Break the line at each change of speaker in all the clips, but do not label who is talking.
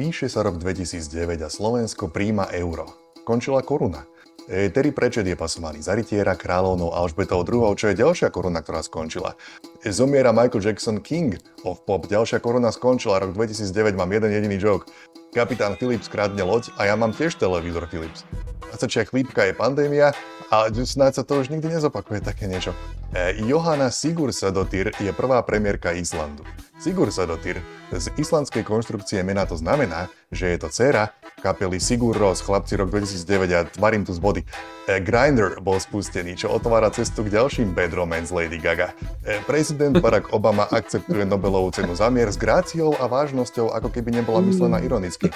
Píše sa rok 2009 a Slovensko príjma euro. Končila koruna. E, Terry Pratchett je pasovaný za rytiera kráľovnou Alžbetou II, čo je ďalšia koruna, ktorá skončila. E, Zomiera Michael Jackson King of Pop, ďalšia koruna skončila, rok 2009 mám jeden jediný joke. Kapitán Philips krádne loď a ja mám tiež televízor Philips. 20 chlípka je pandémia a snáď sa to už nikdy nezopakuje také niečo. E, Johanna Sigurðardóttir je prvá premiérka Islandu. Sigurðardóttir z islandskej konštrukcie mena to znamená, že je to dcéra kapely Sigur Rós, chlapci rok 2009 a tvarím tu z body. E, Grindr bol spustený, čo otvára cestu k ďalším bad romance Lady Gaga. E, prezident Barack Obama akceptuje Nobelovú cenu za mier s gráciou a vážnosťou, ako keby nebola myslená ironicky.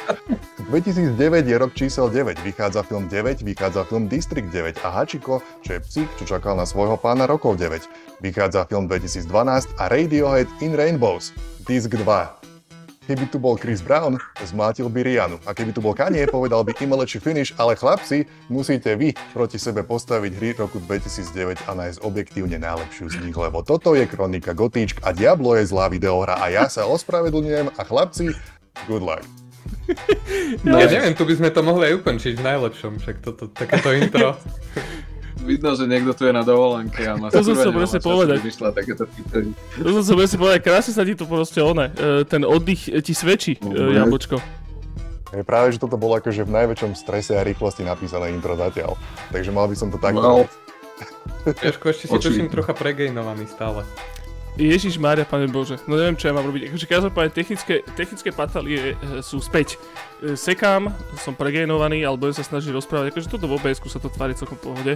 2009 je rok čísel 9, vychádza film 9, vychádza film District 9 a Hachiko, čo je psík, čo čakal na svojho pána rokov 9. Vychádza film 2012 a Radiohead In Rainbows, Disc 2. Keby tu bol Chris Brown, zmátil by Rianu. A keby tu bol Kanye, povedal by lepší finish, ale chlapci, musíte vy proti sebe postaviť hry roku 2009 a nájsť objektívne najlepšiu z nich, lebo toto je kronika Gotíčk a Diablo je zlá videohra a ja sa ospravedlňujem a chlapci, good luck.
No, ja neviem, tu by sme to mohli aj ukončiť v najlepšom, však toto, takéto intro.
Vidno, že niekto tu je na dovolenke a má
To som
nemá
presne povedať.
Vyšla takéto.
To som sa si povedať, krásne sa ti to proste one, e, ten oddych ti svedčí, e,
Mhm.
jablčko.
Je práve, že toto bolo akože v najväčšom strese a rýchlosti napísané intro zatiaľ. Takže mal by som to tak
Well.
Jožko, ešte si tuším trocha pregejnovaný stále.
Ježiš Mária, pane Bože, no neviem, čo ja mám robiť. Akože každopádne technické, technické patálie e, sú späť. E, sekám, som pregénovaný, ale budem sa snažiť rozprávať, akože toto v obs sa to tvári celkom pohode.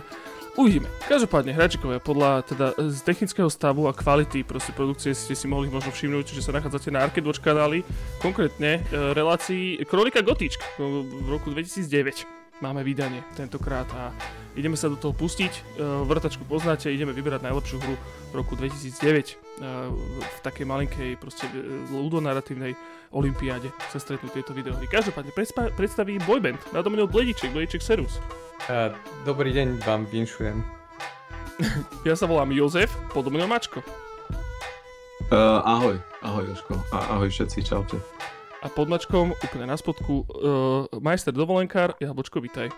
Uvidíme. Každopádne, hráčikovia, podľa teda e, z technického stavu a kvality proste produkcie ste si mohli možno všimnúť, že sa nachádzate na Arcade Watch kanáli, konkrétne e, relácii Kronika Gotičk e, v roku 2009 máme vydanie tentokrát a ideme sa do toho pustiť. E, Vrtačku poznáte, ideme vyberať najlepšiu hru v roku 2009 e, v takej malinkej proste e, ludonarratívnej olympiáde sa stretnú tieto videohry. Každopádne predspa- predstaví boyband na domenu Blediček, Blediček Serus.
A, dobrý deň vám vinšujem.
Ja sa volám Jozef, pod domenom Mačko.
Uh, ahoj, ahoj Jožko. A, ahoj všetci, čaute.
A pod Mačkom, úplne na spodku, uh, majster dovolenkár, Jablčko, vitaj.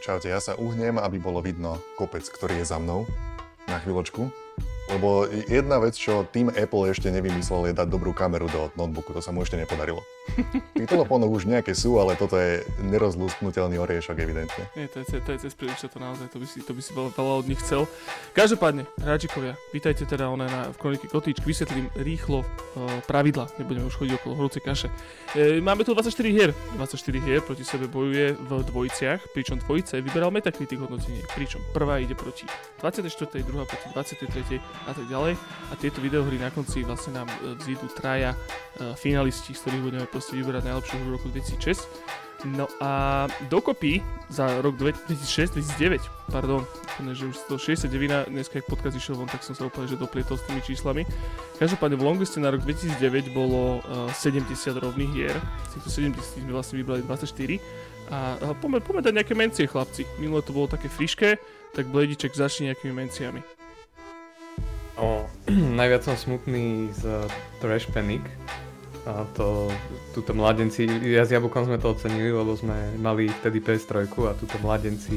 Čaute, ja sa uhnem, aby bolo vidno kopec, ktorý je za mnou. Na chvíľočku. Lebo jedna vec, čo tým Apple ešte nevymyslel, je dať dobrú kameru do notebooku. To sa mu ešte nepodarilo. Tých telefónov už nejaké sú, ale toto je nerozlúsknutelný oriešok evidentne.
Nie, to je, to je cez príliš, to naozaj, to by si, to by si veľa, veľa od nich chcel. Každopádne, hráčikovia, vítajte teda one na, v kronike Kotíčk, vysvetlím rýchlo uh, pravidla, nebudeme už chodiť okolo horúcej kaše. E, máme tu 24 hier, 24 hier proti sebe bojuje v dvojiciach, pričom dvojice vyberal Metacritic hodnotenie, pričom prvá ide proti 24, druhá proti 23 a tak ďalej. A tieto videohry na konci vlastne nám e, vzídu traja e, finalisti, z ktorých budeme proste vyberať najlepšiu hru roku 2006. No a dokopy za rok 2006-2009, pardon, že už to 69, dneska ak podcast išiel von, tak som sa úplne že doplietol s tými číslami. Každopádne v longliste na rok 2009 bolo uh, 70 rovných hier, z týchto 70 sme vlastne vybrali 24 a poďme, poďme dať nejaké mencie chlapci. Minule to bolo také frišké, tak Blediček začne nejakými menciami.
O, najviac som smutný z Trash Panic. A to, túto mladenci, ja s Jablkom sme to ocenili, lebo sme mali vtedy PS3 a túto mladenci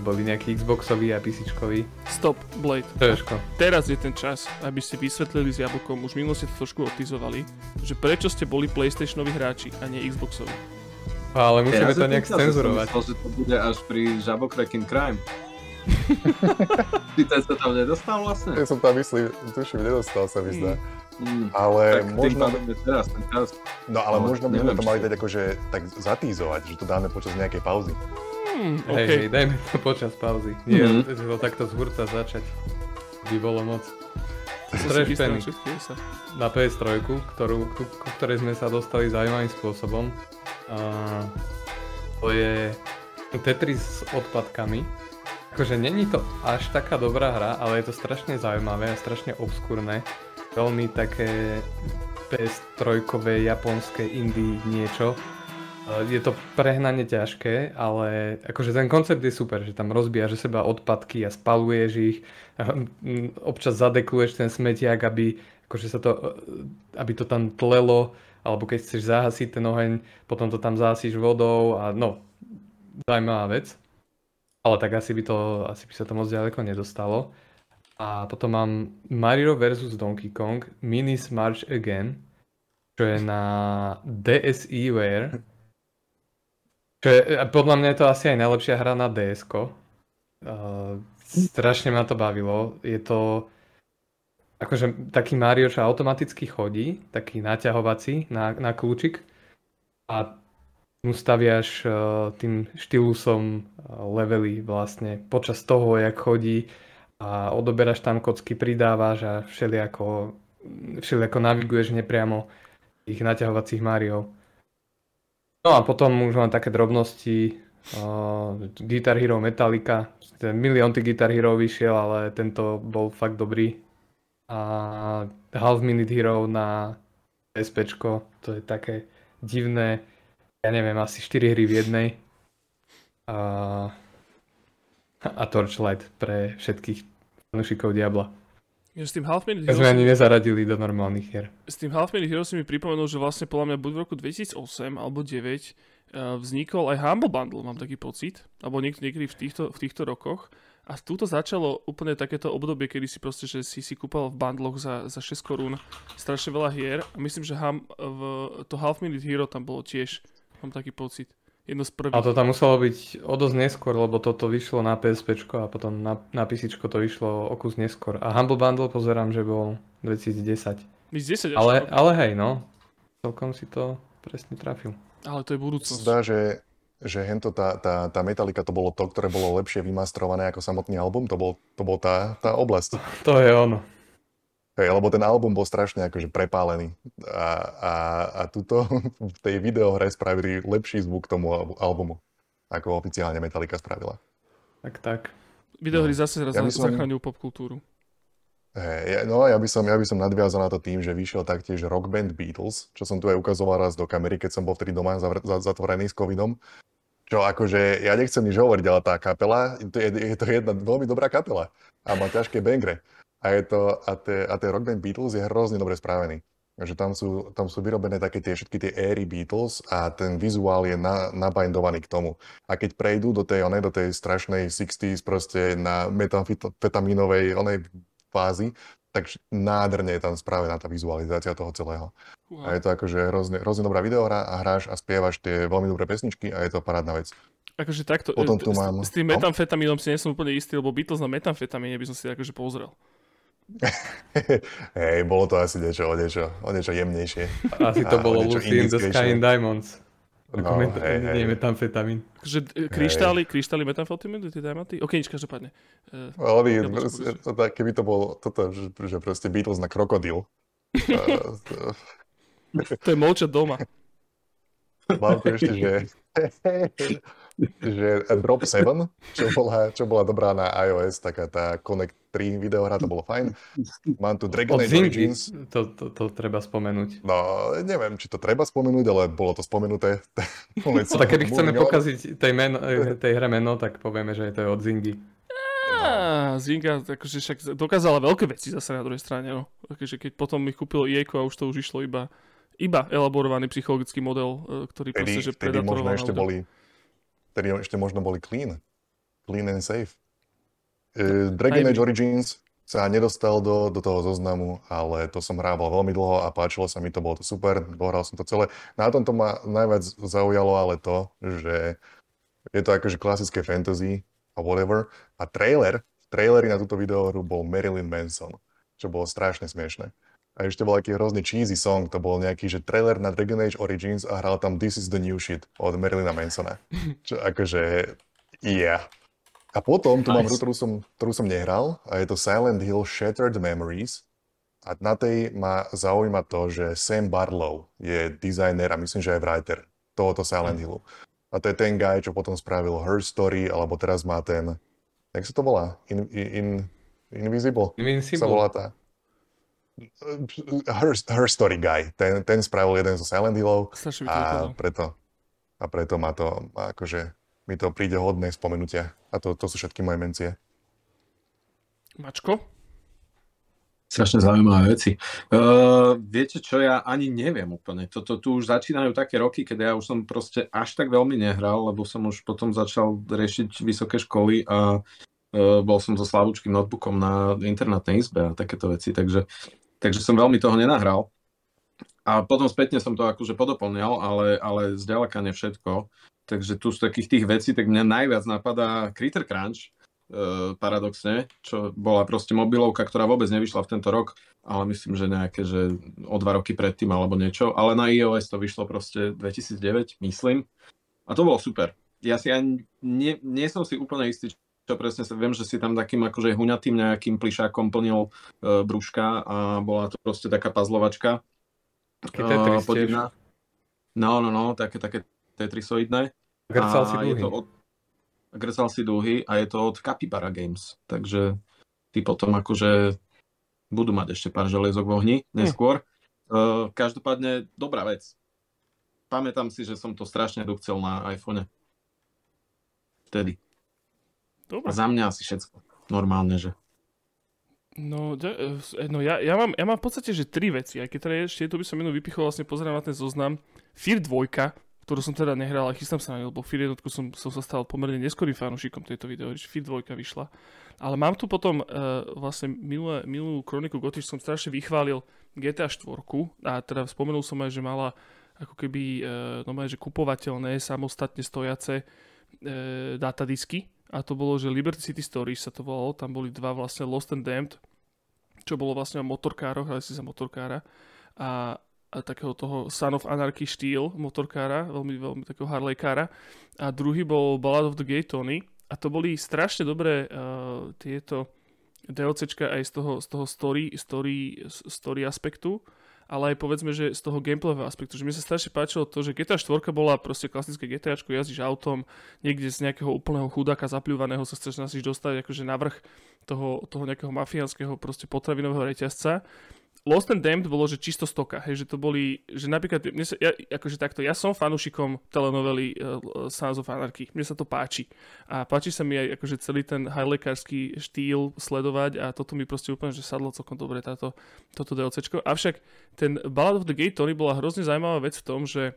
boli nejakí Xboxoví a PCčkoví.
Stop, Blade.
Troško.
Teraz je ten čas, aby ste vysvetlili s Jablkom, už minulo ste to trošku otizovali, že prečo ste boli PlayStationoví hráči a nie Xboxoví.
Ale musíme
Ja
to nejak cenzurovať.
Myslel, že to bude až pri Žabokrakin Crime. Ty ten sa tam nedostal vlastne?
Ja som tam myslel, tuším, nedostal sa mi zdá.
Mm.
Ale
Tak
možno,
teraz ten čas.
no ale
ale
možno by sme to mali dať akože tak zatízovať, že to dáme počas nejakej pauzy.
Hmm,
Hej,
OK.
hej, dajme to počas pauzy. Nie,
Mhm.
mm-hmm. to takto z hurta začať. By bolo moc. Trash Panic na PS3, ktorú, ku, ku ktorej sme sa dostali zaujímavým spôsobom. A to je Tetris s odpadkami. Akože není to až taká dobrá hra, ale je to strašne zaujímavé a strašne obskúrne. Veľmi také PS3 japonské indie niečo. E, Je to prehnane ťažké, ale akože ten koncept je super, že tam rozbíjaš že seba odpadky a spaluješ ich. Občas zadekluješ ten smetiak, aby, akože sa to, e, aby to tam tlelo alebo keď chceš zahasiť ten oheň, potom to tam zahasíš vodou a no, zaujímavá vec. Ale tak asi by, to, asi by sa to moc ďaleko nedostalo. A potom mám Mario vs Donkey Kong Minis March Again, čo je na DSiWare. Čo je, podľa mňa je to asi aj najlepšia hra na ds uh, Strašne ma to bavilo. Je to akože taký Mario, čo automaticky chodí, taký naťahovací na, na kľúčik a mu staviaš uh, tým štýlusom uh, levely vlastne počas toho, jak chodí a odoberáš tam kocky, pridávaš a všelijako, všelijako naviguješ nepriamo tých naťahovacích Mario. No a potom už mám také drobnosti, uh, Guitar Hero Metallica, ten milión tých Guitar Hero vyšiel, ale tento bol fakt dobrý. A Half Minute Hero na SP, to je také divné, ja neviem, asi 4 hry v jednej. A, a Torchlight pre všetkých fanúšikov Diabla.
Ja, s tým Half Minute
Heroes... sme ani nezaradili do normálnych hier.
S tým Half Minute Heroes si mi pripomenul, že vlastne podľa mňa buď v roku 2008 alebo 2009 uh, eh, vznikol aj Humble Bundle, mám taký pocit, alebo niek- niekedy v týchto, v týchto rokoch. A túto začalo úplne takéto obdobie, kedy si proste, že si si kúpal v bundloch za, za 6 korún strašne veľa hier. A myslím, že ham, v, to Half Minute Hero tam bolo tiež, mám taký pocit jedno z prvých.
A to tam muselo byť o dosť neskôr, lebo toto vyšlo na PSP a potom na, na PC to vyšlo o kus neskôr. A Humble Bundle pozerám, že bol 2010.
2010
ale, ale hej, no. Celkom si to presne trafil.
Ale to je budúcnosť.
Zdá, že, že hento tá, tá, tá Metallica to bolo to, ktoré bolo lepšie vymastrované ako samotný album. To bol, to bol tá, tá oblasť.
To je ono.
Hej, lebo ten album bol strašne akože prepálený. A, a, a tuto v tej videohre spravili lepší zvuk tomu albumu, ako oficiálne Metallica spravila.
Tak, tak.
Videohry no. zase raz ja som... zachraňujú popkultúru.
Hey, no ja by, som, ja by som nadviazal na to tým, že vyšiel taktiež rock band Beatles, čo som tu aj ukazoval raz do kamery, keď som bol vtedy doma zavr- zatvorený s covidom. Čo akože, ja nechcem nič hovoriť, ale tá kapela, to je, je to jedna veľmi dobrá kapela a má ťažké bangre. A, je to, a, tie, a tie Rock Band Beatles je hrozne dobre spravený. Takže tam sú, tam sú vyrobené také tie, všetky tie éry Beatles a ten vizuál je na, nabindovaný k tomu. A keď prejdú do tej, onej, do tej strašnej 60s proste na metamfetamínovej onej fázi, tak nádherne je tam spravená tá vizualizácia toho celého. Uh-huh. A je to akože hrozne, hrozne dobrá videohra a hráš a spievaš tie veľmi dobré pesničky a je to parádna vec.
Akože takto,
Potom tu s, mám...
s tým no? metamfetamínom si nie som úplne istý, lebo Beatles na metamfetamíne by som si akože pozrel.
Hej, bolo to asi niečo, o niečo, o niečo jemnejšie.
Asi to bolo Lucy in the Sky in Diamonds. No, met- hej, hej. Nie metamfetamín.
Že e, kryštály, kryštály metamfetamín, tie diamanty? Ok, nič, každopádne. Uh,
to, keby to bolo toto, že, že proste Beatles na krokodil. uh,
to... to je molčať doma.
Mám tu ešte, že že Drop 7, čo bola, čo bola dobrá na iOS, taká tá Connect 3 videohra, to bolo fajn. Mám tu Dragon Age Origins.
To, to, to, treba spomenúť.
No, neviem, či to treba spomenúť, ale bolo to spomenuté.
no, tak keby chceme pokaziť tej, meno, tej hre meno, tak povieme, že to je od Zingy.
Á, Zinga akože však dokázala veľké veci zase na druhej strane. No. Takže keď potom ich kúpil EA a už to už išlo iba, iba elaborovaný psychologický model, e, ktorý
tedy,
proste, že
predátoroval. možno ešte boli ktorí ešte možno boli clean. Clean and safe. Uh, Dragon Age Origins sa nedostal do, do toho zoznamu, ale to som hrával veľmi dlho a páčilo sa mi to, bolo to super, dohral som to celé. Na tomto ma najviac zaujalo ale to, že je to akože klasické fantasy a whatever. A trailer, trailery na túto videohru bol Marilyn Manson, čo bolo strašne smiešné. A ešte bol taký hrozný cheesy song, to bol nejaký, že trailer na Dragon Age Origins a hral tam This is the new shit od Marilyna Mansona. Čo akože, yeah. A potom tu nice. mám hru, ktorú som, ktorú som nehral a je to Silent Hill Shattered Memories. A na tej ma zaujíma to, že Sam Barlow je dizajner a myslím, že aj writer tohoto Silent Hillu. A to je ten guy, čo potom spravil Her Story, alebo teraz má ten, jak sa to volá? In, in, Invisible?
Invincible.
Sa volá tá. Her, her Story Guy. Ten, ten spravil jeden zo Silent Hillov a preto, a preto ma to, akože, mi to príde hodné spomenutia. A to, to sú všetky moje mencie.
Mačko?
Strašne zaujímavé veci. Uh, viete čo, ja ani neviem úplne. Toto tu už začínajú také roky, keď ja už som proste až tak veľmi nehral, lebo som už potom začal riešiť vysoké školy a uh, bol som so slabúčkým notebookom na internetnej izbe a takéto veci, takže, takže som veľmi toho nenahral. A potom spätne som to akože podoplňal, ale, ale zďaleka ne všetko. Takže tu z takých tých vecí, tak mňa najviac napadá Critter Crunch, E, paradoxne, čo bola proste mobilovka, ktorá vôbec nevyšla v tento rok, ale myslím, že nejaké, že o dva roky predtým alebo niečo, ale na iOS to vyšlo proste 2009, myslím. A to bolo super. Ja si ani nie, nie som si úplne istý, čo presne sa viem, že si tam takým akože huňatým nejakým plišákom plnil uh, brúška a bola to proste taká pazlovačka.
uh, podivná.
No, no, no, také, také tetrisoidné.
Grcal si dlhý.
od, grcal si dlhy a je to od Capybara Games. Takže ty potom akože budú mať ešte pár železok v ohni neskôr. Hm. Uh, každopádne dobrá vec. Pamätám si, že som to strašne dochcel na iPhone. Vtedy.
Dobre.
A za mňa asi všetko. Normálne, že.
No, e, no ja, ja, mám, ja mám v podstate, že tri veci, aj keď teda ešte to by som jednu vypichol, vlastne pozerám na ten zoznam. Fear 2, ktorú som teda nehral, ale chystám sa na ňu, lebo Fear jednotku som, som sa stal pomerne neskorým fanúšikom tejto video, že Fear 2 vyšla. Ale mám tu potom uh, vlastne minulé, minulú kroniku Gotiš som strašne vychválil GTA 4 a teda spomenul som aj, že mala ako keby uh, no že kupovateľné, samostatne stojace uh, datadisky a to bolo, že Liberty City Stories sa to volalo, tam boli dva vlastne Lost and Damned, čo bolo vlastne o motorkároch, ale si za motorkára a takého toho Son of Anarchy štýl motorkára, veľmi, veľmi takého Harleykára. A druhý bol Ballad of the Gay Tony. A to boli strašne dobré uh, tieto DLCčka aj z toho, z toho story, story, story aspektu, ale aj povedzme, že z toho gameplayového aspektu, že mi sa strašne páčilo to, že GTA 4 bola proste klasické GTA, jazdíš autom, niekde z nejakého úplného chudáka zapľúvaného sa chceš nasiš dostať akože na vrch toho, toho nejakého mafiánskeho proste potravinového reťazca Lost and Damned bolo, že čisto stoka, hej, že to boli, že napríklad, mne sa, ja, akože takto, ja som fanúšikom telenovely uh, Sons of Anarchy, mne sa to páči. A páči sa mi aj akože celý ten highlekársky štýl sledovať a toto mi proste úplne, že sadlo celkom dobre táto, toto DLCčko. Avšak ten Ballad of the Gay Tony bola hrozne zaujímavá vec v tom, že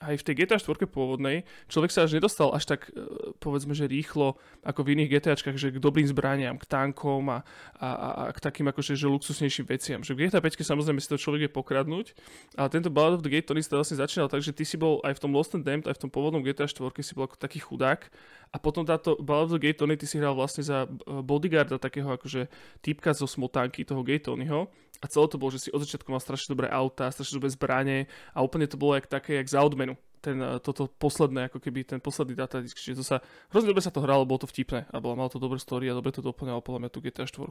aj v tej GTA 4 pôvodnej človek sa až nedostal až tak e, povedzme, že rýchlo ako v iných GTAčkách, že k dobrým zbraniam, k tankom a, a, a k takým akože že luxusnejším veciam. Že v GTA 5 samozrejme si to človek je pokradnúť, ale tento Ballad of the Gate Tony vlastne začínal tak, že ty si bol aj v tom Lost and Damned, aj v tom pôvodnom GTA 4 si bol ako taký chudák a potom táto Ballad of the Gate Tony ty si hral vlastne za e, bodyguarda takého akože typka zo smotánky toho Gate Tonyho a celé to bolo, že si od začiatku mal strašne dobré auta, strašne dobré zbranie a úplne to bolo jak také, jak za odmenu. Ten, e, toto posledné, ako keby ten posledný datadisk, čiže to sa, hrozne dobre sa to hralo, bolo to vtipné a bolo, malo to dobré story a dobre to doplňalo podľa mňa tú GTA 4.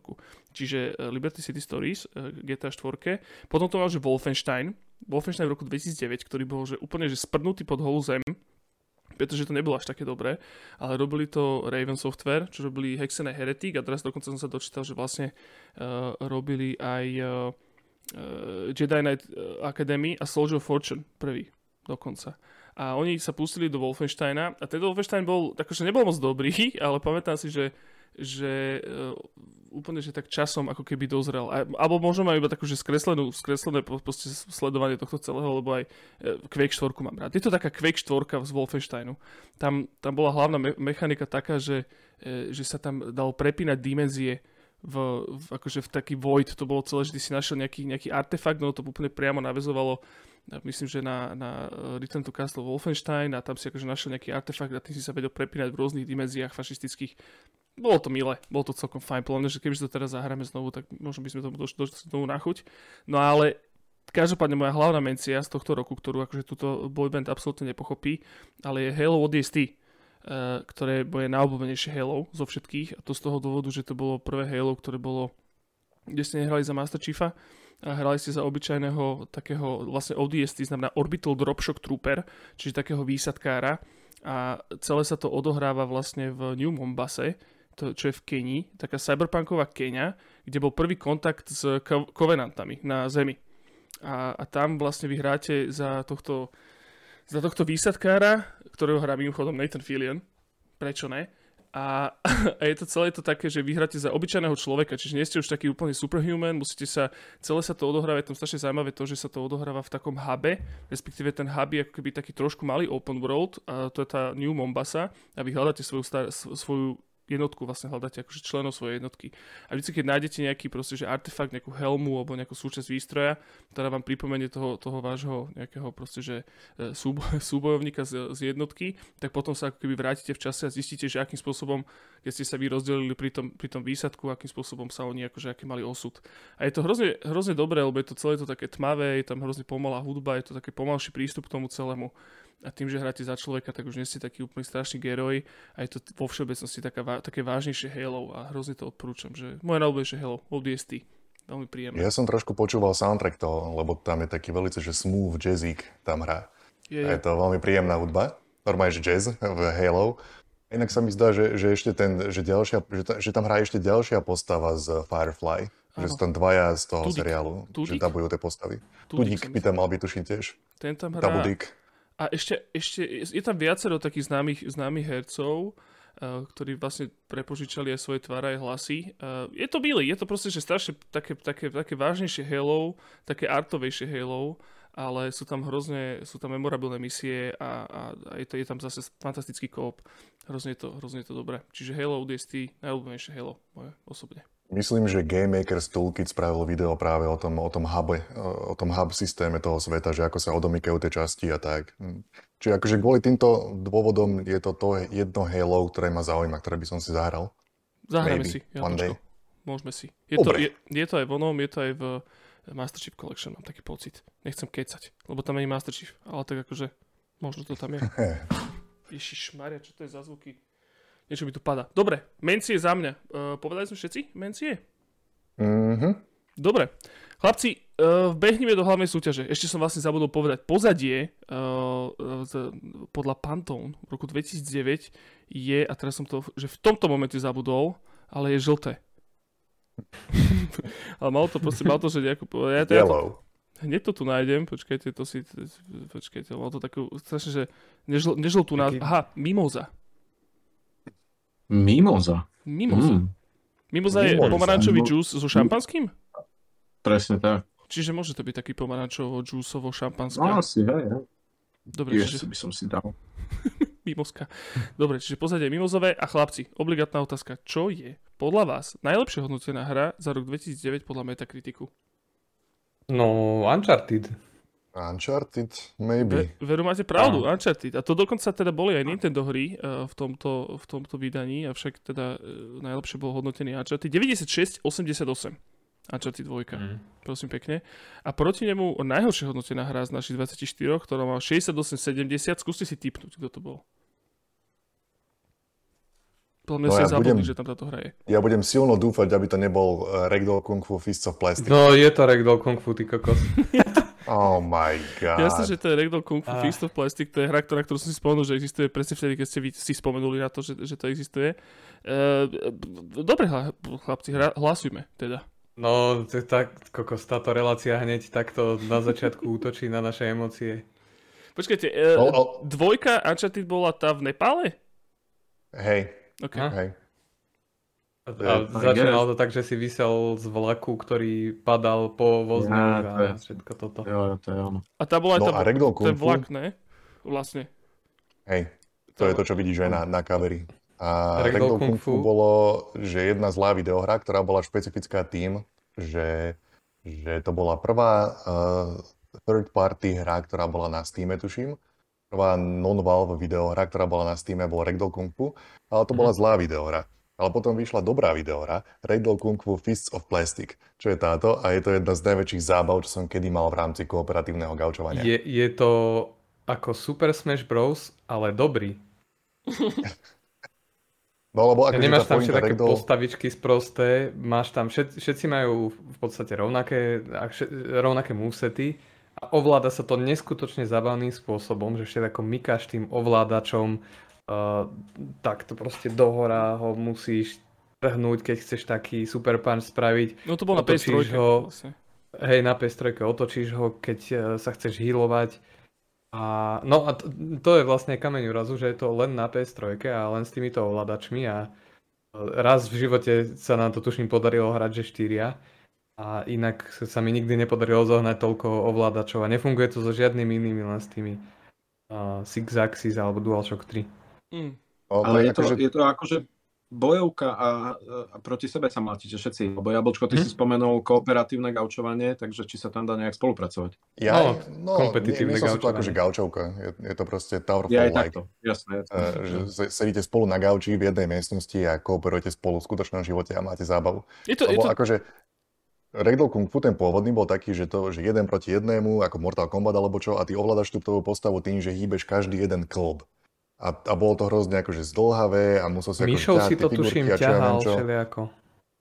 Čiže uh, Liberty City Stories, uh, GTA 4. Potom to mal, že Wolfenstein, Wolfenstein v roku 2009, ktorý bol že úplne že sprdnutý pod holú zem, pretože to nebolo až také dobré, ale robili to Raven Software, čo robili Hexen a Heretic a teraz dokonca som sa dočítal, že vlastne uh, robili aj uh, Jedi Knight Academy a Soldier of Fortune prvý dokonca. A oni sa pustili do Wolfensteina a ten Wolfenstein bol, akože nebol moc dobrý, ale pamätám si, že že uh, úplne, že tak časom ako keby dozrel. A, alebo možno majú iba takú, že skreslenú, skreslené proste sledovanie tohto celého, lebo aj uh, Quake 4 mám rád. Je to taká Quake 4 z Wolfensteinu. Tam, tam bola hlavná me- mechanika taká, že, uh, že sa tam dalo prepínať dimenzie v, v, akože v taký void, to bolo celé, že ty si našiel nejaký, nejaký artefakt, no to úplne priamo navezovalo myslím, že na, na Return to Castle Wolfenstein a tam si akože našiel nejaký artefakt a tým si sa vedel prepínať v rôznych dimenziách fašistických bolo to milé, bolo to celkom fajn, podľa že keby to teraz zahráme znovu, tak možno by sme tomu došli, došli tomu na chuť. No ale každopádne moja hlavná mencia z tohto roku, ktorú akože túto boyband absolútne nepochopí, ale je Halo ODST, eh, ktoré bude najobľúbenejšie Halo zo všetkých. A to z toho dôvodu, že to bolo prvé Halo, ktoré bolo, kde ste nehrali za Master Chiefa, a hrali ste za obyčajného takého vlastne ODST, znamená Orbital Dropshock Trooper, čiže takého výsadkára. A celé sa to odohráva vlastne v New Mombase, to, čo je v Kenii, taká cyberpunková Kenia, kde bol prvý kontakt s kovenantami na Zemi. A, a tam vlastne vy hráte za tohto, za tohto výsadkára, ktorého hrá mimochodom Nathan Fillion, prečo ne, a, a je to celé to také, že vyhráte za obyčajného človeka, čiže nie ste už taký úplne superhuman, musíte sa, celé sa to odohráva, je tam strašne zaujímavé to, že sa to odohráva v takom hube, respektíve ten hub je ako keby taký trošku malý open world, a to je tá New Mombasa a vy hľadáte svoju, star, svoju jednotku vlastne hľadáte akože členov svojej jednotky. A vždy, keď nájdete nejaký proste, že artefakt, nejakú helmu alebo nejakú súčasť výstroja, ktorá vám pripomenie toho, toho vášho nejakého proste, že e, súbo, súbojovníka z, z jednotky, tak potom sa ako keby vrátite v čase a zistíte, že akým spôsobom, keď ste sa vy rozdelili pri tom, pri tom výsadku, akým spôsobom sa oni akože aký mali osud. A je to hrozne, hrozne dobré, lebo je to celé to také tmavé, je tam hrozne pomalá hudba, je to také pomalší prístup k tomu celému a tým, že hráte za človeka, tak už nie ste taký úplný strašný geroj a je to vo všeobecnosti taká, také vážnejšie Halo a hrozne to odporúčam, že moje najľúbenejšie Halo, ODST, veľmi príjemné.
Ja som trošku počúval soundtrack toho, lebo tam je taký veľmi, že smooth jazzík tam hrá. Je, je. A je to veľmi príjemná hudba, normálne, že jazz v Halo. Inak sa mi zdá, že, že, ešte ten, že, ďalšia, že, ta, že tam hrá ešte ďalšia postava z Firefly. Ano. Že sú tam dvaja z toho Tudik. seriálu, Tudik? že dabujú tie postavy. Tudik, Tudik by tam mal byť, tuším tiež.
Ten tam hrá... Dabudik. A ešte, ešte je tam viacero takých známych, známych hercov, uh, ktorí vlastne prepožičali aj svoje tváre aj hlasy. Uh, je to Billy, je to proste, že strašne také, také, také vážnejšie Halo, také artovejšie Halo, ale sú tam hrozne, sú tam memorabilné misie a, a, a je, to, je tam zase fantastický kóp. Hrozne je to, hrozne je to dobré. Čiže Halo ODST, najobľúbenejšie Halo, moje osobne.
Myslím, že Game Makers Toolkit spravil video práve o tom, o tom hube, o tom hub systéme toho sveta, že ako sa odomykajú tie časti a tak. Čiže akože kvôli týmto dôvodom je to to jedno Halo, ktoré ma zaujíma, ktoré by som si zahral.
Zahráme si. Ja, one day. Môžeme si. Je to, je, je to aj v onom, je to aj v Master Chief Collection, mám taký pocit. Nechcem kecať, lebo tam je Master Chief, ale tak akože možno to tam je. Ježiš Maria, čo to je za zvuky? Niečo mi tu pada. Dobre, mencie za mňa. Uh, povedali sme všetci mencie?
Mhm.
Dobre. Chlapci, uh, behneme do hlavnej súťaže. Ešte som vlastne zabudol povedať. Pozadie uh, z, podľa Pantone v roku 2009 je, a teraz som to, že v tomto momente zabudol, ale je žlté. ale malo to proste, malo to, že nejakú... Ja to, ja to, hneď to tu nájdem, počkajte, to si... Počkajte, malo to takú... Strašne, že nežl, nežltú názvu. Aha, mimoza.
Mimoza.
Mimoza. Mm. Mimoza je Mimoza. pomarančový džús so šampanským?
Presne tak.
Čiže môže to byť taký pomarančovo džúsovo šampanské.
No asi, hej, hej.
Dobre,
Ešte čiže... by som si dal.
Mimoska. Dobre, čiže pozadie mimozové a chlapci, obligátna otázka. Čo je podľa vás najlepšie hodnotená hra za rok 2009 podľa Metakritiku?
No, Uncharted.
Uncharted, maybe.
Ve, veru máte pravdu, ah. Uncharted. A to dokonca teda boli aj Nintendo hry uh, v, tomto, v tomto vydaní, avšak teda uh, najlepšie bol hodnotený Uncharted. 96, 88. Uncharted 2. Mm. Prosím pekne. A proti nemu najhoršie hodnotená hra z našich 24, ktorá má 68-70. Skúste si typnúť, kto to bol. Podľa mňa no, si ja zabudli, že tam táto hra je.
Ja budem silno dúfať, aby to nebol uh, Ragdoll Kung Fu Fists of Plastic.
No, je to Ragdoll Kung Fu, ty kokos.
Oh my god.
Jasne, že to je Ragdoll Kung Fu ah. Fist of Plastic, to je hra, ktorá, ktorú som si spomenul, že existuje presne vtedy, keď ste si spomenuli na to, že, že to existuje. Uh, dobre, chlapci, hra, hlasujme teda.
No, tak, kokos, táto relácia hneď takto na začiatku útočí na naše emócie.
Počkajte, uh, oh, oh. dvojka Uncharted bola tá v Nepále?
Hej.
Okay.
Hej.
A, začínalo to tak, že si vysel z vlaku, ktorý padal po vozňoch ja, a všetko toto.
Jo, to je ono.
A tá bola
no,
tá, ten vlak, ne? Vlastne.
Hej, to, to je to, čo vidíš aj na, na kaveri. A Ragdoll Kung Fu bolo, že jedna zlá videohra, ktorá bola špecifická tým, že, že to bola prvá uh, third party hra, ktorá bola na Steam, tuším. Prvá non-Valve videohra, ktorá bola na Steam, bol Ragdoll Kung Fu, ale to bola mhm. zlá videohra. Ale potom vyšla dobrá videohra, Ragdoll Kung Fu Fists of Plastic, čo je táto a je to jedna z najväčších zábav, čo som kedy mal v rámci kooperatívneho gaučovania.
Je, je to ako Super Smash Bros, ale dobrý.
No lebo ako
nemáš tam všetky ragdoll... postavičky sprosté, máš tam, všet, všetci majú v podstate rovnaké, rovnaké músety a ovláda sa to neskutočne zabavným spôsobom, že všetko mykáš tým ovládačom Uh, tak to proste dohora ho musíš trhnúť, keď chceš taký super punch spraviť.
No to bol na PS3.
Ho, vlastne. Hej, na PS3 otočíš ho, keď uh, sa chceš healovať. A, no a to, to je vlastne kameň úrazu, že je to len na PS3 a len s týmito ovládačmi a e, raz v živote sa nám to tuším podarilo hrať, že štyria a inak sa mi nikdy nepodarilo zohnať toľko ovládačov a nefunguje to so žiadnymi inými, len s tými uh, Six Axis alebo DualShock 3.
Mm. Ale je to, akože... je to akože bojovka a, a proti sebe sa mátite všetci. Lebo Jablčko, ty hm? si spomenul kooperatívne gaučovanie, takže či sa tam dá nejak spolupracovať?
Ja, no, no kompetitívne nie, nie som to akože gaučovka. Je, je to proste Tower of ja
Light. Jasné, jasné. Uh,
že sedíte spolu na gauči v jednej miestnosti a kooperujete spolu v skutočnom živote a máte zábavu. Je to, Lebo je to... akože Ragdoll Kung Fu ten pôvodný bol taký, že to, že jeden proti jednému, ako Mortal Kombat alebo čo, a ty ovládaš tú postavu tým, že hýbeš každý jeden klb. A, a bolo to hrozne akože zdlhavé a musel si
Myšou si to tuším ťahal všelijako.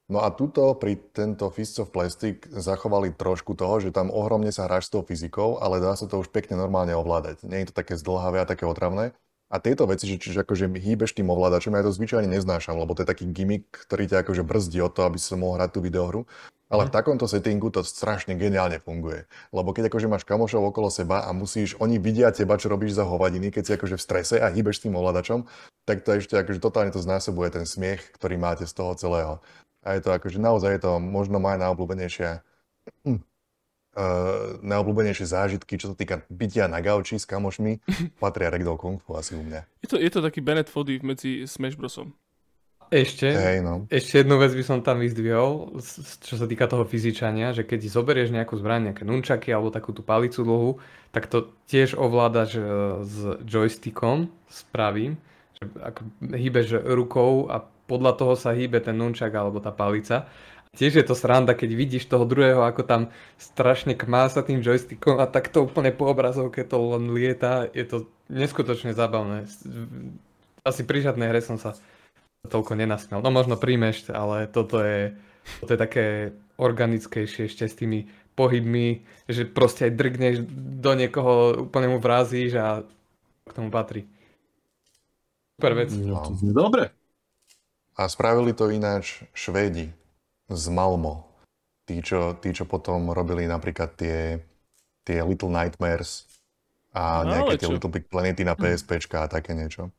No a tuto pri tento Fists of Plastic zachovali trošku toho, že tam ohromne sa hráš s tou fyzikou, ale dá sa to už pekne normálne ovládať. Nie je to také zdlhavé a také otravné. A tieto veci, že čiže akože hýbeš tým ovládačom, ja to zvyčajne neznášam, lebo to je taký gimmick, ktorý ťa akože brzdí o to, aby si mohol hrať tú videohru. Ale v mhm. takomto settingu to strašne geniálne funguje. Lebo keď akože máš kamošov okolo seba a musíš, oni vidia teba, čo robíš za hovadiny, keď si akože v strese a hýbeš s tým ovládačom, tak to ešte akože totálne to znásobuje ten smiech, ktorý máte z toho celého. A je to akože naozaj je to možno moja najobľúbenejšia uh, najobľúbenejšie zážitky, čo sa týka bytia na gauči s kamošmi, patria Ragdoll Kung Fu asi u mňa.
Je to, je to taký Bennett Foddy medzi Smash Brosom.
Ešte,
hey, no.
ešte jednu vec by som tam vyzdvihol, čo sa týka toho fyzičania, že keď zoberieš nejakú zbraň, nejaké nunčaky alebo takú tú palicu dlhú, tak to tiež ovládaš e, s joystickom, s pravým, že ako hýbeš rukou a podľa toho sa hýbe ten nunčak alebo tá palica. Tiež je to sranda, keď vidíš toho druhého, ako tam strašne kmá sa tým joystickom a tak to úplne po obrazovke to len lieta. Je to neskutočne zábavné. Asi pri žiadnej hre som sa toľko nenasmial. No možno príjmeš, ale toto je, toto je také organickejšie ešte s tými pohybmi, že proste aj drgneš do niekoho, úplne mu vrazíš a k tomu patrí. Super vec.
No, dobre.
A spravili to ináč Švédi z Malmo. Tí čo, tí, čo potom robili napríklad tie, tie Little Nightmares a no, nejaké tie Little Big Planety na PSP a také niečo.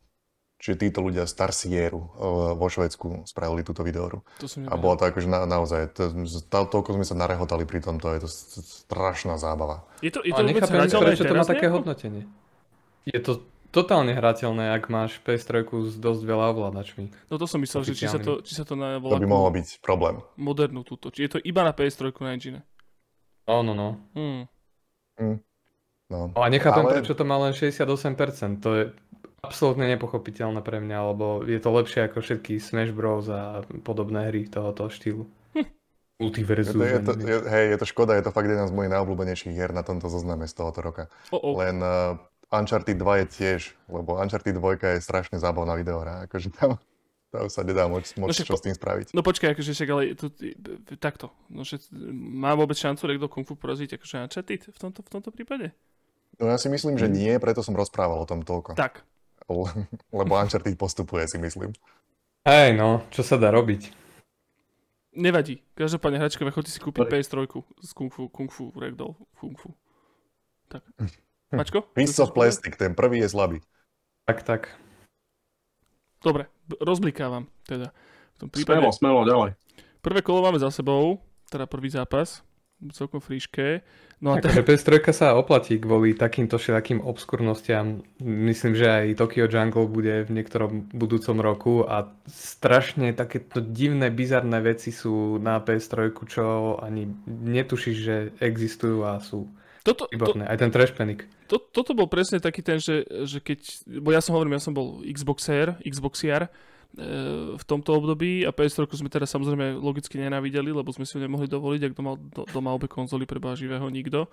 Čiže títo ľudia z Tarsieru eh, vo Švedsku spravili túto videohru.
To
a bolo to akože na, naozaj, to, to, toľko sme sa narehotali pri tomto, je to strašná zábava.
Je to, je to vôbec hrateľné
prečo to má také hodnotenie. Je to totálne hrateľné, ak máš PS3 s dosť veľa ovládačmi.
No to som myslel, že či sa to, či sa to na
To by mohlo byť problém.
Modernú túto. Či je to iba na PS3 na engine.
No, no, no.
Hmm.
Mm. No.
A nechápem, Ale... prečo to má len 68%. To je, absolútne nepochopiteľné pre mňa, lebo je to lepšie ako všetky Smash Bros. a podobné hry tohoto štýlu. Multiversus.
Je to, je to, je, hej, je to škoda, je to fakt jedna z mojich najobľúbenejších hier na tomto zozname z tohoto roka.
Oh, oh.
Len uh, Uncharted 2 je tiež, lebo Uncharted 2 je strašne zábavná videohra. Akože tam, tam sa nedá moc, moc no, čo s tým spraviť.
No počkaj, akože však ale tu, takto. No, že má vôbec šancu do Kung Fu poraziť akože Uncharted v tomto, v tomto prípade?
No ja si myslím, že hm. nie, preto som rozprával o tom toľko.
Tak,
lebo Uncharted postupuje, si myslím.
Hej, no, čo sa dá robiť?
Nevadí. Každopádne, hračkové, chodte si kúpiť PS3 z Kung Fu, Kung Fu, Ragdoll, Kung Fu. Tak. Mačko?
Piece of Plastic, ten prvý je slabý.
Tak, tak.
Dobre, rozblikávam teda. V tom prípade...
Smelo, smelo, ďalej.
Prvé kolo máme za sebou, teda prvý zápas celkom fríške.
No a Takže PS3 sa oplatí kvôli takýmto všetkým obskurnostiam. Myslím, že aj Tokyo Jungle bude v niektorom budúcom roku a strašne takéto divné, bizarné veci sú na PS3, čo ani netušíš, že existujú a sú toto, výborné. To, aj ten Trash Panic.
To, toto bol presne taký ten, že, že keď, bo ja som hovorím, ja som bol Xboxer, Xboxiar, v tomto období a PS3 sme teda samozrejme logicky nenávideli, lebo sme si ho nemohli dovoliť, ak doma, doma obe konzoly preba živého nikto.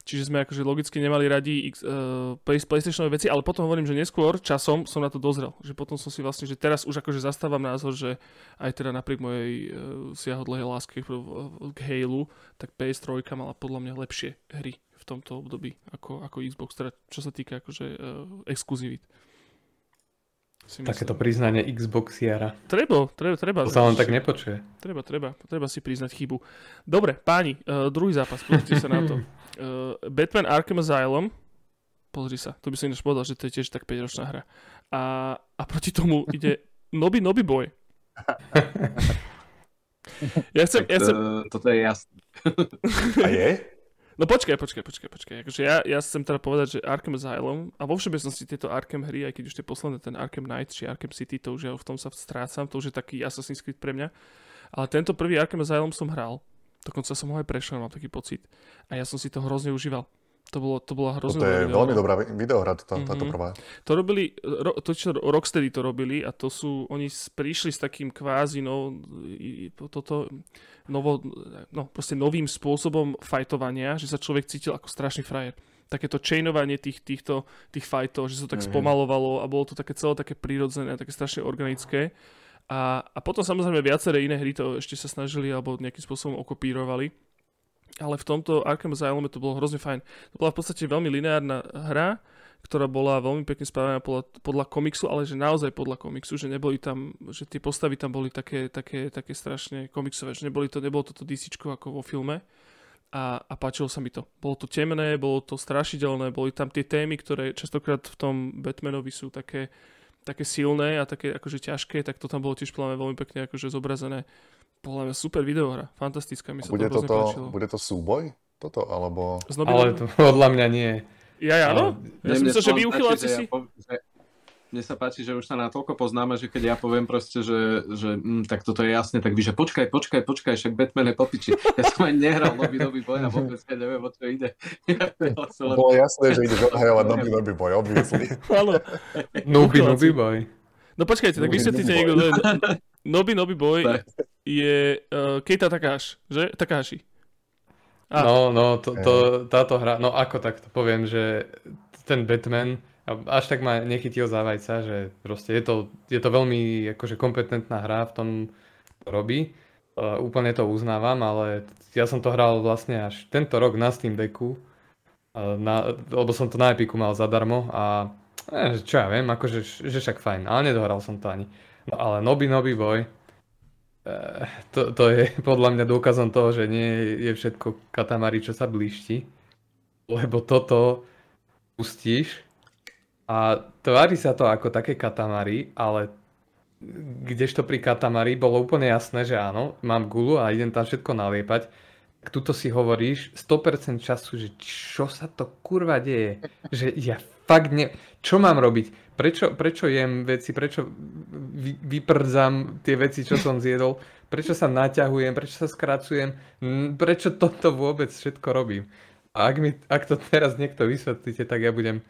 Čiže sme akože logicky nemali radi X, uh, PlayStationové veci, ale potom hovorím, že neskôr časom som na to dozrel. Že potom som si vlastne, že teraz už akože zastávam názor, že aj teda napriek mojej uh, siahodlhej láske k Halo, tak PS3 mala podľa mňa lepšie hry v tomto období ako, ako Xbox, teda čo sa týka akože uh, exkluzivít.
Takéto priznanie Xboxiara.
Treba, treba, treba.
To sa len tak nepočuje.
Treba, treba, treba si priznať chybu. Dobre, páni, uh, druhý zápas, pozrite sa na to. Uh, Batman Arkham Asylum Pozri sa, to by som ináč povedal, že to je tiež tak 5-ročná hra. A, a proti tomu ide Noby Noby Boy. Ja chcem, ja chcem...
To, toto je jasné.
A je?
No počkaj, počkaj, počkaj, počkaj. Akože ja, ja chcem teda povedať, že Arkham Asylum a vo všeobecnosti tieto Arkham hry, aj keď už tie posledné, ten Arkham Knight či Arkham City, to už ja v tom sa strácam, to už je taký Assassin's Creed pre mňa. Ale tento prvý Arkham Asylum som hral. Dokonca som ho aj prešiel, mám taký pocit. A ja som si to hrozne užíval. To, bolo, to bola hrozne
Toto je veľmi dobrá videohra, táto, mm-hmm. táto prvá.
To robili, ro, to čo Rocksteady to robili a to sú, oni prišli s takým kvázi, no, toto, novo, no, proste novým spôsobom fajtovania, že sa človek cítil ako strašný frajer. Takéto chainovanie tých, týchto, tých fajtov, že sa to tak mm-hmm. spomalovalo a bolo to také celé také prírodzené, také strašne organické. A, a potom samozrejme viaceré iné hry to ešte sa snažili alebo nejakým spôsobom okopírovali ale v tomto Arkham Asylum to bolo hrozne fajn. To bola v podstate veľmi lineárna hra, ktorá bola veľmi pekne spravená podľa, podľa komiksu, ale že naozaj podľa komiksu, že neboli tam, že tie postavy tam boli také, také, také strašne komiksové, že neboli to, nebolo toto DC ako vo filme a, a páčilo sa mi to. Bolo to temné, bolo to strašidelné, boli tam tie témy, ktoré častokrát v tom Batmanovi sú také, také silné a také akože ťažké, tak to tam bolo tiež veľmi pekne akože zobrazené podľa mňa super videohra, fantastická, mi sa
bude
to
toto, páčilo. Bude to súboj? Toto, alebo...
Ale to podľa mňa nie.
Ja, ja, áno? Ja som myslel, že vy uchyláci si... Ja
mne sa páči, že už sa natoľko poznáme, že keď ja poviem proste, že, že mm, tak toto je jasné, tak vy, že počkaj, počkaj, počkaj, však Batman je popiči. Ja som aj nehral Nobby Nobby Boy a vôbec ja neviem, o čo ide.
Bolo jasné, že ideš obhajovať Nobby Nobby Boy, obviously.
Áno.
Nobby Nobby Boy.
No počkajte, tak vysvetlíte niekto, Nobby Nobby Boy je uh, Keita Takahashi, že? Takahashi.
Ah. No, no, to, to, táto hra, no ako tak to poviem, že ten Batman až tak ma nechytil za vajca, že proste je to, je to veľmi akože kompetentná hra v tom, robí. Uh, úplne to uznávam, ale ja som to hral vlastne až tento rok na Steam Decku, uh, na, lebo som to na Epiku mal zadarmo a eh, čo ja viem, akože že však fajn, ale nedohral som to ani. No ale Noby Noby Boy, Eh, to, to je podľa mňa dôkazom toho, že nie je všetko katamari, čo sa blíšti. Lebo toto pustíš a tvári sa to ako také katamari, ale kdežto pri katamari bolo úplne jasné, že áno, mám gulu a idem tam všetko naliepať. Tuto si hovoríš 100% času, že čo sa to kurva deje? Že ja fakt ne... Čo mám robiť? Prečo, prečo jem veci, prečo vy, vyprdzam tie veci, čo som zjedol, prečo sa naťahujem, prečo sa skracujem, prečo toto vôbec všetko robím. A ak, mi, ak to teraz niekto vysvetlíte, tak ja budem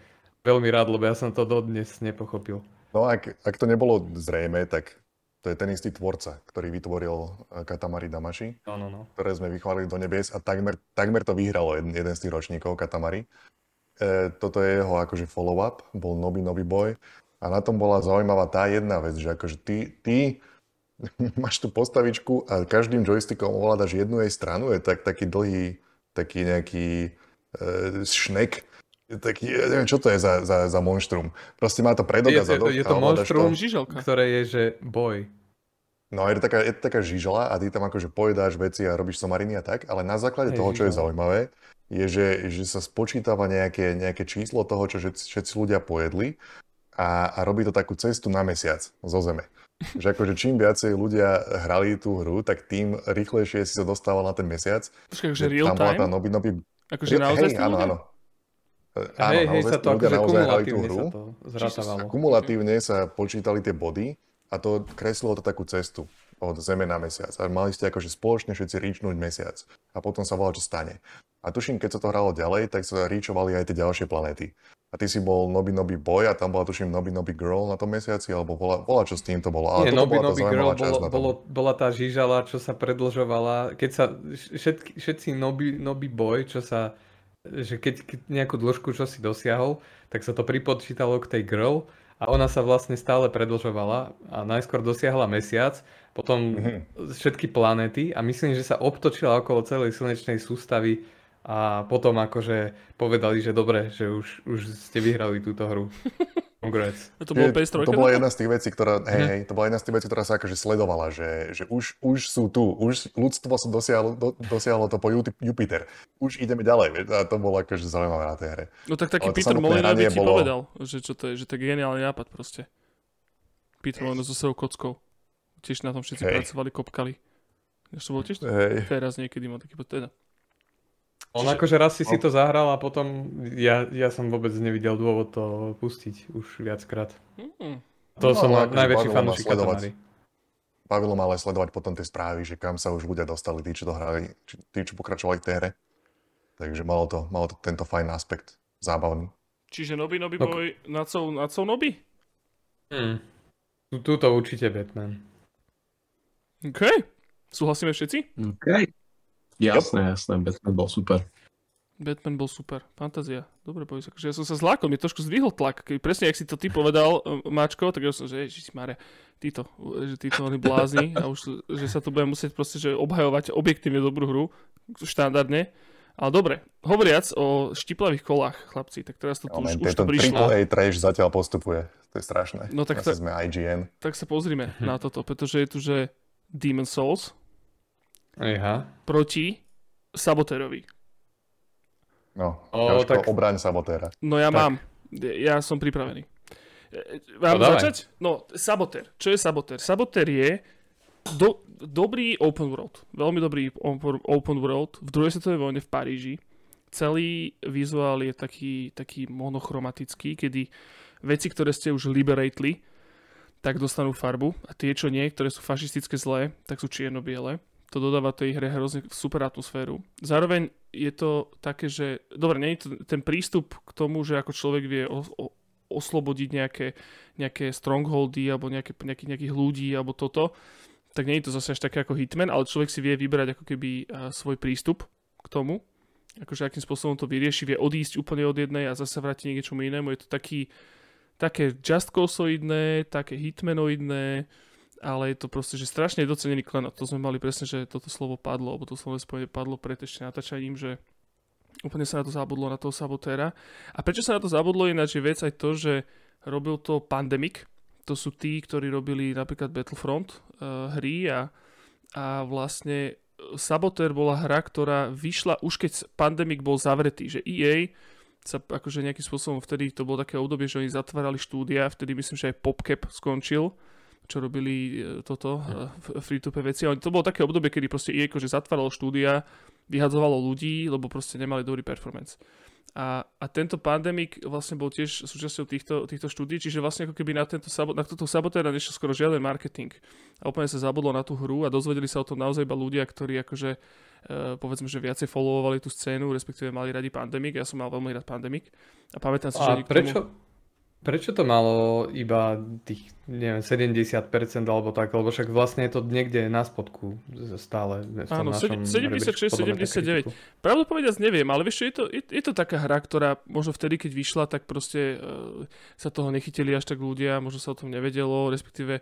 veľmi rád, lebo ja som to dodnes nepochopil.
No ak, ak to nebolo zrejme, tak to je ten istý tvorca, ktorý vytvoril eh, Katamari Damashi,
no, no, no.
ktoré sme vychválili do nebies a takmer, takmer to vyhralo jeden, jeden z tých ročníkov Katamari. E, toto je jeho akože follow-up, bol Noby Noby Boy. A na tom bola zaujímavá tá jedna vec, že akože ty, ty máš tú postavičku a každým joystickom ovládaš jednu jej stranu, je tak, taký dlhý, taký nejaký e, šnek, taký, ja neviem, čo to je za, za, za monštrum. Proste má to predok a zadok.
Je, je to monštrum, to, ktoré je, že boj.
No je to taká, je to taká žižala a ty tam akože pojedáš veci a robíš somariny a tak, ale na základe Hej, toho, čo je zaujímavé, je, že, že sa spočítava nejaké, nejaké číslo toho, čo všetci, ľudia pojedli a, a robí to takú cestu na mesiac zo Zeme. Že akože čím viacej ľudia hrali tú hru, tak tým rýchlejšie si sa dostával na ten mesiac.
Počkaj, že real tam time? Tá
noby, noby...
Akože naozaj
hej, áno, áno.
Áno, hej, hej, sa to akože kumulatívne sa to zrátavalo.
Kumulatívne sa počítali tie body a to kreslilo to takú cestu od Zeme na mesiac. A mali ste akože spoločne všetci ríčnúť mesiac. A potom sa volá, čo stane. A tuším, keď sa to hralo ďalej, tak sa ríčovali aj tie ďalšie planéty. A ty si bol Noby Noby Boy a tam bola tuším Noby Noby Girl na tom mesiaci, alebo bola, bola čo s tým to bolo.
Ale Nie, Noby bola Noby Girl bolo, bolo, bola tá žížala, čo sa predlžovala, keď sa všetky, všetci Noby, Noby Boy, čo sa, že keď, keď nejakú dĺžku, čo si dosiahol, tak sa to pripočítalo k tej girl a ona sa vlastne stále predlžovala a najskôr dosiahla mesiac, potom mm-hmm. všetky planéty a myslím, že sa obtočila okolo celej slnečnej sústavy a potom akože povedali, že dobre, že už, už ste vyhrali túto hru. Congrats.
A to bolo
Je-
PS3?
to bola jedna z tých vecí, ktorá, hej,
Mhm.
hej, to bola jedna z tých vecí, ktorá sa akože sledovala, že, že už, už sú tu, už ľudstvo sa dosiahlo, do, dosiahlo to po Ju- Jupiter. Už ideme ďalej, vieš, a to bolo akože zaujímavé na tej hre.
No tak taký
Ale
Peter Molyneux by ti
bolo-
povedal, že čo to je, že to je geniálny nápad proste. Peter Molyneux so svojou kockou. Tiež na tom všetci
Hej.
pracovali, kopkali. Než to bolo tiež
Hej.
teraz niekedy mal taký teda.
On
Čiže-
akože raz si si to zahral a potom ja, ja som vôbec nevidel dôvod to pustiť už viackrát.
Mm.
To
No,
som
ale
mal
akože
najväčší fanúšik
sledovať.
Katamari.
Bavilo ma ale sledovať potom tie správy, že kam sa už ľudia dostali, tí, čo to hrali, tí, čo pokračovali v tej hre. Takže malo to, malo to tento fajn aspekt, zábavný.
Čiže Noby Noby
No-
nacou Noby?
Hmm. Tu- Tuto určite Batman.
OK. Súhlasíme všetci?
OK. Jasné, jasné, Batman bol super.
Batman bol super. Fantázia. Dobre, povedz. Akože ja som sa zlákol, mi trošku zdvihol tlak. Keď presne, ak si to ty povedal, eh, Mačko, tak ja som, že ježiš Mare, títo, že títo oni blázni a už, že sa tu budem musieť proste, že obhajovať objektívne dobrú hru, štandardne. Ale dobre, hovoriac o štiplavých kolách, chlapci, tak teraz to tu už, už to prišlo.
AAA trash zatiaľ postupuje. To je strašné.
No tak to-
sme IGN.
Tak sa pozrime na toto, pretože je tu, že Demon Souls
Aha.
proti Sabotérovi.
No,
O, tak-
obraň sabotéra.
No ja
Tak.
mám. Ja som pripravený. E, Mám
No,
začať? No, Saboter. Čo je Saboter? Saboter je do, dobrý open world. Veľmi dobrý open, open world. V druhej svetovej vojne v Paríži. Celý vizuál je taký, taký monochromatický, kedy veci, ktoré ste už liberateli, tak dostanú farbu a tie, čo nie, ktoré sú fašistické zlé, tak sú čierno-biele. To dodáva tej hre hrozne super atmosféru. Zároveň je to také, že... Dobre, nie je to ten prístup k tomu, že ako človek vie o, o, oslobodiť nejaké, nejaké strongholdy alebo nejaké, nejaký, nejakých ľudí alebo toto, tak nie je to zase až také ako Hitman, ale človek si vie vybrať ako keby svoj prístup k tomu, akože akým spôsobom to vyrieši, vie odísť úplne od jednej a zase vrátiť k niečomu inému. Je to taký, také Just Cause-oidné, také Hitmanoidné, ale je to proste, že strašne docenený klenot. To sme mali presne, že toto slovo padlo, alebo to slovo spojenie padlo pred ešte natáčaním, že úplne sa na to zabudlo, na toho sabotéra. A prečo sa na to zabudlo, ináč je vec aj to, že robil to Pandemic, to sú tí, ktorí robili napríklad Battlefront uh, hry a, a vlastne Saboteur bola hra, ktorá vyšla už keď Pandemic bol zavretý, že EA sa akože nejakým spôsobom vtedy, to bolo také obdobie, že oni zatvárali štúdia, vtedy myslím, že aj PopCap skončil, čo robili e, toto, e, free-to-play veci. A oni- To bolo také obdobie, kedy proste EA akože zatváralo štúdia, vyhadzovalo ľudí, lebo proste nemali dobrý performance. A, a tento pandemik vlastne bol tiež súčasťou týchto, týchto štúdí, čiže vlastne ako keby na, tento na toto sabotéra nešiel skoro žiaden marketing. A úplne sa zabudlo na tú hru a dozvedeli sa o tom naozaj iba ľudia, ktorí akože uh, povedzme, že viacej followovali tú scénu, respektíve mali radi pandemik. Ja som mal veľmi rád pandemik. A pamätám si, že
A prečo,
tomu...
prečo to malo iba tých, neviem, 70% alebo tak, lebo však vlastne je to niekde na spodku stále. v tom
Áno,
našom
76,
rebríčku, podľa
79.
Metacriticu.
Pravdu povediac neviem, ale vieš je to, je, je to taká hra, ktorá možno vtedy, keď vyšla, tak proste uh, sa toho nechytili až tak ľudia, možno sa o tom nevedelo, respektíve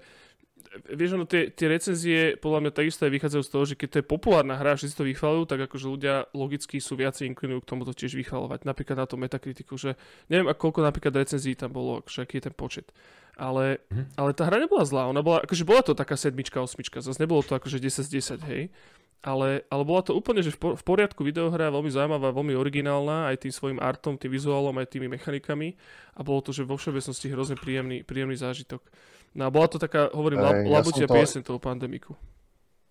vieš, ono, tie, tie recenzie podľa mňa takisto aj vychádzajú z toho, že keď to je populárna hra, že si to vychvalujú, tak akože ľudia logicky sú viacej inklinujú k tomu to tiež vychvalovať. Napríklad na tom metakritiku, že neviem, ako koľko napríklad recenzií tam bolo, akože aký je ten počet. Ale,
Mhm.
ale tá hra nebola zlá, ona bola, akože bola to taká sedmička, osmička, zase nebolo to akože 10 z 10, hej. Ale, ale bola to úplne, že v, por- v poriadku videohra, veľmi zaujímavá, veľmi originálna, aj tým svojim artom, tým vizuálom, aj tými mechanikami a bolo to, že vo všeobecnosti hrozne príjemný, príjemný zážitok. No a bola to taká, hovorím, lab,
ja
labutia
to-
piesen toho pandemiku.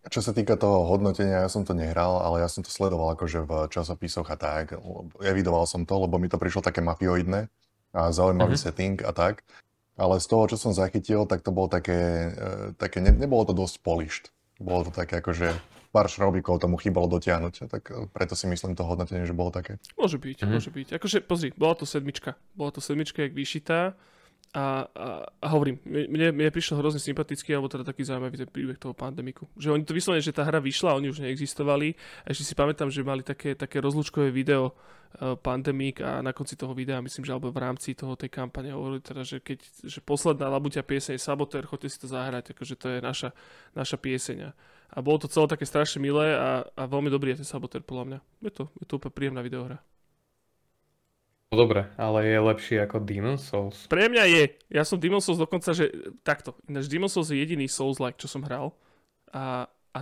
Čo sa týka toho hodnotenia, ja som to nehral, ale ja som to sledoval akože v časopisoch a tak. Evidoval som to, lebo mi to prišlo také mafioidné a zaujímavý
Mhm.
setting a tak. Ale z toho, čo som zachytil, tak to bolo také, e, také ne, nebolo to dosť polished. Bolo to také akože pár šrobíkov tomu chýbalo dotiahnuť. Tak e, preto si myslím to hodnotenie, že bolo také.
Môže byť,
Mhm.
môže byť. Akože, pozri, bola to sedmička. Bola to sedmička, jak vyšitá. A, a, hovorím, mne, mne prišiel hrozne sympatický, alebo teda taký zaujímavý ten príbeh toho pandemiku. Že oni to vyslovene, že tá hra vyšla, oni už neexistovali. A ešte si pamätám, že mali také, také rozlúčkové video uh, pandemik a na konci toho videa, myslím, že alebo v rámci toho tej kampane hovorili teda, že keď že posledná labuťa pieseň je Sabotér, choďte si to zahrať, akože to je naša, naša pieseň. A bolo to celé také strašne milé a, a veľmi dobrý je ten Sabotér, podľa mňa. Je to, je to úplne príjemná videohra.
No dobre, ale je lepší ako Demon Souls.
Pre mňa je. Ja som Demon Souls dokonca, že takto. Ináč Demon Souls je jediný Souls-like, čo som hral. A, a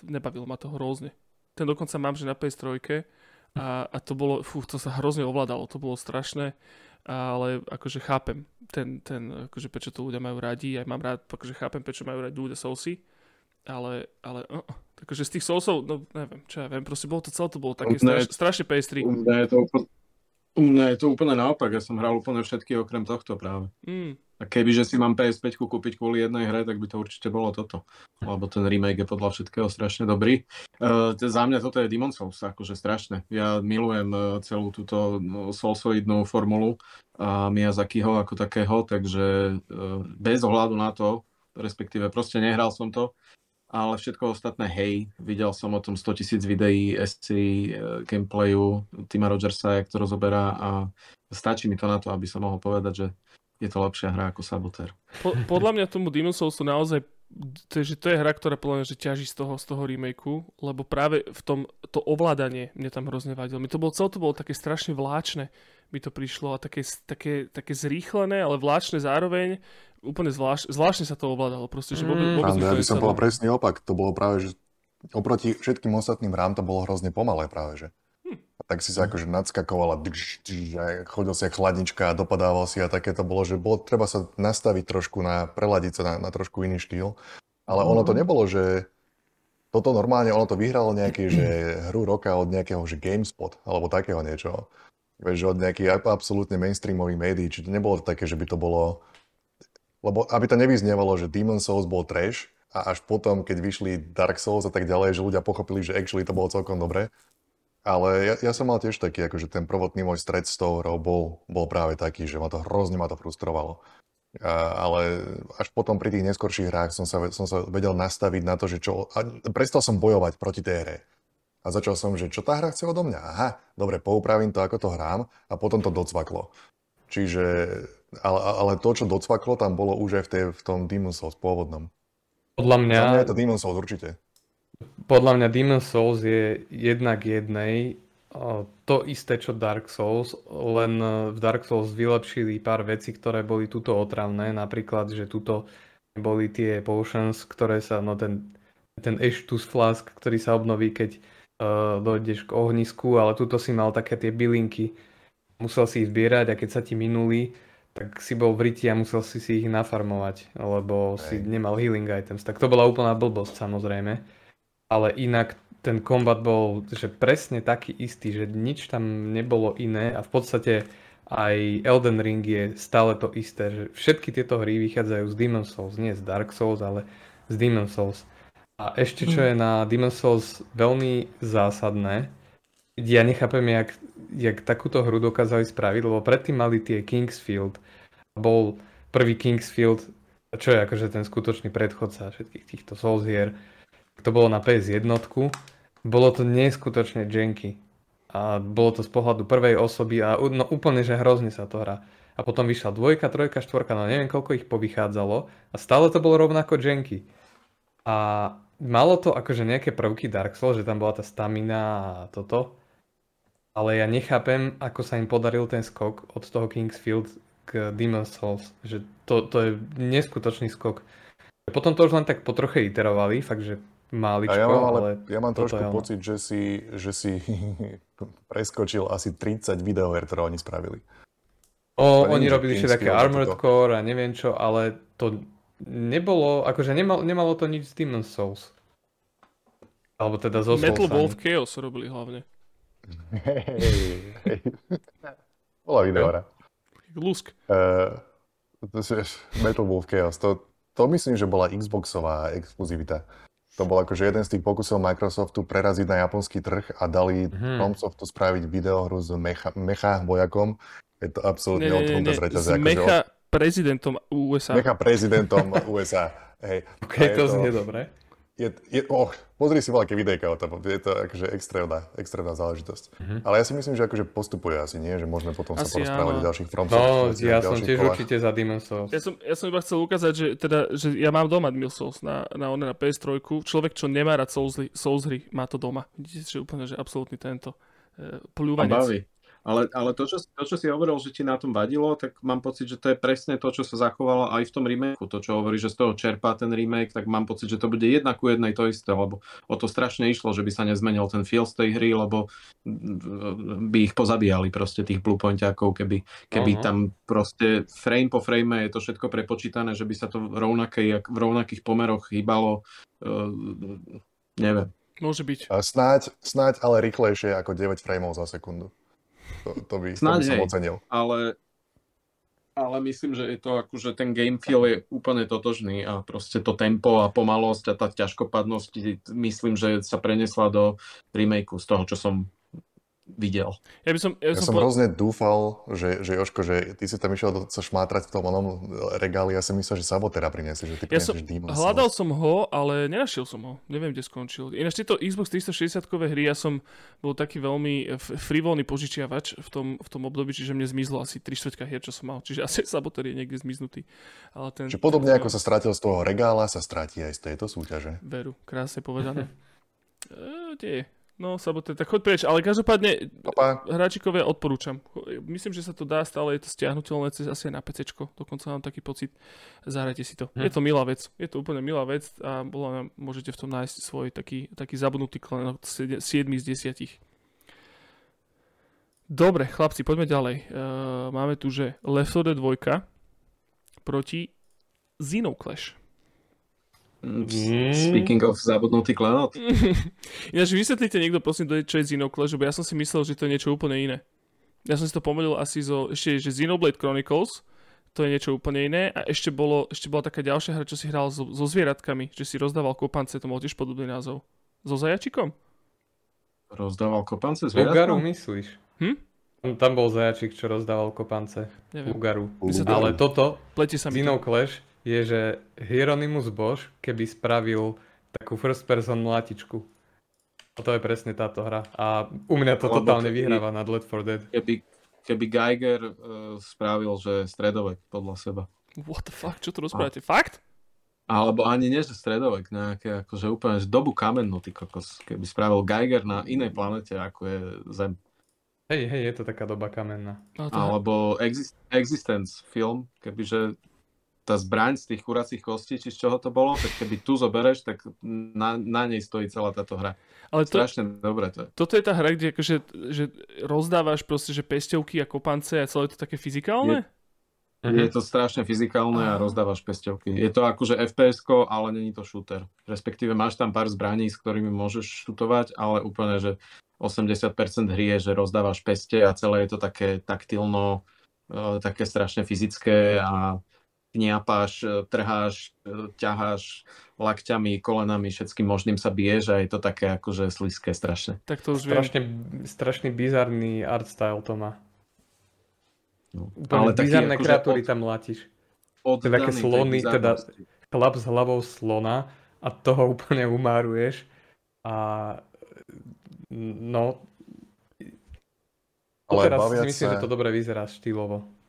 nebavilo ma to hrozne. Ten dokonca mám, že na PS3 a, a to bolo, fú, to sa hrozne ovládalo, to bolo strašné, ale akože chápem ten, ten akože prečo to ľudia majú radi, aj mám rád, akože chápem, prečo majú radi ľudia Soulsy, ale, ale uh, akože z tých Soulsov, no neviem, čo ja viem, proste bolo to celé, to bolo také straš, strašne PS3.
U mňa je to úplne, u mňa je to úplne naopak, ja som hral úplne všetky okrem tohto práve. Mm. A kebyže si mám PS5 kúpiť kvôli jednej hre, tak by to určite bolo toto. Lebo ten remake je podľa všetkého strašne dobrý. Uh, za mňa toto je Demon Souls, akože strašne. Ja milujem uh, celú túto no, Soulsoidnú formulu a Miyazakiho ako takého, takže uh, bez ohľadu na to, respektíve proste nehral som to, ale všetko ostatné, hej, videl som o tom 100 tisíc videí, SC, gameplayu Tima Rogersa, jak to rozoberá a stačí mi to na to, aby som mohol povedať, že je to lepšia hra ako Saboteur.
Po, podľa mňa tomu Demon Souls to naozaj že to je hra, ktorá podľa mňa že ťaží z toho, z toho remakeu, lebo práve v tom to ovládanie mne tam hrozne vadilo. Mi to bolo, celé to bolo také strašne vláčne, mi to prišlo a také, také, také zrýchlené, ale vláčne zároveň, úplne zvlášť, zvláštne sa to ovládalo. Proste, že vôbec, mm. vôbec
ja by som povedal presný opak. To bolo práve, že oproti všetkým ostatným hrám to bolo hrozne pomalé práve, že tak si sa akože nadskakoval a, chodil si chladnička a dopadával si a také to bolo, že bolo treba sa nastaviť trošku na, preladiť sa na, na trošku iný štýl. Ale ono to mhm. nebolo, že toto normálne, ono to vyhralo nejaký, že hru roka od nejakého, že GameSpot, alebo takého niečo. Vieš, od nejakých absolútne mainstreamových médií, či to nebolo také, že by to bolo... Lebo aby to nevyznievalo, že Demon Souls bol trash, a až potom, keď vyšli Dark Souls a tak ďalej, že ľudia pochopili, že actually to bolo celkom dobré, ale ja, ja som mal tiež taký, akože ten prvotný môj stred s tou hrou bol, bol práve taký, že ma to hrozne ma to frustrovalo. A, ale až potom pri tých neskorších hrách som sa, som sa vedel nastaviť na to, že čo... A prestal som bojovať proti tej hre. A začal som, že čo tá hra chce odo mňa? Aha, dobre, poupravím to, ako to hrám a potom to docvaklo. Čiže, ale, ale to, čo docvaklo, tam bolo už aj v, tej, v tom Demon's Souls pôvodnom.
Podľa mňa...
Za mňa je to Demon's Souls určite.
Podľa mňa Demon Souls je jednak jednej to isté, čo Dark Souls, len e, v Dark Souls vylepšili pár vecí, ktoré boli tuto otravné, napríklad, že tuto boli tie potions, ktoré sa, no ten, ten Eshtus Flask, ktorý sa obnoví, keď uh, dojdeš k ohnisku, ale tuto si mal také tie bylinky, musel si ich zbierať a keď sa ti minuli, tak si bol v riti a musel si si ich nafarmovať, lebo Hej. si nemal healing items. Tak to bola úplná blbosť samozrejme ale inak ten kombat bol že presne taký istý, že nič tam nebolo iné a v podstate aj Elden Ring je stále to isté, že všetky tieto hry vychádzajú z Demon Souls, nie z Dark Souls, ale z Demon Souls. A ešte čo je na Demon Souls veľmi zásadné, ja nechápem, jak, jak takúto hru dokázali spraviť, lebo predtým mali tie Kingsfield. Bol prvý Kingsfield, čo je akože ten skutočný predchodca všetkých týchto Souls hier to bolo na PS1, bolo to neskutočne janky. A bolo to z pohľadu prvej osoby a no, úplne, že hrozne sa to hrá. A potom vyšla dvojka, trojka, štvorka, no neviem koľko ich povychádzalo a stále to bolo rovnako janky. A malo to akože nejaké prvky Dark Souls, že tam bola tá stamina a toto. Ale ja nechápem, ako sa im podaril ten skok od toho Kingsfield k Demon's Souls. Že to, to je neskutočný skok. Potom to už len tak po troche iterovali, fakt, že máličko,
ja mám,
ale, ale
ja mám trošku je pocit, že si, že si preskočil asi 30 videoher, ktoré oni spravili.
O, oni robili ešte také Armored Core a neviem čo, ale to nebolo, akože nemal, nemalo to nič s Demon's Souls. Alebo teda zo
Metal Wolf Chaos robili hlavne.
Hej, hej. Bola videohra.
Lusk.
Uh, Metal Wolf Chaos, to, to myslím, že bola Xboxová exkluzivita. To bol akože jeden z tých pokusov Microsoftu preraziť na japonský trh a dali hmm. FromSoftu spraviť videohru s mecha, mecha vojakom. Je to absolútne odtrhnuté z reťaze.
S akože mecha od... prezidentom USA.
Mecha prezidentom USA. Hej.
Ok, to, to znie dobre
je, je, oh, pozri si veľké videjka o tom, je to akože extrémna, extrémna záležitosť. Mm-hmm. Ale ja si myslím, že akože postupuje asi, nie? Že môžeme potom asi sa porozprávať o ďalších From
No, ja som tiež kolách. určite za Demon's Souls.
Ja som, ja som iba chcel ukázať, že, teda, že ja mám doma Demon's Souls na, na, na, na PS3. Človek, čo nemá rád Souls, Souls hry, má to doma. Vidíte, že úplne, že absolútny tento uh, pľúvanec.
Ale, ale to, čo, to, čo si hovoril, že ti na tom vadilo, tak mám pocit, že to je presne to, čo sa zachovalo aj v tom remakeu. To, čo hovorí, že z toho čerpá ten remake, tak mám pocit, že to bude jedna ku jednej to isté, lebo o to strašne išlo, že by sa nezmenil ten feel z tej hry, lebo by ich pozabíjali proste tých bluepointiakov, keby, keby uh-huh. tam proste frame po frame je to všetko prepočítané, že by sa to v, rovnakej, v rovnakých pomeroch hýbalo. Uh, neviem.
Môže byť.
A snáď, snáď ale rýchlejšie ako 9 frameov za sekundu. To, to by, Snáď, to by som hej, ocenil.
Ale, ale myslím, že je to akože ten game feel je úplne totožný a proste to tempo a pomalosť a tá ťažkopadnosť myslím, že sa prenesla do remakeu z toho, čo som videl.
Ja, by som, ja, ja som, som po... hrozne dúfal, že, že Joško, že ty si tam išiel sa šmátrať v tom onom regáli, ja som myslel, že Sabotera priniesie, že ty ja
som, Demon Hľadal som ho, ale nenašiel som ho. Neviem, kde skončil. Ináč tieto Xbox 360-kové hry, ja som bol taký veľmi frivolný požičiavač v tom, v tom období, čiže mne zmizlo asi 3 štvrtka hier, čo som mal. Čiže asi Saboter je niekde zmiznutý.
Ale ten, Čiže podobne ten, ako sa stratil z toho regála, sa stratí aj z tejto súťaže.
Veru, krásne povedané. e, tie No, sabote, tak choď preč. Ale každopádne, Opa. hráčikovia odporúčam. Myslím, že sa to dá, stále je to stiahnutelné cez asi aj na PC. Dokonca mám taký pocit. Zahrajte si to. Hm. Je to milá vec. Je to úplne milá vec a bola, môžete v tom nájsť svoj taký, taký zabudnutý klenot 7 z 10. Dobre, chlapci, poďme ďalej. Uh, máme tu, že Left 4 Dead 2 proti Xenoclash.
Mm. Speaking of zabudnutý klenot.
Ináč vysvetlite niekto prosím, čo je Xenoclash, lebo ja som si myslel, že to je niečo úplne iné. Ja som si to pomýlil asi zo, ešte, že Xenoblade Chronicles, to je niečo úplne iné. A ešte, bolo, ešte bola taká ďalšia hra, čo si hral so, so zvieratkami, že si rozdával kopance, to mal tiež podobný názov. So zajačikom?
Rozdával kopance zvieratkami?
Ugaru myslíš? Hm? Tam bol zajačik, čo rozdával kopance. Neviem. Ugaru. Ugaru. Ale toto, Xenoclash, je, že Hieronymus Bosch, keby spravil takú first person mlatičku. A to je presne táto hra. A u mňa to Lebo totálne keby, vyhráva nad Left 4 Dead.
Keby, keby Geiger uh, spravil, že stredovek podľa seba.
What the fuck? Čo to rozprávate? A... Fakt?
Alebo ani nie, že stredovek, nejaké akože úplne že dobu kamennú, ty kokos. Keby spravil Geiger na inej planete, ako je Zem.
Hej, hej, je to taká doba kamenná.
No, to Alebo exist- Existence film, kebyže tá zbraň z tých kuracích kostí, či z čoho to bolo, tak keby tu zobereš, tak na, na nej stojí celá táto hra. Ale to, Strašne dobre to je.
Toto je tá hra, kde akože, že rozdávaš proste, že pesťovky a kopance a celé to také fyzikálne?
Je, je to strašne fyzikálne a rozdávaš pesťovky. Je to akože fps ale není to shooter. Respektíve máš tam pár zbraní, s ktorými môžeš šutovať, ale úplne, že 80% hry je, že rozdávaš peste a celé je to také taktilno, e, také strašne fyzické a kniapáš, e, trháš, e, ťaháš lakťami, kolenami, všetkým možným sa biješ a je to také akože sliské strašne.
Tak to už strašne, viem. strašný bizarný art style to má. No. Ale bizarné akože kreatúry od, tam latíš. Od teda také slony, teda chlap s hlavou slona a toho úplne umáruješ a no ale teraz si myslím, sa... že to dobre vyzerá štýlovo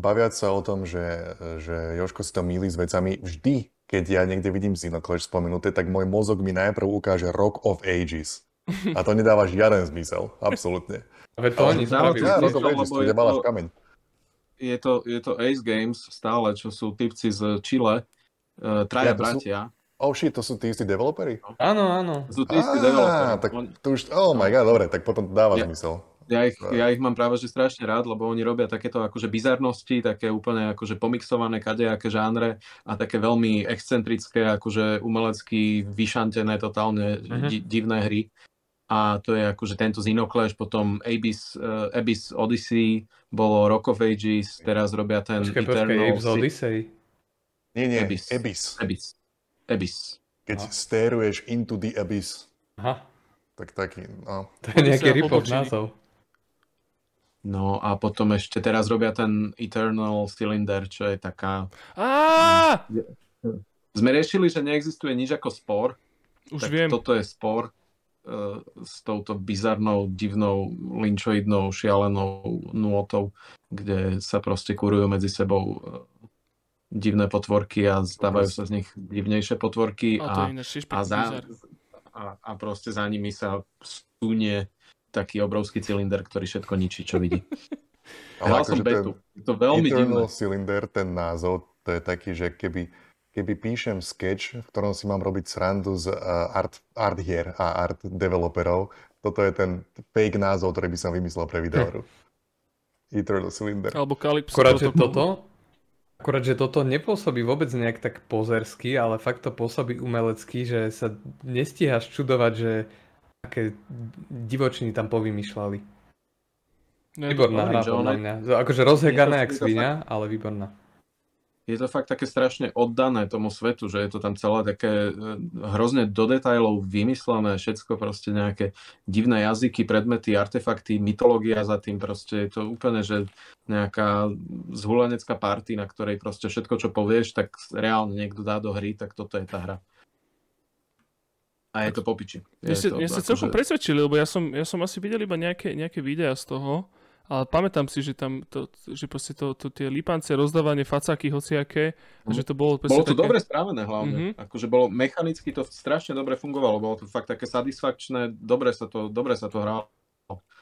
baviať sa o tom, že, že Joško si to míli s vecami, vždy, keď ja niekde vidím Xenoclash spomenuté, tak môj mozog mi najprv ukáže Rock of Ages. A to nedáva žiaden zmysel, absolútne.
Veď to oni spravili. Ja,
Rock of Ages, to nedávaš kameň.
Je to, je to Ace Games stále, čo sú typci z Chile, uh, traja ja, bratia. Sú...
Oh shit, to sú tí istí developeri?
Áno, áno.
Sú tí istí developeri.
tak to už, oh my god, dobre, tak potom to dáva ja, zmysel.
Ja ich, ja ich mám práve že strašne rád, lebo oni robia takéto akože bizarnosti, také úplne akože pomixované kadejaké žánre a také veľmi excentrické, akože umelecky vyšantené, totálne uh-huh. divné hry. A to je akože tento Xenoclash, potom Abyss, uh, Abyss Odyssey, bolo Rock of Ages, teraz robia ten
počkej, Eternal... Počkej, Abyss Odyssey?
Nie, nie, Abyss.
Abyss. Abyss. Abyss.
Keď Aha. steruješ into the Abyss.
Aha.
Tak taký, no.
To je nejaký ripov názov.
No a potom ešte teraz robia ten Eternal Cylinder, čo je taká...
Á!
Sme riešili, že neexistuje nič ako spor.
Už tak viem.
toto je spor uh, s touto bizarnou, divnou, linčoidnou, šialenou nôtou, kde sa proste kurujú medzi sebou uh, divné potvorky a stávajú sa z nich divnejšie potvorky a, a, a, za, a, a proste za nimi sa sunie taký obrovský cylinder, ktorý všetko ničí, čo vidí.
Ale
Hral som
akože ten
betu. Je to veľmi
Eternal
divné.
Cylinder, ten názov, to je taký, že keby, keby píšem sketch, v ktorom si mám robiť srandu z uh, art, art hier a art developerov, toto je ten fake názov, ktorý by som vymyslel pre videohru. Eternal Cylinder.
Alebo Calypso.
Akurát, že
protokol.
toto, akurát, že toto nepôsobí vôbec nejak tak pozersky, ale fakt to pôsobí umelecky, že sa nestíhaš čudovať, že aké divočiny tam povymýšľali.
No,
Výborná hra podľa mňa. Akože rozheganá jak svinia, ale výborná.
Je to fakt také strašne oddané tomu svetu, že je to tam celé také e, hrozne do detailov vymyslené, všetko proste nejaké divné jazyky, predmety, artefakty, mytológia za tým proste je to úplne, že nejaká zhulenecká party, na ktorej proste všetko, čo povieš, tak reálne niekto dá do hry, tak toto je tá hra. A je to popiči.
Mne
Je
ste,
to
mne ste
akože-
celkom presvedčili, lebo ja som, ja som asi videl iba nejaké, nejaké videá z toho, ale pamätám si, že tam to, že proste to, to tie lípance, rozdávanie facáky hociaké,
Mhm.
že to bolo
Bolo to
také...
dobre správené hlavne.
Mhm.
Akože bolo mechanicky to strašne dobre fungovalo. Bolo to fakt také satisfakčné, dobre sa to, dobre sa to hralo.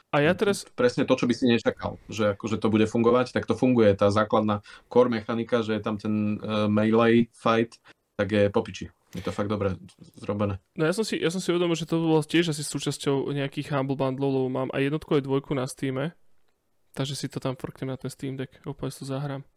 A ja teraz,
Presne to, čo by si nečakal, že akože to bude fungovať, tak to funguje. Tá základná core mechanika, že je tam ten uh, melee fight, tak je popiči. Je to fakt dobre zrobené.
no ja som si, ja som si uvedomil, že to bolo tiež asi súčasťou nejakých Humble Bundlov, lebo mám aj jednotku, aj dvojku na Steame, takže si to tam frknem na ten Steam Deck, úplne si to zahrám.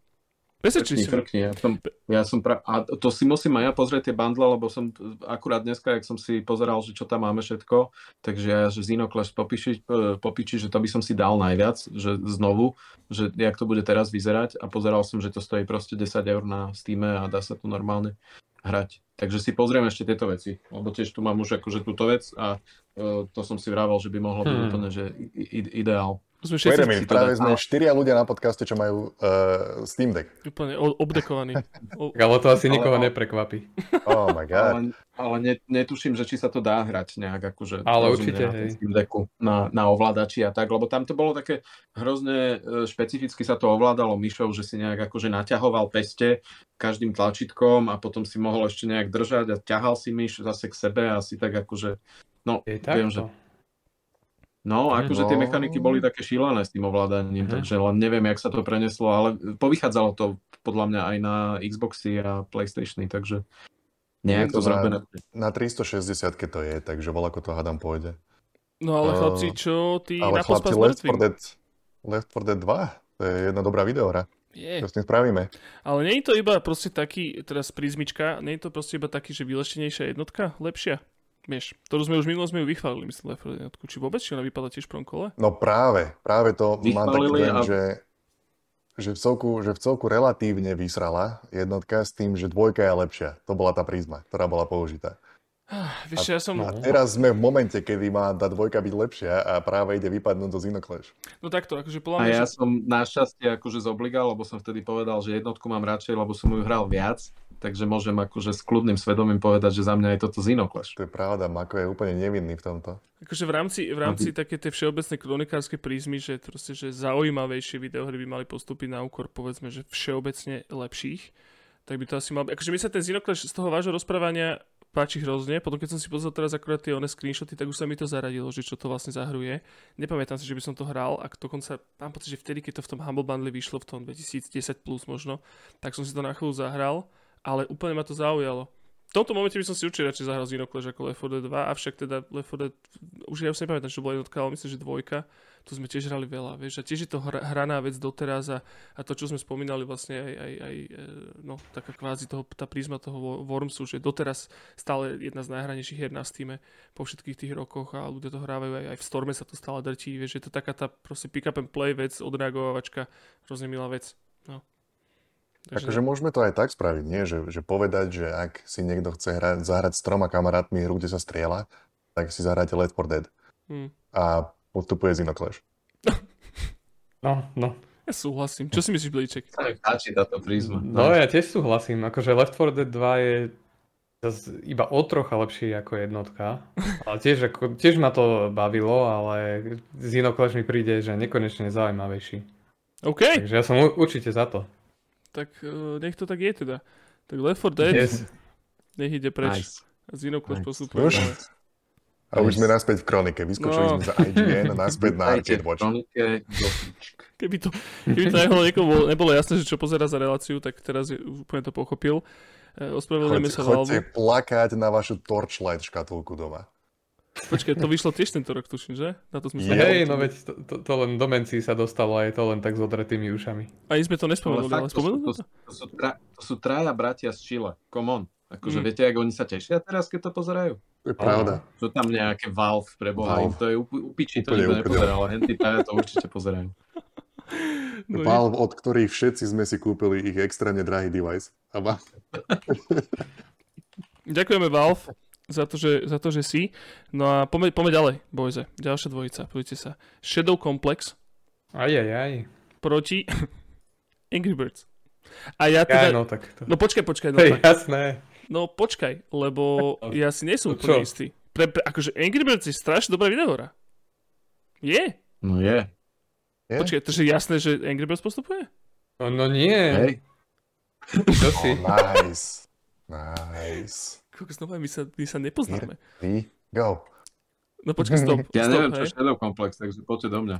Ste ma.
frkni. Ja som, ja som pra... A to si musím aj ja pozrieť tie bundle, lebo som akurát dneska, jak som si pozeral, že čo tam máme všetko, takže ja, že Xenoclash popiči, e, popiči, že to by som si dal najviac, že znovu, že jak to bude teraz vyzerať a pozeral som, že to stojí proste 10 eur na Steam a dá sa tu normálne hrať. Takže si pozrieme ešte tieto veci, lebo tiež tu mám už akože túto vec a e, to som si vravel, že by mohlo byť
Hmm.
úplne, že i, i, ideál.
Sme
Wait a minute,
to
práve
dá-
sme štyria ľudia na podcaste, čo majú uh, Steam Deck.
úplne o- obdekovaní. O,
ale to asi nikoho
ale-
neprekvapí.
Oh my god.
Ale, ale ne, netuším, že či sa to dá hrať nejak akože
Ale určite,
na,
hej.
Steam Decku, na, na ovládači a tak, lebo tam to bolo také hrozne e, špecificky sa to ovládalo myšou, že si nejak akože naťahoval peste každým tlačítkom a potom si mohol ešte nejak držať a ťahal si myš zase k sebe a si tak akože no,
Je
viem,
takto.
že No, akože tie
No.
mechaniky boli také šílené s tým ovládaním,
Mhm.
takže len neviem, jak sa to preneslo, ale povychádzalo to podľa mňa aj na Xboxy a Playstationy, takže nejak
to
to
na-
zrobené.
Na 360 to je, takže voľako to hádam pôjde.
No ale
Eh,
chlapci, čo ty
Ale
na
chlapci, Left 4
mŕtvým?
Dead, Left 4 Dead 2, to je jedna dobrá videohra.
Je.
Čo s tým spravíme?
Ale nie je to iba proste taký, teraz prízmička, nie je to proste iba taký, že vyleštenejšia jednotka, lepšia? Vieš, ktorú sme už minulé sme ju vychválili, myslím, Left 4 Dead jednotku. Či vôbec, či ona vypadá tiež v prvom kole?
No práve, práve to mám taký dojem,
a-
že, že, v celku, že v celku relatívne vysrala jednotka s tým, že dvojka je lepšia. To bola tá prízma, ktorá bola použitá.
Ah, vieš, ja som...
A teraz sme v momente, kedy má tá dvojka byť lepšia a práve ide vypadnúť do Xenoclash.
No takto, akože podľa
A
mňa...
ja
že-
som našťastie akože zobligal, lebo som vtedy povedal, že jednotku mám radšej, lebo som ju hral viac, takže môžem akože s kľudným svedomím povedať, že za mňa je toto Xenoclash.
To je pravda, Mako je úplne nevinný v tomto.
Akože v rámci, v rámci také tej všeobecnej kronikárskej prízmy, že, proste, že zaujímavejšie videohry by mali postúpiť na úkor, povedzme, že všeobecne lepších, tak by to asi mal. Akože mi sa ten Xenoclash z toho vášho rozprávania páči hrozne. Potom keď som si pozrel teraz akorát tie one screenshoty, tak už sa mi to zaradilo, že čo to vlastne zahruje. Nepamätám si, že by som to hral, ak dokonca mám pocit, že vtedy, keď to v tom Humble Bundle vyšlo v tom 2010 plus možno, tak som si to na chvíľu zahral, ale úplne ma to zaujalo. V tomto momente by som si určite radšej zahral Xenoclash ako Left 4 Dead 2, avšak teda Left 4 Dead, už ja už si nepamätám, čo bola jednotka, ale myslím, že dvojka, tu sme tiež hrali veľa, vieš, a tiež je to hra, hraná vec doteraz a, a to, čo sme spomínali vlastne aj, aj, aj e, no, taká kvázi toho, tá prízma toho Wo- Wormsu, že doteraz stále jedna z najhranejších hier na Steam po všetkých tých rokoch a ľudia to hrávajú aj, aj v Storme sa to stále drtí, vieš, je to taká tá proste pick up and play vec, odreagovačka, hrozne milá vec, no.
Takže môžeme to aj tak spraviť, nie? Že, že povedať, že ak si niekto chce hrať, zahrať s troma kamarátmi hru, kde sa strieľa, tak si zahráte Left 4 Dead
hm.
a postupuje Xenoclash.
No, no.
Ja súhlasím. Čo si myslíš, Blíček?
Sa mi páči táto prízma.
No ja tiež súhlasím, akože Left 4 Dead 2 je iba o trocha lepší ako jednotka. Ale tiež, ako, tiež ma to bavilo, ale Xenoclash mi príde, že nekonečne zaujímavejší.
OK,
Takže ja som u- určite za to.
Tak uh, nech to tak je teda. Tak Left 4 Dead,
Yes.
nech ide preč.
Nice.
A Xenoclash
Nice.
postupuje.
Už? A už sme naspäť v kronike. Vyskočili
No.
sme za IGN a naspäť na Arcade Watch.
Keby to, keby to náhodou niekomu bolo, nebolo jasné, že čo pozera za reláciu, tak teraz je, úplne to pochopil. E, Ospravedlňujeme sa
chodte
Valvu.
plakať na vašu Torchlight škatulku doma.
Počkaj, to vyšlo tiež tento rok, tuším, že? Na to sme sa
Hej, no veď to, to, to len do mencii sa dostalo a je to len tak s odretými ušami.
Ani sme to
Ale
nespomenuli,
fakt,
ale
to, sú,
spomenuli
to,
sme to?
to, sú tra, to sú traja bratia z Chile. Come on. Akože
Mm.
viete, ako oni sa tešia teraz, keď to pozerajú?
Je pravda.
Sú tam nejaké Valve pre Boha,
Valve.
to je upičí, to nikto nepozeral, ale henty traja to určite pozerajú.
No,
Valve, od ktorých všetci sme si kúpili ich extrémne drahý device. A ma...
Ďakujeme Valve za to, že, za to, že si. No a poďme, poďme ďalej, bojze. Ďalšia dvojica, poďte sa. Shadow Complex
Aj, aj, aj.
proti Angry Birds. A ja
Ja,
teda...
no tak to.
No počkaj, počkaj, no,
Hej,
tak,
jasné.
no počkaj, lebo ja si nie som úplne istý. Pre, pre, akože Angry Birds je strašne dobrá videohra. Je?
No je.
Je?
Počkaj, to je jasné, že Angry Birds postupuje?
No, no nie.
Hej.
Čo
Oh,
si?
nice. Nice.
Kokos, no my sa, my sa nepoznáme.
Ty, go.
No počkaj, stop.
Ja
stop,
neviem, čo je Shadow Complex, takže poďte do mňa.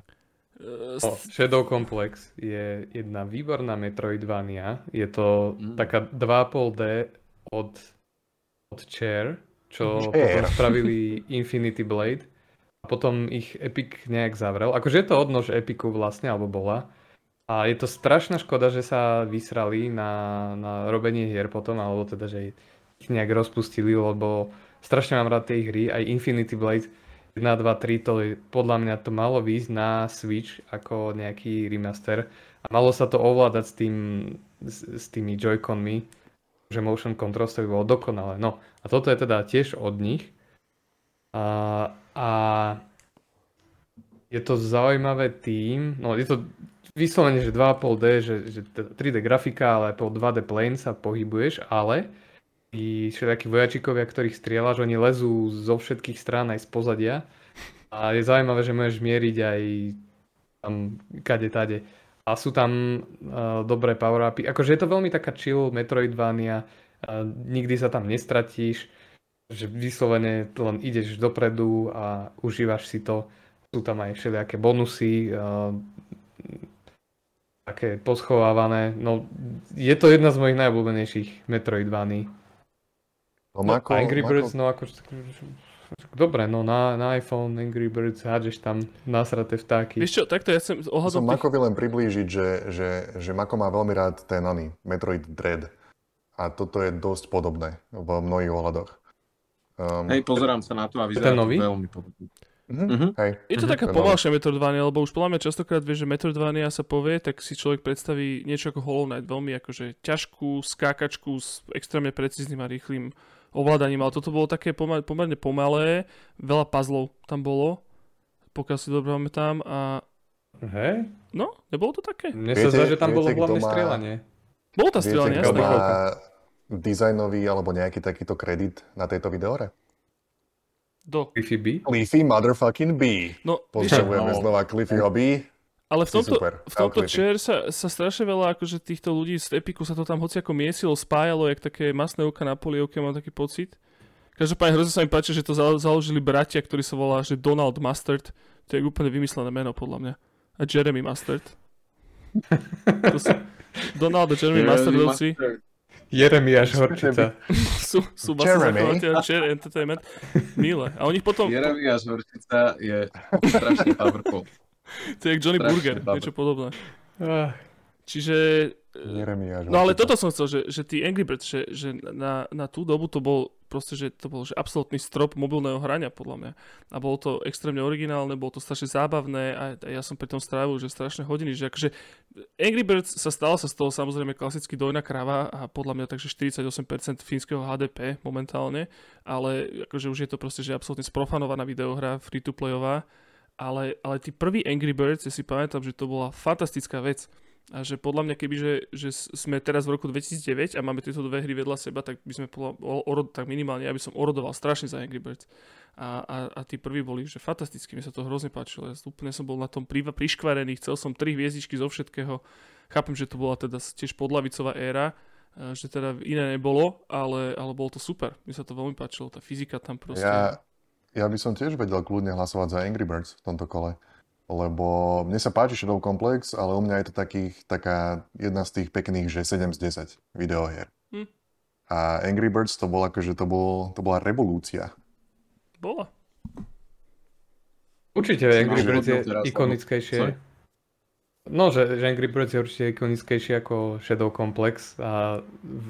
Uh,
O, Shadow Complex je jedna výborná Metroidvania. Je to
Mm.
taká 2,5D od, od Chair, čo
Chair.
potom spravili Infinity Blade. A potom ich Epic nejak zavrel. Akože je to odnož Epicu vlastne, alebo bola. A je to strašná škoda, že sa vysrali na, na robenie hier potom, alebo teda, že nejak rozpustili, lebo strašne mám rád tie hry. Aj Infinity Blade 1, 2, 3, to je, podľa mňa to malo výjsť na Switch ako nejaký remaster. A malo sa to ovládať s, tým, s, s tými Joy-Conmi, že motion controls to by bolo dokonalé. No a toto je teda tiež od nich. A, a je to zaujímavé tým, no je to vyslovene, že 2,5D, že, že teda 3D grafika, ale po 2D plane sa pohybuješ, ale tí všetakí vojačikovia, ktorých strieľaš, oni lezú zo všetkých strán aj z pozadia. A je zaujímavé, že môžeš mieriť aj tam kade tade. A sú tam uh, dobré power-upy. Akože je to veľmi taká chill Metroidvania, uh, nikdy sa tam nestratíš, že vyslovene len ideš dopredu a užívaš si to. Sú tam aj všelijaké bonusy, uh, také poschovávané. No, je to jedna z mojich najobľúbenejších Metroidvaní.
No, Mako,
Angry
Mako,
Birds, no akože... Dobre, no na, na iPhone Angry Birds hádžeš tam nasraté vtáky.
Vieš čo, takto ja chcem
Som
ohľadom tých...
Makovi len priblížiť, že, že, že Mako má veľmi rád ten oný, Metroid Dread. A toto je dosť podobné v mnohých ohľadoch. Um,
Hej, pozerám sa na to a vyzerá
ten
to
nový?
veľmi podobne.
mhm,
Mhm.
Hej.
Je to
Mhm.
taká pomalšia Metroidvania, lebo už podľa mňa častokrát vie, že Metroidvania sa povie, tak si človek predstaví niečo ako Hollow Knight, veľmi akože ťažkú skákačku s extrémne precízným a rýchlým ovládaním, ale toto bolo také pomer, pomerne pomalé, veľa puzzlov tam bolo, pokiaľ si dobre pamätám a
Hej?
no, nebolo to také?
Mne sa zdá, že tam bolo
viete, kto
hlavné
má-
strieľanie.
Bolo
Viete,
strieľanie, jasné.
má dizajnový alebo nejaký takýto kredit na tejto videore?
Do.
Wi-Fi B?
Cliffy motherfucking B.
No,
Pozdravujeme
No.
znova Cliffyho B.
ale v tomto,
super.
v tomto chair sa, sa strašne veľa akože týchto ľudí z Epiku sa to tam hoci ako miesilo, spájalo, jak také masné oka na polievke, mám taký pocit. Každopádne hrozne sa mi páči, že to zalo- založili bratia, ktorí sa volá, že Donald Mustard. To je úplne vymyslené meno, podľa mňa. A Jeremy Mustard. To sú Donald a Jeremy Mustardovci
Jeremiáš Horčica.
sú, sú
Jeremy.
Chair Entertainment. Milé. A oni potom,
Jeremiáš Horčica je strašne powerful.
To je jak Johnny
strašne
Burger,
dobre.
niečo podobné.
Ah,
Čiže
Jeremiáš
No ale toto som chcel, že, že tí Angry Birds, že, že na, na tú dobu to bol proste, že to bol že absolútny strop mobilného hrania podľa mňa. A bolo to extrémne originálne, bolo to strašne zábavné a, a ja som pri tom strávil že strašné hodiny, že akože Angry Birds sa stala sa z toho samozrejme klasicky dojná krava a podľa mňa takže 48% fínskeho HDP momentálne, ale akože už je to proste, že absolútne sprofanovaná videohra, free-to-playová, ale, ale tí prví Angry Birds, ja si pamätám, že to bola fantastická vec. A že podľa mňa, keby že, že sme teraz v roku 2009 a máme tieto dve hry vedľa seba, tak by sme podľa, orod, tak minimálne ja som orodoval strašne za Angry Birds. A, a, a tí prví boli, že fantasticky, mi sa to hrozne páčilo. Ja úplne som bol na tom pri, priškvarený, chcel som tri hviezdičky zo všetkého. Chápem, že to bola teda tiež podlavicová éra, že teda iné nebolo, ale, ale bolo to super. Mi sa to veľmi páčilo, tá fyzika tam proste.
Ja, Ja by som tiež vedel kľudne hlasovať za Angry Birds v tomto kole. Lebo mne sa páči Shadow Complex, ale u mňa je to takých, taká jedna z tých pekných, že 7 z 10 videohier.
Hm.
A Angry Birds to bol akože to, bol, to bola revolúcia.
Bola.
Určite Angry Birds je ikonickejšie.
Sorry.
No, že, že Angry Birds je určite ikonickejšie ako Shadow Complex a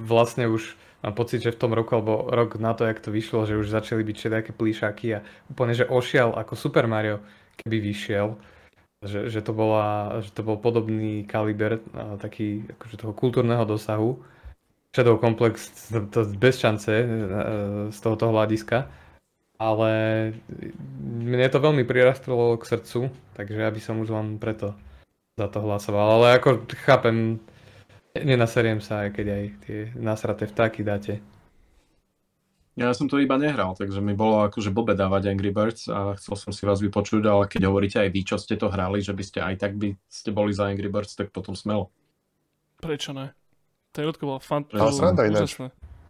vlastne už mám pocit, že v tom roku, alebo rok na to, jak to vyšlo, že už začali byť všetké plíšaky a úplne, že ošial ako Super Mario, keby vyšiel. Že, že, to, bola, že to bol podobný kaliber, taký akože toho kultúrneho dosahu. Shadow Complex to, to bez šance e, z tohoto hľadiska. Ale mne to veľmi prirastlo k srdcu, takže ja by som už len preto za to hlasoval. Ale ako chápem, nenaseriem sa, aj keď aj tie nasraté vtáky dáte.
Ja som to iba nehral, takže mi bolo akože blbe dávať Angry Birds a chcel som si vás vypočuť, ale keď hovoríte aj vy, čo ste to hrali, že by ste aj tak by ste boli za Angry Birds, tak potom smelo.
Prečo ne? Tá jednotka bola fan...
Ale
to
sranda ináč.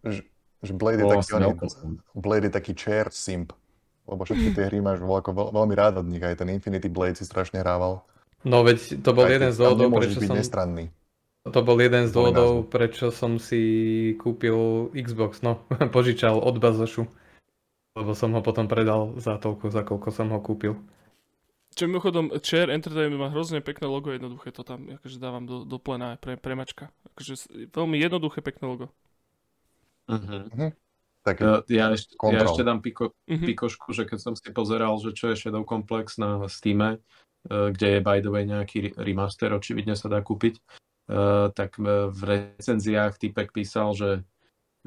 Že, že Blade, je taký,
sranda.
Blade je taký chair simp. Lebo všetky tie hry máš veľ, ako veľ, veľmi rád od nich. Aj ten Infinity Blade si strašne hrával.
No veď to bol
Aj
jeden z dôvodov, prečo
byť
som...
nestranný.
To bol jeden z dôvodov, prečo som si kúpil Xbox, no, požičal od Bazošu. Lebo som ho potom predal za toľko, za koľko som ho kúpil.
Čo mimochodom, Chair Entertainment má hrozne pekné logo, jednoduché to tam akože dávam do, do plena aj pre, pre mačka. Akože veľmi jednoduché, pekné logo.
Taký,
Uh, ja, ešte, ja ešte dám piko,
Mhm.
pikošku, že keď som si pozeral, že čo je Shadow Complex na Steam, kde je by the way nejaký re- remaster, očividne sa dá kúpiť, uh, tak uh, v recenziách typek písal, že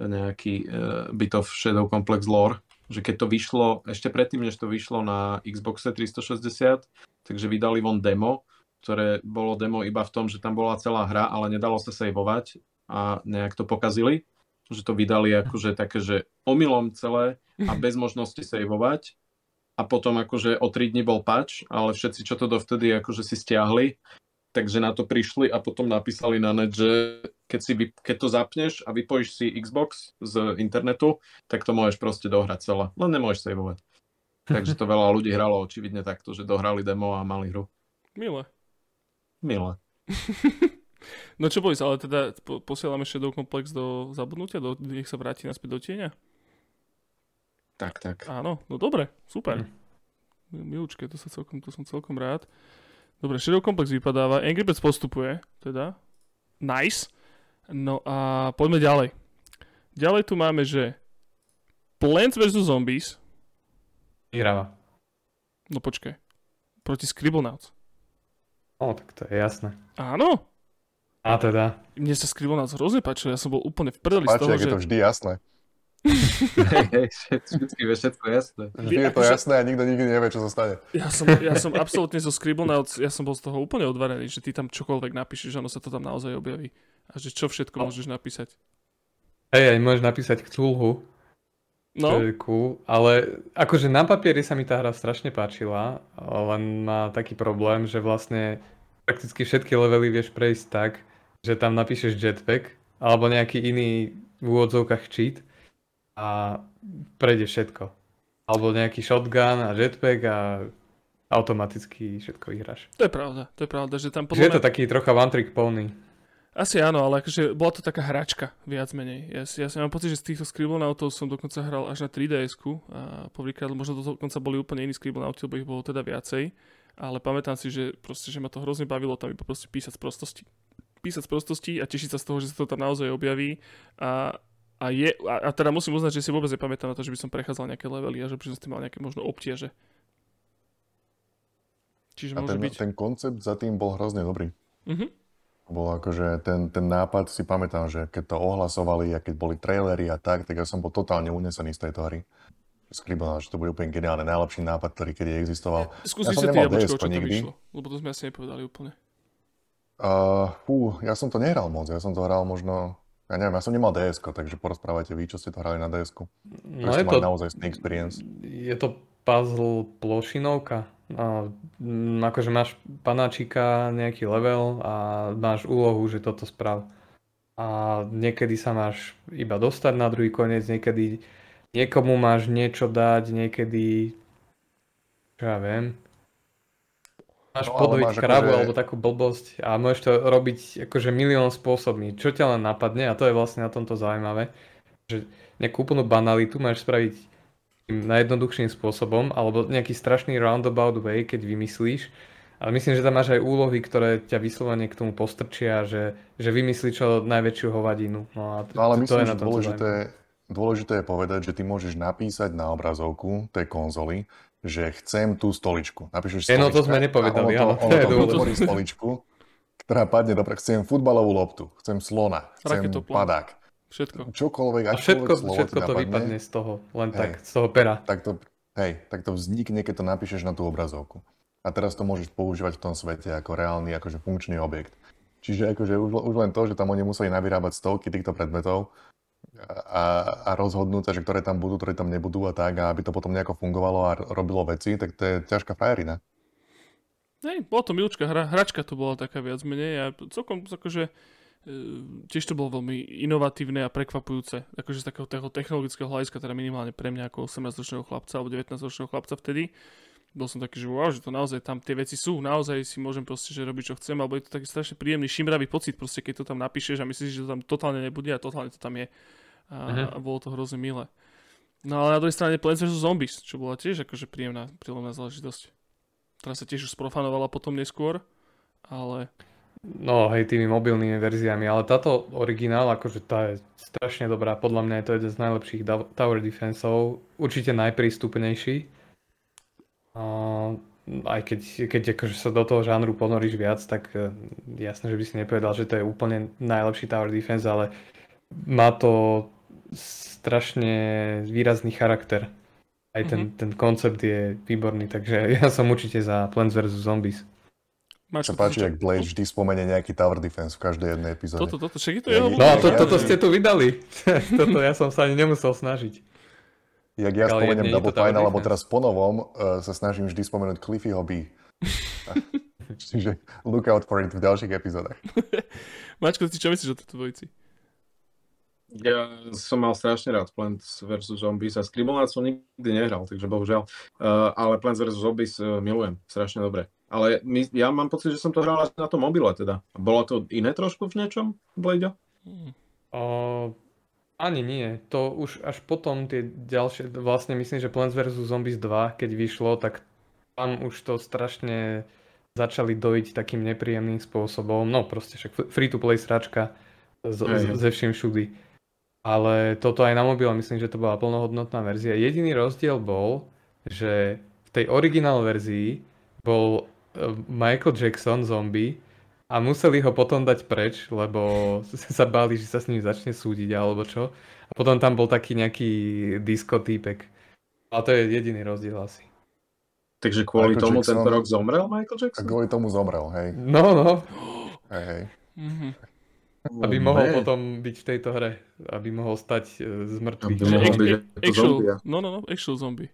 nejaký uh, bit of Shadow Complex lore, že keď to vyšlo, ešte predtým, než to vyšlo na Xbox 360, takže vydali von demo, ktoré bolo demo iba v tom, že tam bola celá hra, ale nedalo sa saveovať a nejak to pokazili že to vydali akože také, že omylom celé a bez možnosti saveovať. A potom akože o 3 dní bol patch, ale všetci, čo to dovtedy akože si stiahli, takže na to prišli a potom napísali na net, že keď, si, vy- keď to zapneš a vypojíš si Xbox z internetu, tak to môžeš proste dohrať celé. Len nemôžeš saveovať. Takže to veľa ľudí hralo očividne takto, že dohrali demo a mali hru.
Milé.
Milé.
No čo boys, ale teda po, posielame Shadow Complex do zabudnutia, do, nech sa vráti naspäť do tieňa?
Tak, tak.
Áno, no dobre, super. Milúčke, to, sa celkom, to som celkom rád. Dobre, Shadow Complex vypadáva, Angry Birds postupuje, teda. Nice. No a poďme ďalej. Ďalej tu máme, že Plants vs. Zombies,
Vyhráva.
no počkaj, proti Scribblenauts.
No, tak to je jasné.
Áno,
A teda.
mne sa Scribblenauts hrozne páčil, ja som bol úplne v prdeli z toho,
ak je
že...
to vždy jasné.
Hej, je všetko jasné.
Vždy je to jasné a nikto nikdy nevie, čo sa stane.
Ja som, ja som absolútne zo Scribblenauts, ja som bol z toho úplne odvarený, že ty tam čokoľvek napíšeš, ono sa to tam naozaj objaví. A že čo všetko
No.
môžeš napísať.
Hej, aj môžeš napísať Cthulhu, čo
No,
je cool, ale akože na papieri sa mi tá hra strašne páčila, len má taký problém, že vlastne prakticky všetky levely vieš prejsť tak, že tam napíšeš jetpack, alebo nejaký iný v úvodzovkách cheat a prejde všetko. Alebo nejaký shotgun a jetpack a automaticky všetko vyhráš.
to je pravda, to je pravda, že tam
Čiže je
podľa
to
mňa...
taký trocha one trick pony.
Asi áno, ale akože bola to taká hračka, viac menej. Ja, si, ja si mám pocit, že z týchto Scribblenautov som dokonca hral až na 3DS-ku a poprvýkrát možno to dokonca boli úplne iní Scribblenauti, lebo ich bolo teda viacej. Ale pamätám si, že proste, že ma to hrozne bavilo tam iba proste písať z prostosti. Písať z prostosti a tešiť sa z toho, že sa to tam naozaj objaví. A, a, je, a, a teda musím uznať, že si vôbec nepamätám na to, že by som prechádzal nejaké levely a že by som s tým mal nejaké možno obtiaže. Čiže
A
môže
ten,
byť...
ten koncept za tým bol hrozne dobrý.
Mhm.
Bol akože ten, ten nápad si pamätám, že keď to ohlasovali a keď boli trailery a tak, tak ja som bol totálne unesený z tejto hry. Skribal, že to bude úplne geniálne, najlepší nápad, ktorý kedy existoval.
Skúsi
som
sa ty
nemal
jablčko, čo
nikdy.
vyšlo. Lebo to sme asi nepovedali úplne.
Uh, fú, ja som to nehral moc, ja som to hral možno, ja neviem, ja som nemal ds takže porozprávajte vy, čo ste to hrali na ds
No je to,
naozaj experience.
je to puzzle plošinovka. A, mm, akože máš panáčika, nejaký level a máš úlohu, že toto sprav. A niekedy sa máš iba dostať na druhý koniec, niekedy niekomu máš niečo dať niekedy, čo ja viem, máš
No,
podojiť
máš
kravu
akože-
alebo takú blbosť a môžeš to robiť akože milión spôsobmi, čo ťa len napadne a to je vlastne na tomto zaujímavé, že nejakú úplnú banalitu máš spraviť tým najjednoduchším spôsobom alebo nejaký strašný roundabout way, keď vymyslíš, ale myslím, že tam máš aj úlohy, ktoré ťa vyslovene k tomu postrčia, že, že vymyslí čo najväčšiu hovadinu. No a
No ale
to,
myslím,
je
že
na tomto
dôležité,
zaujímavé.
dôležité je povedať, že ty môžeš napísať na obrazovku tej konzoly, že chcem tú stoličku. Napíšeš
no to
stolička
sme
a
nepovedali,
ono to,
áno, to
ono to
dôležité.
vytvorí stoličku, ktorá padne do Chcem futbalovú loptu, chcem slona, chcem
Raketoplán.
padák.
Všetko.
Čokoľvek,
A všetko,
slovo
všetko to
napadne,
vypadne z toho, len
Hej.
tak, z toho pera.
tak to, hej, tak to vznikne, keď to napíšeš na tú obrazovku. A teraz to môžeš používať v tom svete ako reálny, akože funkčný objekt. Čiže akože už, už len to, že tam oni museli navyrábať stovky týchto predmetov a, a rozhodnúť sa, že ktoré tam budú, ktoré tam nebudú a tak, a aby to potom nejako fungovalo a robilo veci, tak to je ťažká frajerina.
Hej, bola to milúčka hra, hračka to bola taká viac menej a celkom akože e, tiež to bolo veľmi inovatívne a prekvapujúce, akože z takého technologického hľadiska, teda minimálne pre mňa ako 18-ročného chlapca alebo 19-ročného chlapca vtedy. Bol som taký, že wow, že to naozaj tam tie veci sú, naozaj si môžem proste, že robiť čo chcem, alebo je to taký strašne príjemný, šimravý pocit proste, keď to tam napíšeš a myslíš, že to tam totálne nebude a totálne to tam je. A,
Mhm.
a bolo to hrozne milé. No ale na druhej strane Plants vs. Zombies, čo bola tiež akože príjemná, príjemná záležitosť. Ktorá sa tiež už sprofanovala potom neskôr, ale
No hej, tými mobilnými verziami, ale táto originál, akože tá je strašne dobrá, podľa mňa je to jeden z najlepších tower defenseov, určite najprístupnejší. A aj keď, keď akože sa do toho žánru ponoríš viac, tak e, jasné, že by si nepovedal, že to je úplne najlepší tower defense, ale má to strašne výrazný charakter. Aj ten, ten koncept je výborný, takže ja som určite za Plants vs. Zombies.
máš
Sa páči, ak Blade vždy spomenie nejaký tower defense v každej jednej epizóde.
toto, toto, však je to jeho
No to, toto ste tu vydali. toto ja som sa ani nemusel snažiť.
Jak ja
Ale
spomeniem Double Fine, alebo teraz po novom uh, sa snažím vždy spomenúť Cliffyho B. Čiže look out for it v ďalších epizódach.
Mačko, ty čo myslíš o tejto dvojici?
Ja som mal strašne rád Plants vs. Zombies a Scribblenauts som nikdy nehral, takže bohužiaľ. Uh, ale Plants vs. Zombies uh, milujem, strašne dobre. Ale my, ja mám pocit, že som to hral až na tom mobile teda. Bolo to iné trošku v niečom, Blade?
Hmm.
O, ani nie. To už až potom tie ďalšie, vlastne myslím, že Plants vs. Zombies 2, keď vyšlo, tak tam už to strašne začali dojiť takým nepríjemným spôsobom. No proste však free-to-play sračka z, ze vším všudy. Ale toto aj na mobile, myslím, že to bola plnohodnotná verzia. Jediný rozdiel bol, že v tej originál verzii bol eh, Michael Jackson zombie a museli ho potom dať preč, lebo sa báli, že sa s ním začne súdiť alebo čo. A potom tam bol taký nejaký disco týpek. A to je jediný rozdiel asi.
Takže kvôli
Michael
tomu
Jackson.
tento rok zomrel Michael
A
Jackson?
kvôli tomu zomrel, hej.
No, no,
hej, hej.
Mhm.
aby
Oh,
mohol
man.
potom byť v tejto hre. Aby mohol stať e, z mŕtvych.
Aby mohol byť
actual, no, no, no, actual zombie.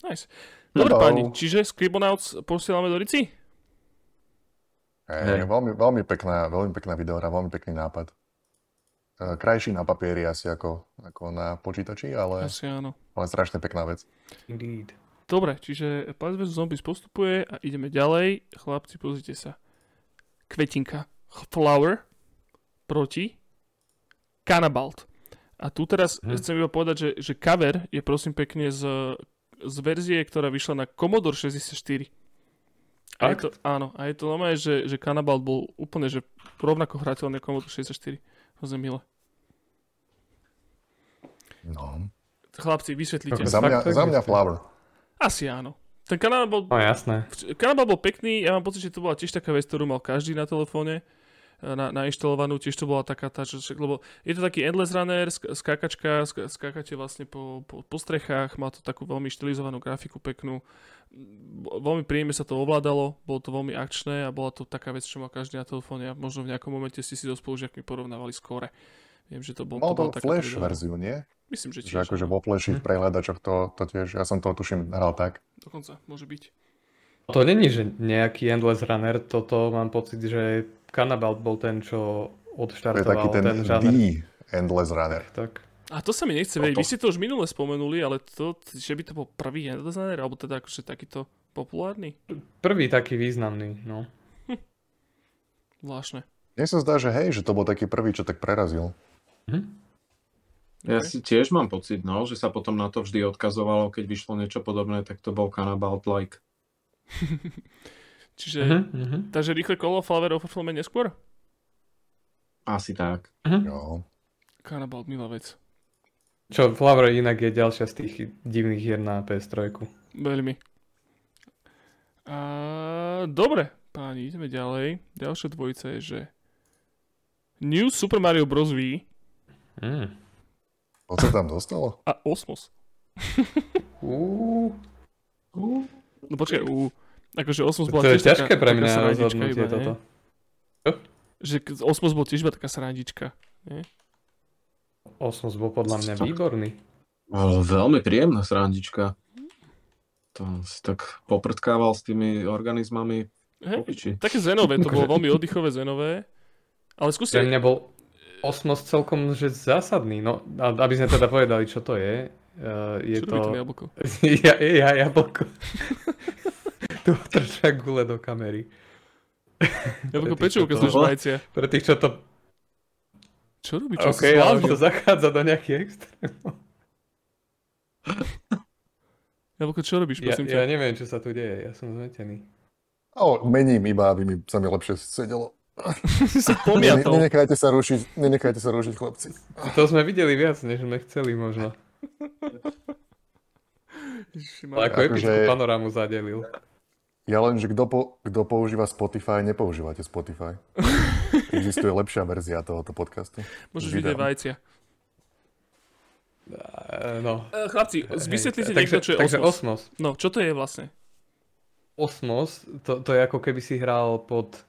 Nice. Dobre
Hello.
páni, čiže Scribblenauts posielame do Rici?
Hej,
Hej.
Veľmi, veľmi, pekná, veľmi pekná videohra, veľmi pekný nápad. E, Krajší na papieri asi ako, ako na počítači, ale,
Asi áno.
ale strašne pekná vec.
Indeed.
Dobre, čiže Plants vs. Zombies postupuje a ideme ďalej. Chlapci, pozrite sa. Kvetinka. Flower proti Cannibalt. A tu teraz
Hm.
chcem iba povedať, že, že cover je prosím pekne z, z verzie, ktorá vyšla na Commodore 64. A je to, áno, a je to normálne, že, že Cannibalt bol úplne, že rovnako hrateľný ako Commodore 64. Hrozne milé.
No.
Chlapci, vysvetlite.
Za mňa,
Fakt to
za mňa. Flower.
Asi áno. Ten kanál bol
No jasné.
Kanál bol pekný, ja mám pocit, že to bola tiež taká vec, ktorú mal každý na telefóne e, na, nainštalovanú, tiež to bola taká tá, že, však- lebo je to taký endless runner, sk- skákačka, sk- skákate vlastne po, po, po strechách, má to takú veľmi štilizovanú grafiku, peknú, veľmi príjemne sa to ovládalo, bolo to veľmi akčné a bola to taká vec, čo mal každý na telefóne a možno v nejakom momente ste si so spolužiakmi porovnávali skore. Viem, že to bol
Mal to
taká
flash
príroda.
verziu, nie?
Myslím, že
Že
tiež.
akože vo flashi v prehľadačoch to, to tiež, ja som to tuším hral tak.
Dokonca, môže byť.
To není, že nejaký Endless Runner, toto mám pocit, že Cannibal bol ten, čo
To je taký
odštartoval
ten,
ten, žáner.
The Endless Runner.
Tak.
A to sa mi nechce vedieť. Vy ste to už minule spomenuli, ale to, že by to bol prvý hand designer, alebo teda akože takýto populárny?
Prvý taký významný, no.
Zvláštne.
Mne sa zdá, že hej, že to bol taký prvý, čo tak prerazil.
Ja
Ok.
si tiež mám pocit, no, že sa potom na to vždy odkazovalo, keď vyšlo niečo podobné, tak to bol Cannibal like.
Čiže,
Mhm, mhm,
takže rýchle kolo Flower of neskôr?
Asi tak.
mhm.
Jo.
Cannibal, milá vec.
Čo, Flower inak je ďalšia z tých divných hier na PS3.
Veľmi. A, dobre, páni, ideme ďalej. Ďalšia dvojica je, že New Super Mario Bros. V
Mm.
To sa tam dostalo?
a Osmos.
Uú,
No počkaj, u, akože Osmos
to
bola
je
tiež
ťažké
taká,
pre mňa
srandička
rozhodnutie toto.
Nie? Že Osmos bol tiež iba taká srandička.
Osmos bol podľa mňa výborný.
Ale veľmi príjemná srandička. To si tak poprtkával s tými organizmami. Popiči.
také zenové, to bolo veľmi oddychové zenové. Ale skúste,
Pre mňa bol Osmos celkom že zásadný. No, aby sme teda povedali, čo to je. Uh, je
čo
to...
jablko?
ja, ja jablko. tu trča gule do kamery.
Jablko
Pre tých,
pečovka
čo
z
to-
Švajcia.
Pre tých, čo to...
Čo robí? Čo
OK,
si
ale to zachádza do nejakých extrémov.
Jablko, čo robíš,
Ja,
prosím
ja
ťa?
neviem, čo sa tu deje. Ja som zmetený.
O, mením iba, aby mi, sa mi lepšie sedelo.
sa
Ne, nenechajte sa rušiť, nenechajte sa rušiť, chlapci.
To sme videli viac, než sme chceli možno. Ale ako epickú panorámu zadelil.
Ja len, že kto, po, kto používa Spotify, nepoužívate Spotify. Existuje lepšia verzia tohoto podcastu.
Môžeš vidieť vajcia.
No.
E, Chlapci, vysvetlite niekto, čo je
takže
Osmos.
Osmos.
No, čo to je vlastne?
Osmos, to, to je ako keby si hral pod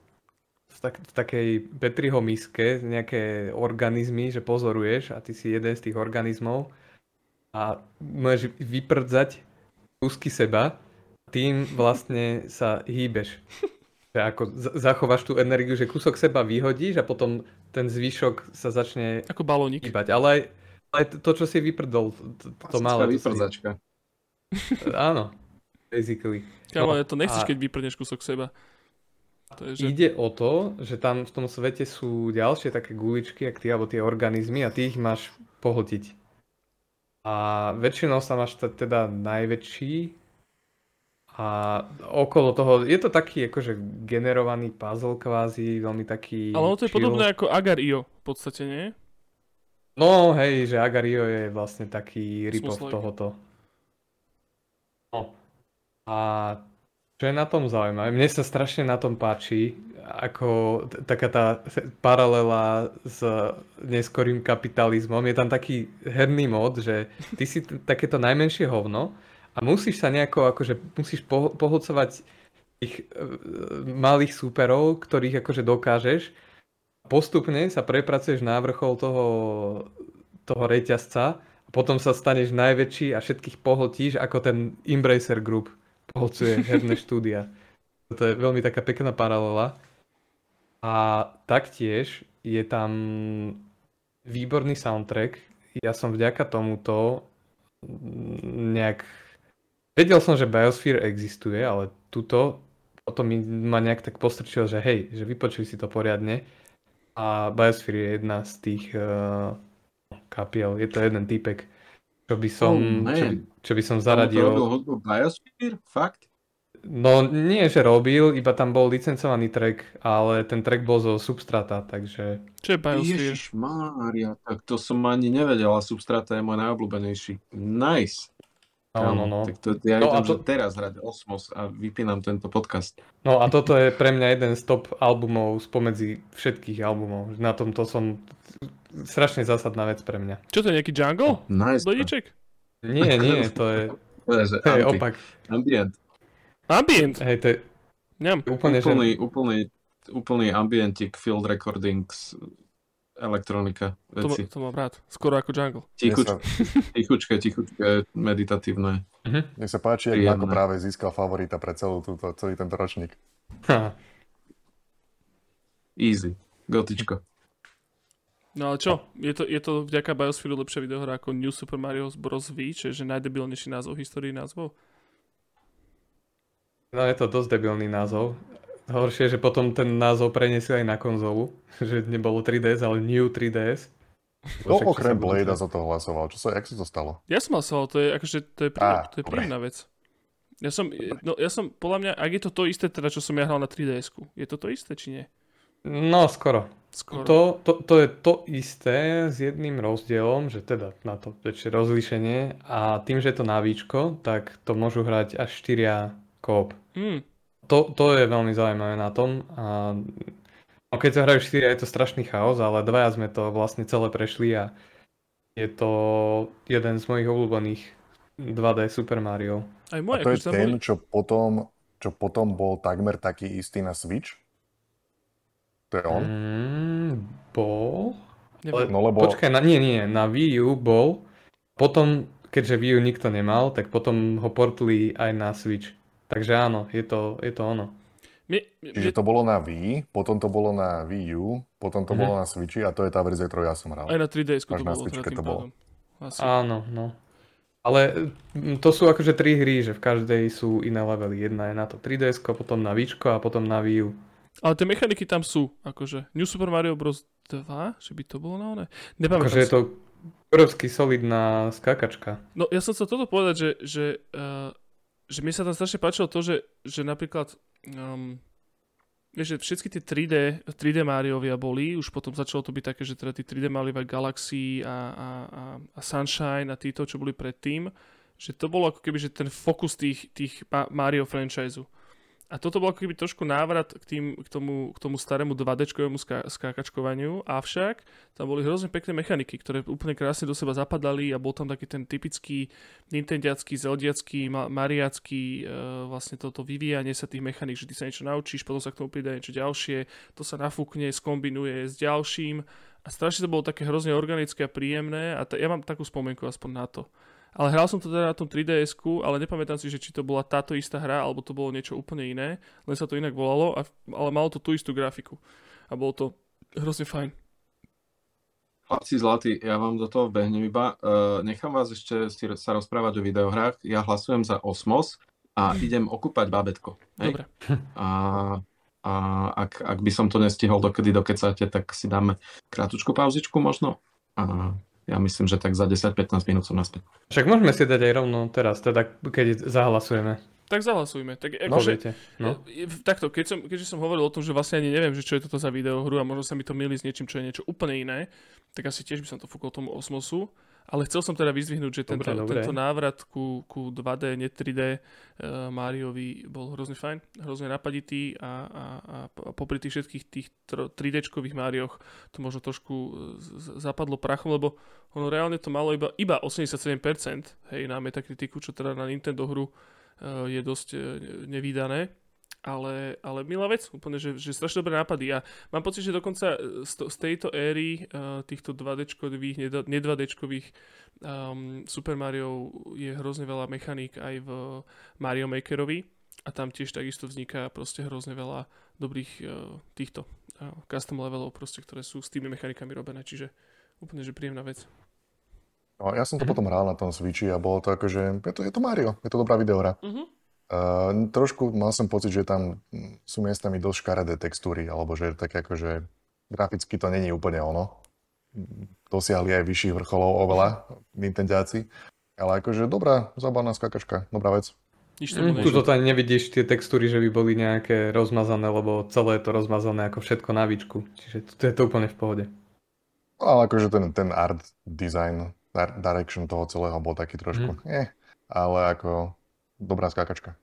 v, tak, v takej Petriho miske nejaké organizmy, že pozoruješ a ty si jeden z tých organizmov a môžeš vyprdzať kúsky seba, tým vlastne sa hýbeš. Že ako zachováš tú energiu, že kúsok seba vyhodíš a potom ten zvyšok sa začne
Ako balónik.
hýbať. Ale aj, aj to, čo si vyprdol, to, to malé. to si-
vyprdzačka.
Áno, basically.
Kámo,
No,
to nechceš,
a-
keď vyprdneš kúsok seba. To je, že...
Ide o to, že tam v tom svete sú ďalšie také guličky, ak ty, alebo tie organizmy a ty ich máš pohltiť. A väčšinou sa máš teda najväčší a okolo toho, je to taký akože generovaný puzzle kvázi, veľmi taký
Ale ono to je
chill.
podobné ako Agar.io v podstate, nie?
No hej, že Agario je vlastne taký rip-off tohoto. No. A čo je na tom zaujímavé? Mne sa strašne na tom páči, ako t- taká tá paralela s neskorým kapitalizmom. Je tam taký herný mod, že ty si t- takéto najmenšie hovno a musíš sa nejako, akože musíš poh- pohlcovať tých e, malých súperov, ktorých akože dokážeš postupne sa prepracuješ na vrchol toho, toho reťazca a potom sa staneš najväčší a všetkých pohltíš, ako ten Embracer Group pohlcuje herné štúdia. To je veľmi taká pekná paralela. A taktiež je tam výborný soundtrack. Ja som vďaka tomuto nejak... Vedel som, že Biosphere existuje, ale tuto potom mi ma nejak tak postrčil, že hej, že vypočuj si to poriadne. A Biosphere je jedna z tých uh, kapiel, je to jeden typek, čo by som,
Oh,
čo, by, čo by som zaradil.
hudbu Biosphere? Fakt?
No nie, že robil, iba tam bol licencovaný track, ale ten track bol zo Substrata, takže
Čo je Biosphere?
Ježiš Mária, tak to som ani nevedel a Substrata je môj najobľúbenejší. Nice.
No,
Kámo,
no, no.
Tak to, ja
No a
idem,
to-
že teraz hrať Osmos a vypínam tento podcast.
No a toto je pre mňa jeden z top albumov spomedzi všetkých albumov. Na tomto som strašne zásadná vec pre mňa.
Čo to je, nejaký jungle?
Nice.
Dojdiček?
Nie, nie, to je,
To je, že
to opak.
ambient.
Ambient!
Hej, to je
Ňam.
úplne, že...
Úplný, úplný, úplný ambientik, field recordings, elektronika,
To,
veci.
to mám rád. Skoro ako jungle.
Tichučké, tichučké, meditatívne.
Mhm.
mne sa páči, jak
Príjemné.
Mako práve získal favorita pre celú túto, celý tento ročník.
Ha.
Easy. Gotičko.
No ale čo? Je to, je to vďaka Biosphere lepšia videohra ako New Super Mario Bros. V, čiže najdebilnejší názov v histórii názvov?
No je to dosť debilný názov. Horšie, že potom ten názov preniesli aj na konzolu, že nebolo 3DS, ale New 3DS.
Kto okrem Blade za to hlasoval? Čo sa, jak sa to stalo?
Ja som hlasoval, to je, akože, to je, príjemná, to je príjemná vec. Ja som, no, ja som, podľa mňa, ak je to to isté, teda, čo som ja hral na 3DS, je to to isté, či nie?
No, skoro.
Skoro.
To, to, to je to isté s jedným rozdielom, že teda na to väčšie rozlíšenie a tým, že je to navíčko, tak to môžu hrať až 4 koop.
Mm.
To, to je veľmi zaujímavé na tom. A, no keď sa hrajú 4, je to strašný chaos, ale dvaja sme to vlastne celé prešli a je to jeden z mojich obľúbených 2D Super Mario.
Aj
A
moje,
to je
akože
ten,
boli-
čo potom, čo potom bol takmer taký istý na Switch? To je on?
Mm, bol?
neviem.
No lebo...
Počkaj, na, nie, nie, na Wii U bol. Potom, keďže Wii U nikto nemal, tak potom ho portli aj na Switch. Takže áno, je to, je to ono.
Mne, mne,
Čiže to bolo na Wii, potom to bolo na Wii U, potom to
Mhm.
bolo na Switchi a to je tá verzia, ktorú ja som hral.
aj na 3DS to
na
bolo,
Switchke
teda tým
to bolo.
Asi.
Áno, no. Ale to sú akože tri hry, že v každej sú iné levely. Jedna je na to 3DS, potom na Vičko a potom na Wii U.
Ale tie mechaniky tam sú, akože New Super Mario Bros. 2, že by to bolo na one? Nepamätám
Akože je to obrovský solidná skákačka.
No ja som chcel toto povedať, že, že, uh, že mi sa tam strašne páčilo to, že, že napríklad um, že všetky tie 3D, 3D Mariovia boli, už potom začalo to byť také, že teda tí 3D Mariovia Galaxy a, a, a, a Sunshine a títo, čo boli predtým, že to bolo ako keby že ten fokus tých, tých Ma- Mario franchise. A toto bol ako keby trošku návrat k, tým, k, tomu, k tomu starému 2D-čkovému ská, skákačkovaniu, avšak tam boli hrozne pekné mechaniky, ktoré úplne krásne do seba zapadali a bol tam taký ten typický nintendiacký, zeldiacký, ma- mariacký e, vlastne toto vyvíjanie sa tých mechanik, že ty sa niečo naučíš, potom sa k tomu pridá niečo ďalšie, to sa nafúkne, skombinuje s ďalším a strašne to bolo také hrozne organické a príjemné a t- ja mám takú spomienku aspoň na to. Ale hral som to teda na tom 3ds ale nepamätám si, že či to bola táto istá hra, alebo to bolo niečo úplne iné, len sa to inak volalo, a, ale malo to tú istú grafiku. A bolo to hrozne fajn.
Chlapci zlatí, ja vám do toho behnem iba. Uh, nechám vás ešte sa rozprávať o videohrách. Ja hlasujem za Osmos a idem okúpať babetko. Hej?
Dobre.
A, a ak, ak by som to nestihol dokedy dokecáte, tak si dáme krátku pauzičku možno. A ja myslím, že tak za 10-15 minút som naspäť.
Však môžeme si dať aj rovno teraz, teda keď zahlasujeme.
Tak zahlasujme. Tak.
No.
E, e, Takto, keď som, keďže som hovoril o tom, že vlastne ani neviem, že čo je toto za videohru a možno sa mi to milí s niečím, čo je niečo úplne iné, tak asi tiež by som to fúkol tomu Osmosu. Ale chcel som teda vyzdvihnúť, že tento,
Dobre, dobre.
tento návrat ku, ku 2D, ne 3D uh, Mariovi bol hrozne fajn, hrozne napaditý a, a, a popri tých všetkých tých 3D-čkových Marioch to možno trošku e, z- zapadlo prachom, lebo ono reálne to malo iba, iba 87%, hej, na Metakritiku, čo teda na Nintendo hru uh, je dosť uh, nevídané. Ale, ale milá vec, úplne, že, že strašne dobré nápady. A mám pocit, že dokonca e, z, to, z tejto éry uh, týchto 2D-čkových, ne 2D-čkových um, Super Mario je hrozne veľa mechaník aj v Mario Makerovi a tam tiež takisto vzniká proste hrozne veľa dobrých uh, týchto uh, custom levelov proste, ktoré sú s tými mechanikami robené, čiže úplne, že príjemná vec.
No, ja som to
Mhm.
potom hral na tom Switchi a bolo to akože, je to, je to Mario, je to dobrá videohra.
Uh-huh.
Uh, trošku mal som pocit, že tam mm, sú miestami dosť škaredé textúry, alebo že také akože graficky to není úplne ono. Mm, Dosiahli aj vyšších vrcholov oveľa, Nintendiáci. Ale akože dobrá, zábavná skakačka, dobrá vec.
Nič
Mm,
mm,
tu to ani nevidíš tie textúry, že by boli nejaké rozmazané, lebo celé je to rozmazané ako všetko na výčku. Čiže to je to úplne v pohode.
No, ale akože ten, ten art design, direction toho celého bol taký trošku,
Mhm.
eh, ale ako dobrá skakačka.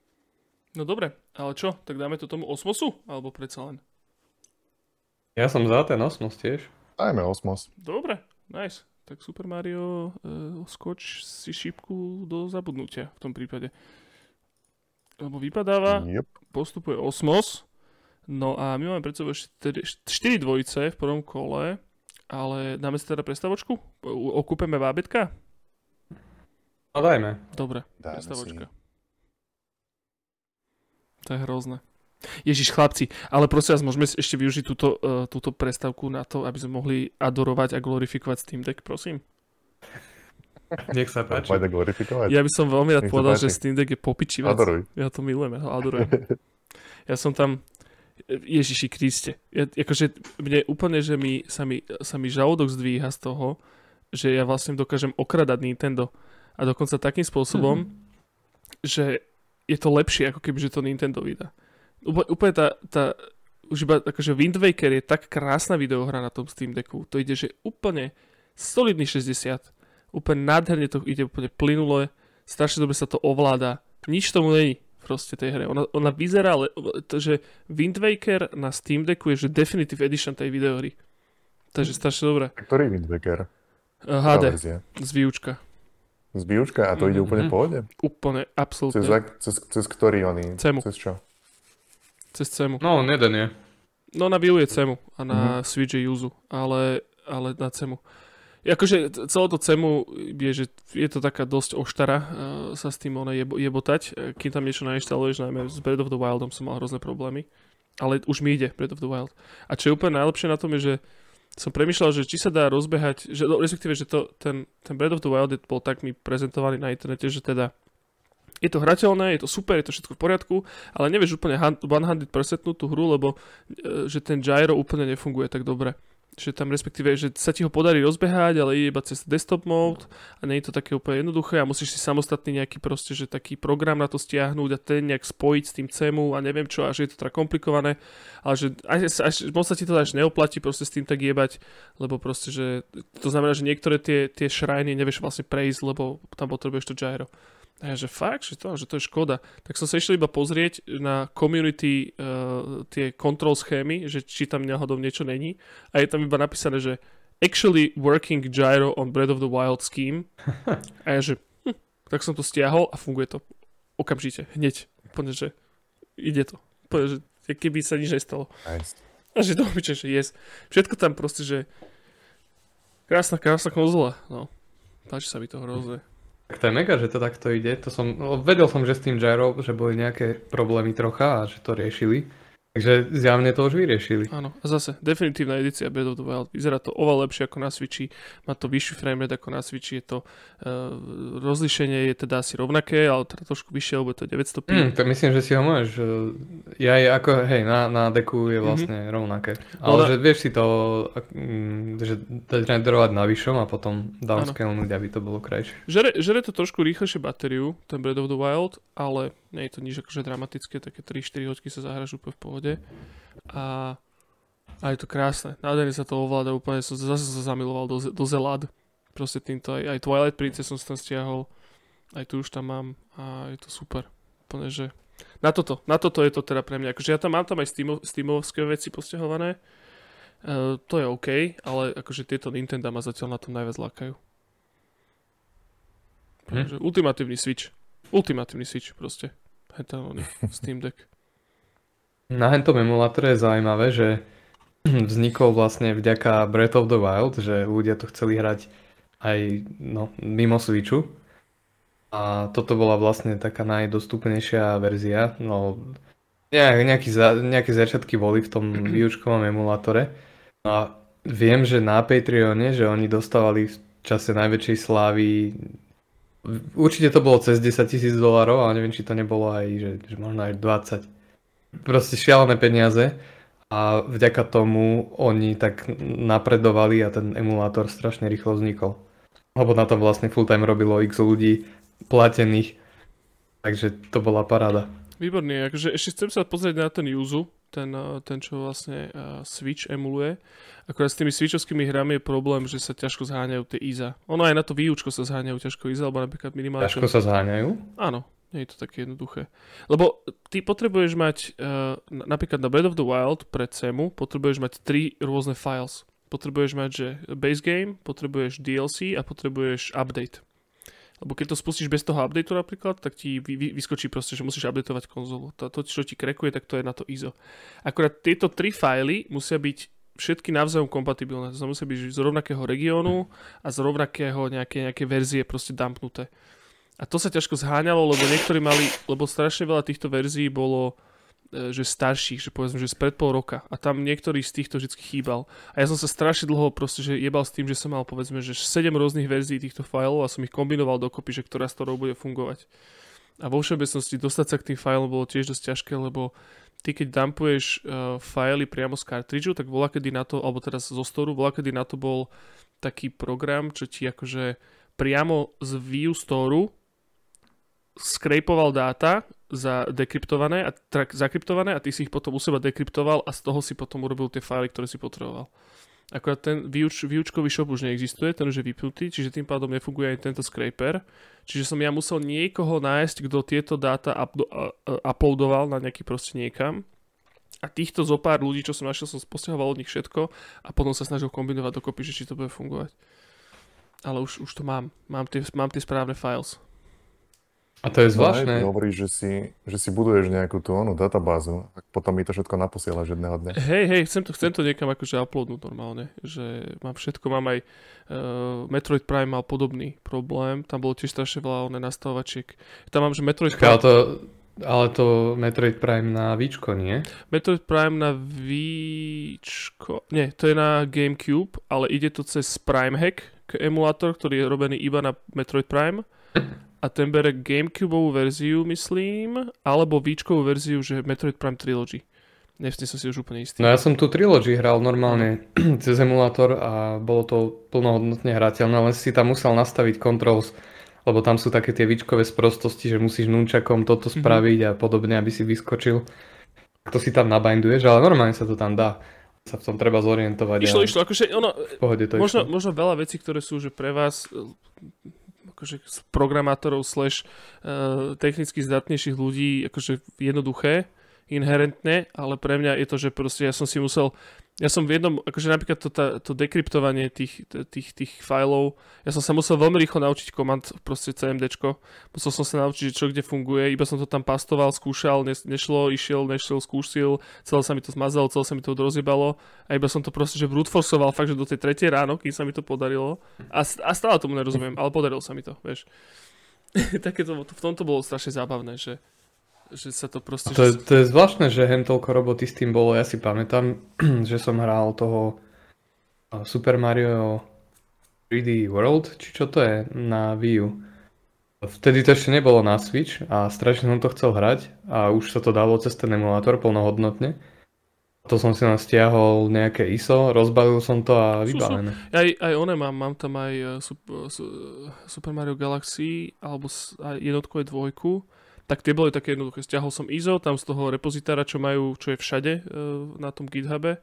No dobre, ale čo, tak dáme to tomu osmosu? Alebo predsa len?
Ja som za ten osmos tiež.
Dajme Osmos.
Dobre, nice. Tak Super Mario, uh, skoč si šípku do zabudnutia v tom prípade. Lebo vypadáva,
Yep.
postupuje Osmos, no a my máme pred sebou ešte 4 dvojice v prvom kole, ale dáme si teda prestavočku? Okúpeme vábetka?
No dajme.
Dobre,
Dáme
prestavočka.
si.
To je hrozné. Ježiš, chlapci, ale prosím vás, môžeme ešte využiť túto, uh, túto prestavku na to, aby sme mohli adorovať a glorifikovať Steam Deck, prosím?
Nech sa páči.
Pojde glorifikovať.
Ja by som veľmi rád povedal, že Steam Deck je popiči vec.
Adoruj.
Ja to milujem, ja ho adorujem. ja som tam, Ježiši Kriste, ja, akože mne úplne, že mi, sa, mi, sa mi žalúdok zdvíha z toho, že ja vlastne dokážem okradať Nintendo. A dokonca takým spôsobom, že je to lepšie, ako keby, že to Nintendo vydá. Úplne, tá, tá, už iba akože Wind Waker je tak krásna videohra na tom Steam Decku. To ide, že úplne solidný 60. Úplne nádherne to ide úplne plynule. Strašne dobre sa to ovláda. Nič tomu není proste tej hre. Ona, ona vyzerá, ale to, že Wind Waker na Steam Decku je že Definitive Edition tej videohry. Takže strašne dobré.
Ktorý Wind Waker?
HD z výučka.
Z výučka a to ide úplne v pohode?
Úplne,
Cez,
absolútne.
ak- cez, cez ktorý oný?
Cemu.
Cez čo?
Cez CEMu.
No, jeden je.
No na Wii U je CEMu a na
Mhm.
Switch je Yuzu, ale, ale na CEMu. Akože celé to CEMu je, že je to taká dosť oštara uh, sa s tým one jebo, jebotať. Eh, Kým tam niečo nainštaluješ, najmä s Breath of the Wildom som mal hrozné problémy. Ale už mi ide Breath of the Wild. A čo je úplne najlepšie na tom je, že som premyšľal, že či sa dá rozbehať, že, no, respektíve, že to, ten, ten Breath of the Wild bol tak mi prezentovaný na internete, že teda je to hrateľné, je to super, je to všetko v poriadku, ale nevieš úplne han- 100% tú hru, lebo e, že ten gyro úplne nefunguje tak dobre. Že tam respektíve, že sa ti ho podarí rozbehať, ale ide iba cez desktop mode a nie je to také úplne jednoduché a musíš si samostatný nejaký proste, že taký program na to stiahnuť a ten nejak spojiť s tým CEMu a neviem čo a že je to teda komplikované, ale že až, až, moc sa ti to až neoplatí proste s tým tak jebať, lebo proste, že to znamená, že niektoré tie, tie šrajny nevieš vlastne prejsť, lebo tam potrebuješ to gyro. A ja, že fakt, že to, že to je škoda. Tak som sa išiel iba pozrieť na community uh, tie control schémy, že či tam náhodou niečo není. A je tam iba napísané, že actually working gyro on Breath of the Wild scheme. A ja, že hm, tak som to stiahol a funguje to. Okamžite, hneď. Úplne, že ide to. Úplne, že keby sa nič nestalo.
Nice.
A že to obyčaj, že yes. Všetko tam proste, že krásna, krásna konzola. No. Páči sa mi to hrozne.
Tak to je mega, že to takto ide. To som, no, vedel som, že s tým gyro, že boli nejaké problémy trocha a že to riešili. Takže zjavne to už vyriešili.
Áno, a zase, definitívna edícia Breath of the Wild. Vyzerá to oveľa lepšie ako na Switchi, má to vyšší framerate ako na Switchi, je to, uh, rozlišenie je teda asi rovnaké, ale teda trošku vyššie, lebo je to 900p.
Hm, to myslím, že si ho môžeš. eh, Ja je ako, hej, na, na deku je vlastne rovnaké. Ale
Ona-
že vieš si to, mm, že renderovať na vyššom a potom downscalenúť, aby to bolo krajšie.
Žere, žere to trošku rýchlejšie batériu, ten Breath of the Wild, ale nie je to nič akože dramatické, také 3-4 hoďky sa zahraš úplne v pohode. A, a je to krásne, nádherne sa to ovláda, úplne som zase sa zamiloval do, do Zelad. Proste týmto aj, aj Twilight Princess som si tam stiahol, aj tu už tam mám a je to super. Úplne, že na toto, na toto je to teda pre mňa. Akože ja tam mám tam aj Steamo, Steamovské veci posťahované, Uh, to je OK, ale akože tieto Nintendo ma zatiaľ na tom najviac lákajú.
Hm.
Ultimatívny Switch. Ultimatívny Switch proste. Henta Steam Deck.
Na hentom emulátore je zaujímavé, že vznikol vlastne vďaka Breath of the Wild, že ľudia to chceli hrať aj no, mimo Switchu. A toto bola vlastne taká najdostupnejšia verzia. No, nejak, nejaký nejaké začiatky boli v tom výučkovom emulátore. No a viem, že na Patreone, že oni dostávali v čase najväčšej slávy Určite to bolo cez 10 tisíc dolárov, ale neviem, či to nebolo aj, že, že možno aj 20 proste šialené peniaze a vďaka tomu oni tak napredovali a ten emulátor strašne rýchlo vznikol. Lebo na tom vlastne full time robilo x ľudí platených, takže to bola paráda.
Výborný, akože ešte chcem sa pozrieť na ten Yuzu, ten, eh, ten čo vlastne uh, Switch emuluje. Akorát s tými switchovskými hrami je problém, že sa ťažko zháňajú tie IZA. Ono aj na to výučko sa zháňajú ťažko IZA, alebo napríklad minimálne...
Ťažko sa zháňajú.
Áno, nie je to také jednoduché. Lebo ty potrebuješ mať, uh, napríklad na Breath of the Wild pre CEMu, potrebuješ mať tri rôzne files. Potrebuješ mať, že base game, potrebuješ DLC a potrebuješ update. Lebo keď to spustíš bez toho updateu napríklad, tak ti vy, vy, vyskočí proste, že musíš updateovať konzolu. To, to, čo ti krekuje, tak to je na to ISO. Akorát tieto tri fajly musia byť všetky navzájom kompatibilné. To znamená, musia byť z rovnakého regiónu a z rovnakého nejaké, nejaké verzie proste dumpnuté. A to sa ťažko zháňalo, lebo niektorí mali, lebo strašne veľa týchto verzií bolo že starších, že povedzme, že spred pol roka a tam niektorý z týchto vždy chýbal. A ja som sa strašne dlho proste, že jebal s tým, že som mal povedzme, že 7 rôznych verzií týchto fajlov a som ich kombinoval dokopy, že ktorá z toho bude fungovať. A vo všeobecnosti dostať sa k tým fajlom bolo tiež dosť ťažké, lebo ty keď dumpuješ uh, fajly priamo z cartridgeu, tak bola kedy na to, alebo teraz zo storu, bola kedy na to bol taký program, čo ti akože priamo z view store skrejpoval dáta za dekryptované a trak, zakryptované a ty si ich potom u seba dekryptoval a z toho si potom urobil tie fáily, ktoré si potreboval. Akorát ten výuč, výučkový shop už neexistuje, ten už je vypnutý, čiže tým pádom nefunguje aj tento scraper. Čiže som ja musel niekoho nájsť, kto tieto dáta up, uploadoval na nejaký proste niekam. A týchto zo pár ľudí, čo som našiel, som posťahoval od nich všetko a potom sa snažil kombinovať dokopy, že či to bude fungovať. Ale už, už to mám. Mám tie, mám tie správne files.
A to je zvláštne.
No, hovoríš, že si, že si buduješ nejakú tú onú databázu a potom mi to všetko naposielaš jedného dňa.
Hej, hej, chcem to, chcem to niekam akože uploadnúť normálne, že mám všetko, mám aj uh, Metroid Prime mal podobný problém, tam bolo tiež strašne veľa oné nastavovačiek. Tam mám, že Metroid
Prime... Ale to, ale to Metroid Prime na Víčko, nie?
Metroid Prime na Víčko, nie, to je na GameCube, ale ide to cez Prime Hack, emulátor, ktorý je robený iba na Metroid Prime a ten bere Gamecubeovú verziu, myslím, alebo Víčkovú verziu, že Metroid Prime Trilogy. Nevstým som si už úplne istý.
No ja som tu Trilogy hral normálne cez emulátor a bolo to plnohodnotne hrateľné, len si tam musel nastaviť controls, lebo tam sú také tie výčkové sprostosti, že musíš nunčakom toto mhm. spraviť mm-hmm. a podobne, aby si vyskočil. To si tam nabinduješ, ale normálne sa to tam dá sa v tom treba zorientovať.
Išlo, išlo, akože ono, to možno, išlo. možno veľa vecí, ktoré sú, že pre vás akože programátorov slash uh, technicky zdatnejších ľudí akože jednoduché, inherentne, ale pre mňa je to, že proste ja som si musel ja som v jednom, akože napríklad to, tá, to dekryptovanie tých, tých, tých fajlov, ja som sa musel veľmi rýchlo naučiť komand, proste CMDčko, musel som sa naučiť, čo kde funguje, iba som to tam pastoval, skúšal, ne, nešlo, išiel, nešiel, skúšil, celé sa mi to zmazalo, celé sa mi to rozjebalo a iba som to proste, že brute forceoval fakt, že do tej tretej ráno, kým sa mi to podarilo a, a stále tomu nerozumiem, ale podarilo sa mi to, vieš. Také to, v tomto bolo strašne zábavné, že že sa to proste...
to, je, to je zvláštne, že hen toľko roboty s tým bolo. Ja si pamätám, že som hral toho Super Mario 3D World, či čo to je, na Wii U. Vtedy to ešte nebolo na Switch a strašne som to chcel hrať a už sa to dalo cez ten emulátor plnohodnotne. To som si stiahol nejaké ISO, rozbalil som to a vybavené.
Aj, aj one mám, mám tam aj uh, Super Mario Galaxy alebo aj jednotku aj dvojku tak tie boli také jednoduché. Stiahol som ISO, tam z toho repozitára, čo majú, čo je všade e, na tom GitHube.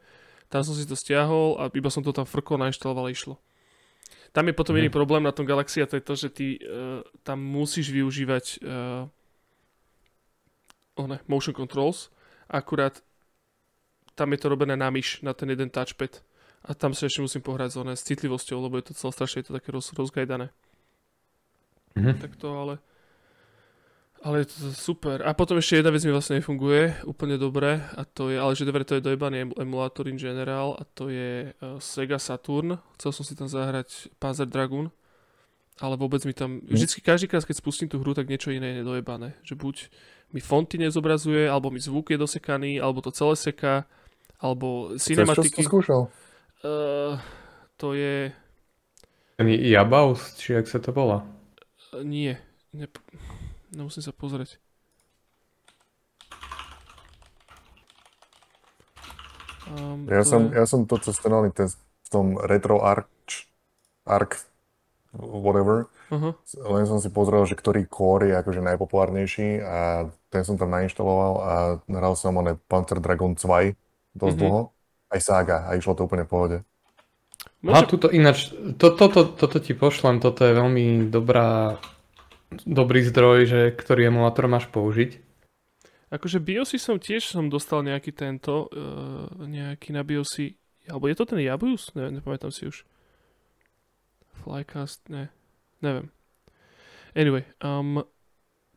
Tam som si to stiahol a iba som to tam frkol, nainštaloval a išlo. Tam je potom mm. iný problém na tom Galaxy a to je to, že ty e, tam musíš využívať e, one, motion controls. Akurát tam je to robené na myš, na ten jeden touchpad. A tam sa ešte musím pohrať s, one, s citlivosťou, lebo je to celé strašne je to také roz, rozgajdané. Mm-hmm. Tak to ale... Ale je to super. A potom ešte jedna vec mi vlastne nefunguje úplne dobre a to je, ale že dobre, to je dojebaný emulátor in general a to je uh, Sega Saturn. Chcel som si tam zahrať Panzer Dragoon, ale vôbec mi tam, mm. vždycky každý krát, keď spustím tú hru, tak niečo iné je nedojebané. Že buď mi fonty nezobrazuje, alebo mi zvuk je dosekaný, alebo to celé seká, alebo cinematiky.
Čo si skúšal?
Uh, to je...
Jabaus, či jak sa to volá?
Uh, nie. Nep- No musím sa pozrieť.
Um, ja, to som, je... ja som to cez ten, ten v tom Retro Arch, Arc, whatever, uh-huh. len som si pozrel, že ktorý core je akože najpopulárnejší a ten som tam nainštaloval a hral som one Panzer Dragon 2 dosť uh-huh. dlho, aj Saga a išlo to úplne v pohode.
Môže... A tuto ináč, to, to, to, toto ti pošlem, toto je veľmi dobrá dobrý zdroj, že ktorý emulátor máš použiť.
Akože BIOSy som tiež som dostal nejaký tento, uh, nejaký na BIOSy, alebo je to ten Jabius? Ne, nepamätám si už. Flycast, ne, neviem. Anyway, um,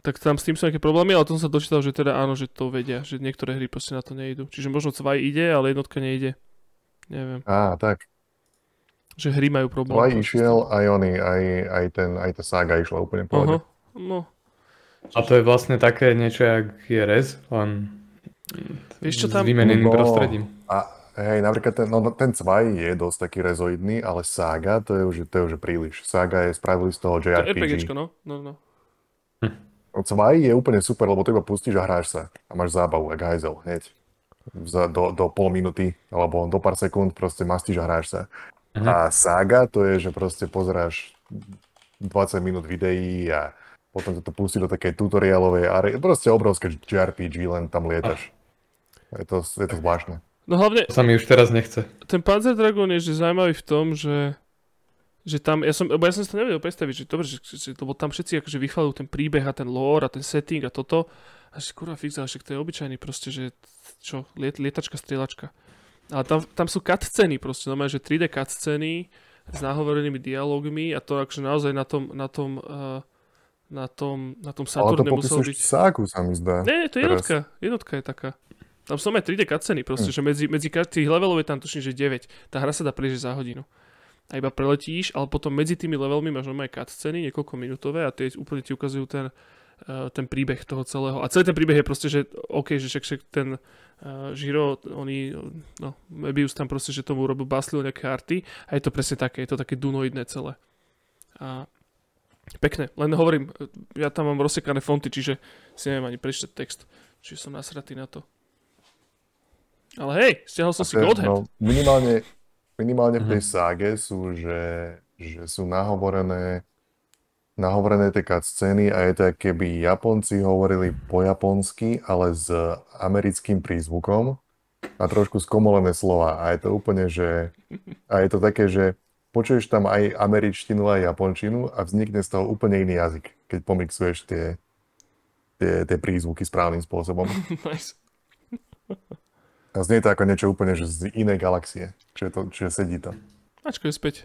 tak tam s tým sú nejaké problémy, ale to som sa dočítal, že teda áno, že to vedia, že niektoré hry proste na to nejdu. Čiže možno Cvaj ide, ale jednotka nejde. Neviem.
Á, tak.
Že hry majú problém.
Aj išiel, aj oni, aj, aj, ten, aj tá saga išla úplne pohode. Uh-huh.
No.
A to je vlastne také niečo, jak je Rez, len
Vieš čo tam...
S vymeneným
No.
prostredím.
A hej, napríklad ten, no, no, ten cvaj je dosť taký rezoidný, ale Saga to je už, to je už príliš. Saga je spravili z toho
To je
JRPG.
RPGčko, no. no, no.
Cvaj je úplne super, lebo to iba pustíš a hráš sa. A máš zábavu, jak hajzel, hneď. Za, do, do pol minúty, alebo do pár sekúnd proste mastíš a hráš sa.
Mhm.
A Saga to je, že proste pozeráš 20 minút videí a potom to pustí do takej tutoriálovej are. Proste obrovské JRPG, len tam lietaš. Je to, je to zvláštne.
No hlavne,
To sa mi už teraz nechce.
ten Panzer Dragon je že zaujímavý v tom, že že tam, ja som, lebo ja som si to nevedel predstaviť, že dobre, že, že lebo tam všetci akože vychvalujú ten príbeh a ten lore a ten setting a toto a že kurva fix, ale však to je obyčajný proste, že čo, liet, lietačka, strieľačka. Ale tam, tam sú cutscény proste, no že 3D cutscény s nahovorenými dialógmi a to akože naozaj na tom, na tom, uh, na tom, na tom
Ale to
Saturne muselo
popisuješ
byť...
Ságu, sa mi zdá.
Nie, nie, to je jednotka. Jednotka je taká. Tam sú aj 3D cutsceny proste,
Hm.
že medzi, medzi tých levelov je tam tuším, že 9. Tá hra sa dá prejsť za hodinu. A iba preletíš, ale potom medzi tými levelmi máš normálne cutsceny, niekoľko minútové a tie úplne ti ukazujú ten, ten príbeh toho celého. A celý ten príbeh je proste, že OK, že však, však ten uh, Žiro, oni, no, Mebius tam proste, že tomu robil baslil nejaké arty a je to presne také, je to také dunoidné celé. A pekné, len hovorím, ja tam mám rozsekané fonty, čiže si neviem ani prečítať text. Čiže som nasratý na to. Ale hej, stiahol som si
To je-
Godhead.
No, minimálne, minimálne v tej
Mhm.
ságe sú, že, že sú nahovorené nahovorené tie scény a je to, keby Japonci hovorili po japonsky, ale s americkým prízvukom a trošku skomolené slova. A je to úplne, že... A je to také, že počuješ tam aj američtinu, aj japončinu a vznikne z toho úplne iný jazyk, keď pomixuješ tie, tie, tie prízvuky správnym spôsobom.
nice.
A znie to ako niečo úplne že z inej galaxie. Čiže, to, čiže sedí to.
Mačko je späť.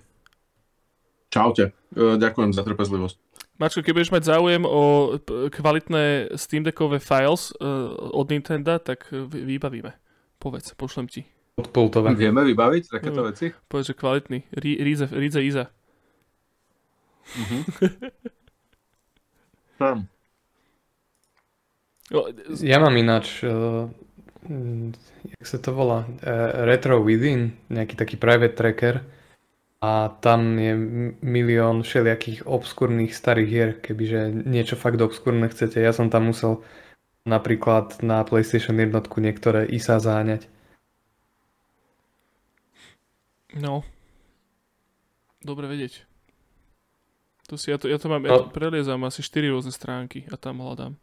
Čaute. E, ďakujem za trpezlivosť.
Mačko, keď budeš mať záujem o kvalitné Steam Deckové files uh, od Nintendo, tak vy- vybavíme. Povedz, pošlem ti.
Odpultovať.
Vieme vybaviť takéto
No.
veci?
Povedz, že kvalitný. Rí- Ríze, Ríze Iza.
Mhm. Tam.
O,
Ja mám ináč, uh, jak sa to volá, uh, Retro Within, nejaký taký private tracker a tam je milión všelijakých obskúrnych starých hier, kebyže niečo fakt obskúrne chcete. Ja som tam musel napríklad na PlayStation jednotku niektoré ISA záňať.
No. Dobre vedieť. To si, ja, to, ja to mám, ja to
No.
preliezam asi 4 rôzne stránky a tam hľadám.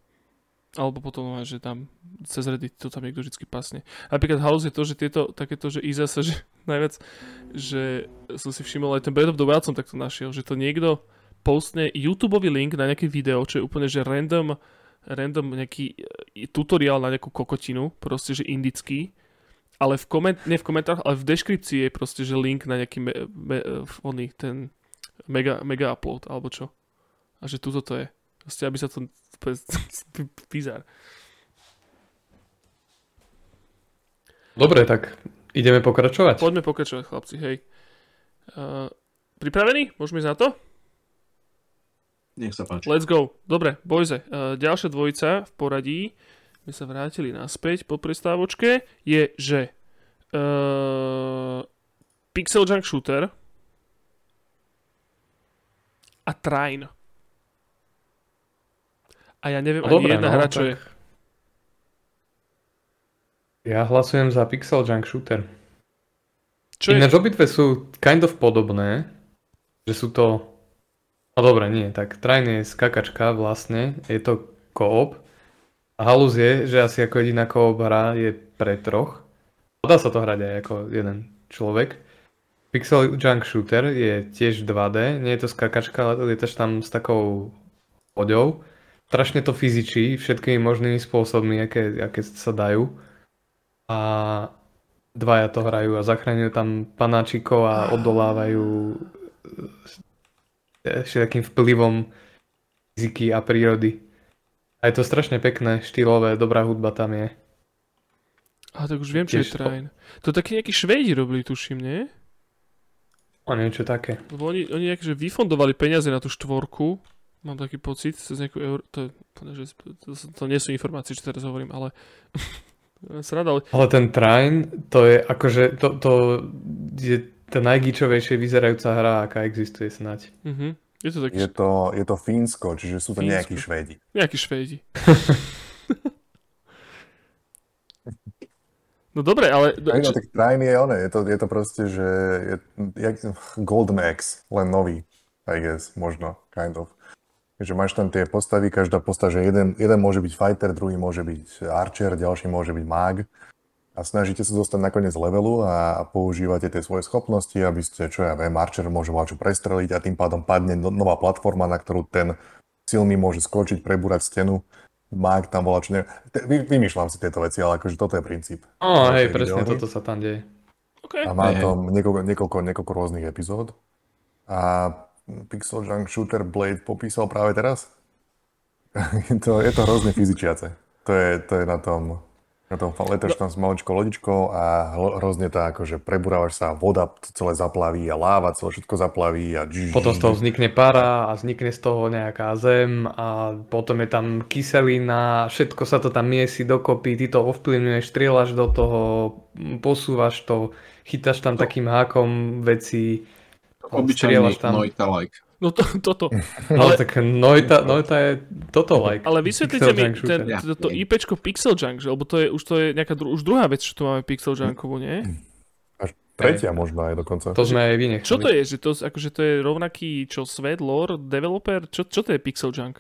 Alebo potom, že tam cez Reddit to tam niekto vždy pasne. Napríklad halus je to, že tieto, takéto, že Iza sa, že najviac, že som si všimol aj ten Breath of the Wild som takto našiel, že to niekto postne YouTube link na nejaké video, čo je úplne, že random, random nejaký e, tutoriál na nejakú kokotinu, proste, že indický, ale v koment, nie v komentároch, ale v deskripcii je proste, že link na nejaký me, me, oný, ten mega, mega upload, alebo čo. A že tuto to je. Proste, aby sa to... bizar.
Dobre, tak ideme pokračovať.
Poďme pokračovať, chlapci, hej. Uh, pripravení? Môžeme ísť na to?
Nech sa páči.
Let's go. Dobre, Bojze. Uh, ďalšia dvojica v poradí, my sa vrátili naspäť po prestávočke, je, že uh, Pixel Junk Shooter a Trine. A ja neviem
No
ani
dobre,
jedna
no,
hra, čo
tak
je.
Ja hlasujem za Pixel Junk Shooter.
Čo je?
Ináč obidve sú kind of podobné, že sú to... No dobre, nie, tak Trine je skakačka vlastne, je to koop. A halus je, že asi ako jediná koop hra je pre troch. Dá sa to hrať aj ako jeden človek. Pixel Junk Shooter je tiež 2D, nie je to skakačka, ale lietaš tam s takou loďou. Strašne to fyzičí všetkými možnými spôsobmi, aké, aké sa dajú. A dvaja to hrajú a zachraňujú tam panáčikov a odolávajú e, všetkým vplyvom fyziky a prírody. A je to strašne pekné, štýlové, dobrá hudba tam je.
A tak už viem, čo je
Tiež to-
Trine. To takí nejakí Švédi robili, tuším, nie?
A niečo také.
Lebo oni, oni akože vyfondovali peniaze na tú štvorku, mám taký pocit, cez nejakú eur... To, je, to, to, to nie sú informácie, čo teraz hovorím, ale Srada, ale...
Ale ten Trine, to je akože, to, to je tá najgíčovejšie vyzerajúca hra, aká existuje snáď.
Uh-huh. Je to taký...
Je to, je to Fínsko, čiže sú to
Fínsko.
nejakí Švédi.
Nejakí Švédi. no dobre, ale...
Aj, no, tak Trine je one, je to, je to proste, že je, jak, Golden Axe, len nový, I guess, možno, kind of. Takže máš tam tie postavy, každá postava, že jeden, jeden môže byť fighter, druhý môže byť archer, ďalší môže byť mag. A snažíte sa dostať na koniec levelu a, a používate tie svoje schopnosti, aby ste, čo ja viem, archer môže čo prestreliť a tým pádom padne no- nová platforma, na ktorú ten silný môže skočiť, prebúrať stenu. Mag tam volá, čo. Te- Vy, vymýšľam si tieto veci, ale akože toto je princíp.
Ó, hej,
Vašej
presne
videohry.
toto sa tam deje.
Okay.
A má
Hej, hej.
to niekoľko, niekoľko, niekoľko rôznych epizód. A Pixel Junk Shooter Blade popísal práve teraz. je, to, je to hrozne fyzičiace. To je, to je na tom, na tom letáš tam s maličkou lodičkou a hrozne to akože preburávaš sa, voda to celé zaplaví a láva celé všetko zaplaví a
Potom z toho vznikne para a vznikne z toho nejaká zem a potom je tam kyselina, všetko sa to tam miesi dokopy, ty to ovplyvňuješ, strieľaš do toho, posúvaš to, chytáš tam takým hákom veci,
Obyčajný
tam.
Noita like.
No to, toto.
No
Ale-
tak Noita, Noita je toto like.
Ale vysvetlite mi ten, to, to IPčko Pixel Junk, že? lebo to je, už to je nejaká dru- už druhá vec, čo tu máme Pixel Junkovú, nie?
Až tretia možno aj dokonca.
To sme aj vynechali.
Čo to je? Že to, akože to je rovnaký, čo svet, lore, developer? Čo, čo to je Pixel Junk?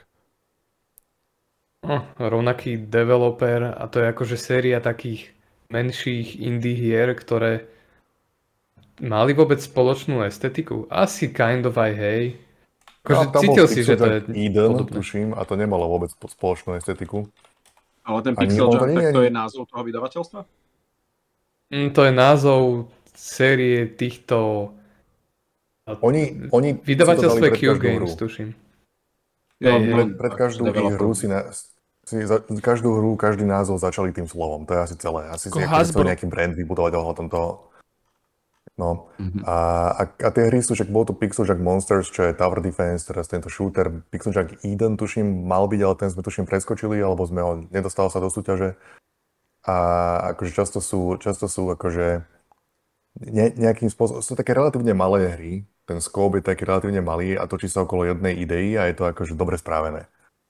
No, rovnaký developer a to je akože séria takých menších indie hier, ktoré mali vôbec spoločnú estetiku? Asi kind of aj hej. Akože
No, tam bol
cítil si, že to je
Eden,
podobné.
tuším, a to nemalo vôbec po- spoločnú estetiku.
Ale ten Pixel
nie
tak
je
to je názov toho vydavateľstva?
Mm, to je názov série týchto...
Oni, oni
Vydavateľstvo Q Games, tuším.
Ja,
Hej,
Pred,
no,
pred každú hru si, na, si za, každú hru, každý názov začali tým slovom. To je asi celé. Asi si akože
Hasbro.
chceli nejaký brand vybudovať ohľadom toho. No.
Mhm.
A, a, a tie hry sú, však bol Pixel Junk Monsters, čo je Tower Defense, teraz tento shooter. Pixel Junk Eden, tuším, mal byť, ale ten sme tuším preskočili, alebo sme ho, nedostal sa do súťaže. A akože často sú, často sú akože ne, nejakým spôsobom, sú také relatívne malé hry, ten scope je taký relatívne malý a točí sa okolo jednej idei a je to akože dobre správené.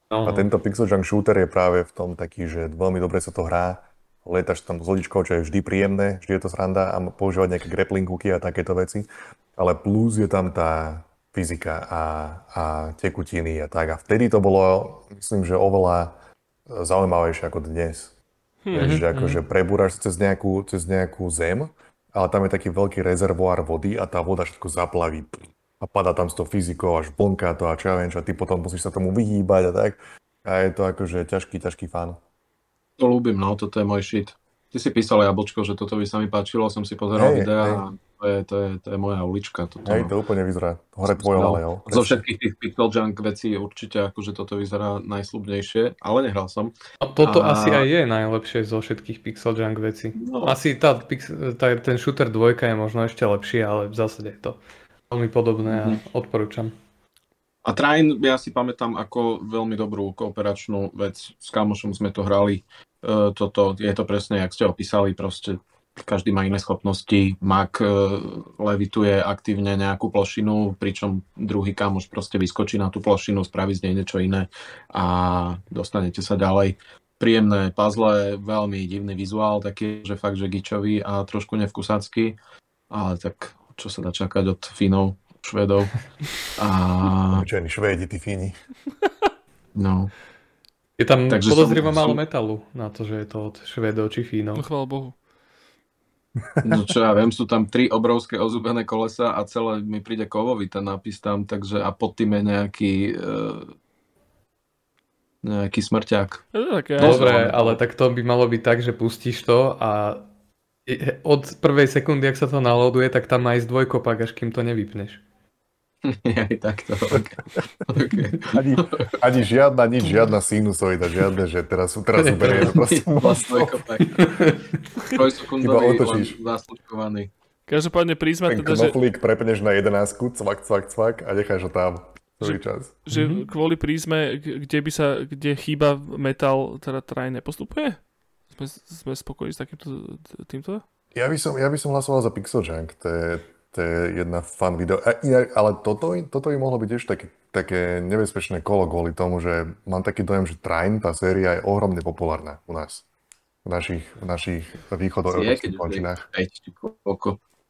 No,
A tento Pixel Junk Shooter je práve v tom taký, že veľmi dobre sa to hrá. Letaš tam s lodičkou, čo je vždy príjemné, vždy je to sranda a používať nejaké grappling hooky a takéto veci. Ale plus je tam tá fyzika a, a tekutiny a tak. A vtedy to bolo, myslím, že oveľa zaujímavejšie ako dnes. Vieš, že akože prebúraš sa cez nejakú, cez nejakú zem, ale tam je taký veľký rezervoár vody a tá voda všetko zaplaví. A padá tam s tou fyzikou až vonka to a čo ja viem čo, a ty potom musíš sa tomu vyhýbať a tak. A je to akože ťažký, ťažký fan.
To ľúbim, no, toto je môj shit. Ty si písal jablčko, že toto by sa mi páčilo, som si pozeral
Hej,
videa
hej.
a to je, to, je, to je moja ulička. Toto,
Hej, to úplne vyzerá hore tvojou
No,
alejou.
Zo všetkých tých Pixel Junk vecí určite akože toto vyzerá najslubnejšie, ale nehral som.
A toto
A-
asi aj je najlepšie zo všetkých Pixel Junk vecí.
No.
Asi tá, tá, ten shooter 2 je možno ešte lepší, ale v zásade je to veľmi podobné a
Mhm.
odporúčam.
A Trine ja si pamätám ako veľmi dobrú kooperačnú vec. S kamošom sme to hrali. E, toto, je to presne, jak ste opísali, proste každý má iné schopnosti. Mak e, levituje aktívne nejakú plošinu, pričom druhý kamoš proste vyskočí na tú plošinu, spraví z nej niečo iné a dostanete sa ďalej. Príjemné puzzle, veľmi divný vizuál, taký, že fakt, že gičový a trošku nevkusacký, ale tak čo sa dá čakať od Finov, Švedov. A
Obyčajní Švédi, tí Fíni.
no,
Je tam
Takže
podozrivo
som-
málo metalu na to, že je to od Švedov či
No
Fínov.
chvála Bohu.
No čo ja viem, sú tam tri obrovské ozubené kolesa a celé mi príde kovový ten nápis tam, takže a pod tým je nejaký e, nejaký smrťák. No,
Dobre, ale tak to by malo byť tak, že pustíš to a od prvej sekundy, ak sa to naloduje, tak tam má ísť dvojkopak, až kým to nevypneš.
Aj takto. Okay. Okay.
Ani, ani žiadna, nič, žiadna sinusoida, žiadne, že teraz, teraz uberieme proste
Vlastne. Trojsekundový,
Iba otočíš.
len zaslučkovaný.
Každopádne prízma
ten
teda, že,
prepneš na 11, cvak, cvak, cvak a necháš ho tam celý čas.
že
Mhm.
kvôli prízme, kde by sa, kde chýba metal, teda traj nepostupuje? Sme, sme spokojní s takýmto týmto?
Ja by som, ja by som hlasoval za Pixel Junk. To je, to je jedna fan video. A inak, ale toto, toto by mohlo byť tiež také, také nebezpečné kolo kvôli tomu, že mám taký dojem, že Train, tá séria je ohromne populárna u nás. V našich, v našich východoeurópskych končinách.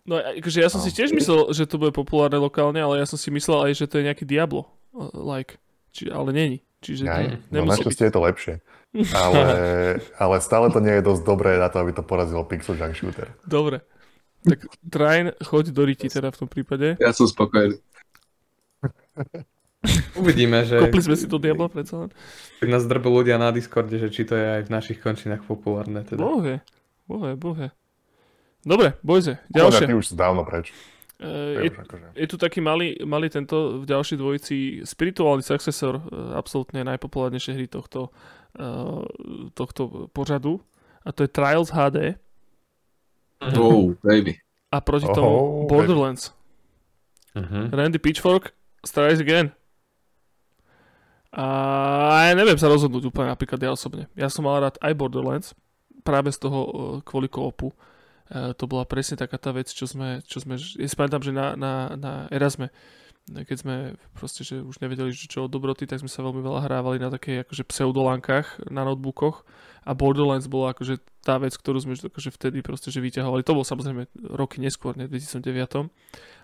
No akože ja som no. si tiež myslel, že to bude populárne lokálne, ale ja som si myslel aj, že to je nejaký Diablo. Like. Či, ale není. Čiže
Aj, no našťastie byť. je to lepšie. Ale, ale stále to nie je dosť dobré na to, aby to porazilo Pixel Junk Shooter.
Dobre. Tak Train, choď do Riti teda v tom prípade.
Ja som spokojný.
Uvidíme, že...
Kopli sme si to Diablo predsa len.
Tak nás drbú ľudia na Discorde, že či to je aj v našich končinách populárne. Teda.
Bohe, bohe, bohe. Dobre, bojze, ďalšie.
Ty už dávno preč.
Uh, je, akože. je tu taký malý, malý tento v ďalšej dvojici spirituálny successor, uh, absolútne najpopulárnejšie hry tohto, uh, tohto pořadu a to je Trials HD.
Oh, baby.
A proti tomu oh, Borderlands. Uh-huh. Randy Pitchfork, Strides Again. A ja neviem sa rozhodnúť úplne napríklad ja osobne. Ja som mal rád aj Borderlands, práve z toho kvôli koopu. E, to bola presne taká tá vec, čo sme, čo sme ja si pamätám, že na, na, na Erasme, keď sme proste, že už nevedeli, že čo od dobroty, tak sme sa veľmi veľa hrávali na takej akože pseudolánkach na notebookoch a Borderlands bola akože tá vec, ktorú sme akože vtedy proste, že vyťahovali. To bol samozrejme roky neskôr, ne, v 2009.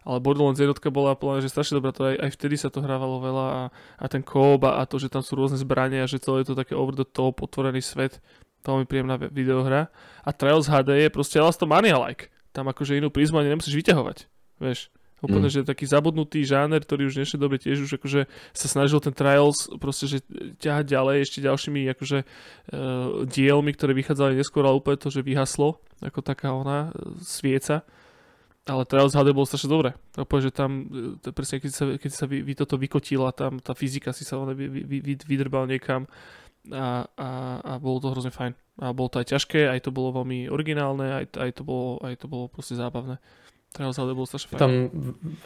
Ale Borderlands jednotka bola plná, že strašne dobrá, to aj, aj vtedy sa to hrávalo veľa a, a ten a, a to, že tam sú rôzne zbrania a že celé je to také over the top, otvorený svet, veľmi príjemná videohra. A Trails HD je proste Elastomania-like. Tam akože inú prízmu ani nemusíš vyťahovať. Vieš, úplne, mm. že taký zabudnutý žáner, ktorý už dnešnej dobe tiež už akože sa snažil ten Trials proste, že ťahať ďalej ešte ďalšími akože uh, dielmi, ktoré vychádzali neskôr, ale úplne to, že vyhaslo, ako taká ona uh, svieca. Ale Trials HD bolo strašne dobré. Úplne, že tam, e, presne keď sa, keď sa vy, vy toto vykotila, tam tá fyzika si sa vy, vy, vy, vydrbal niekam a, a, a bolo to hrozne fajn. A bolo to aj ťažké, aj to bolo veľmi originálne, aj, aj, to, bolo, aj to bolo proste zábavné. Trials bolo strašne.
Tam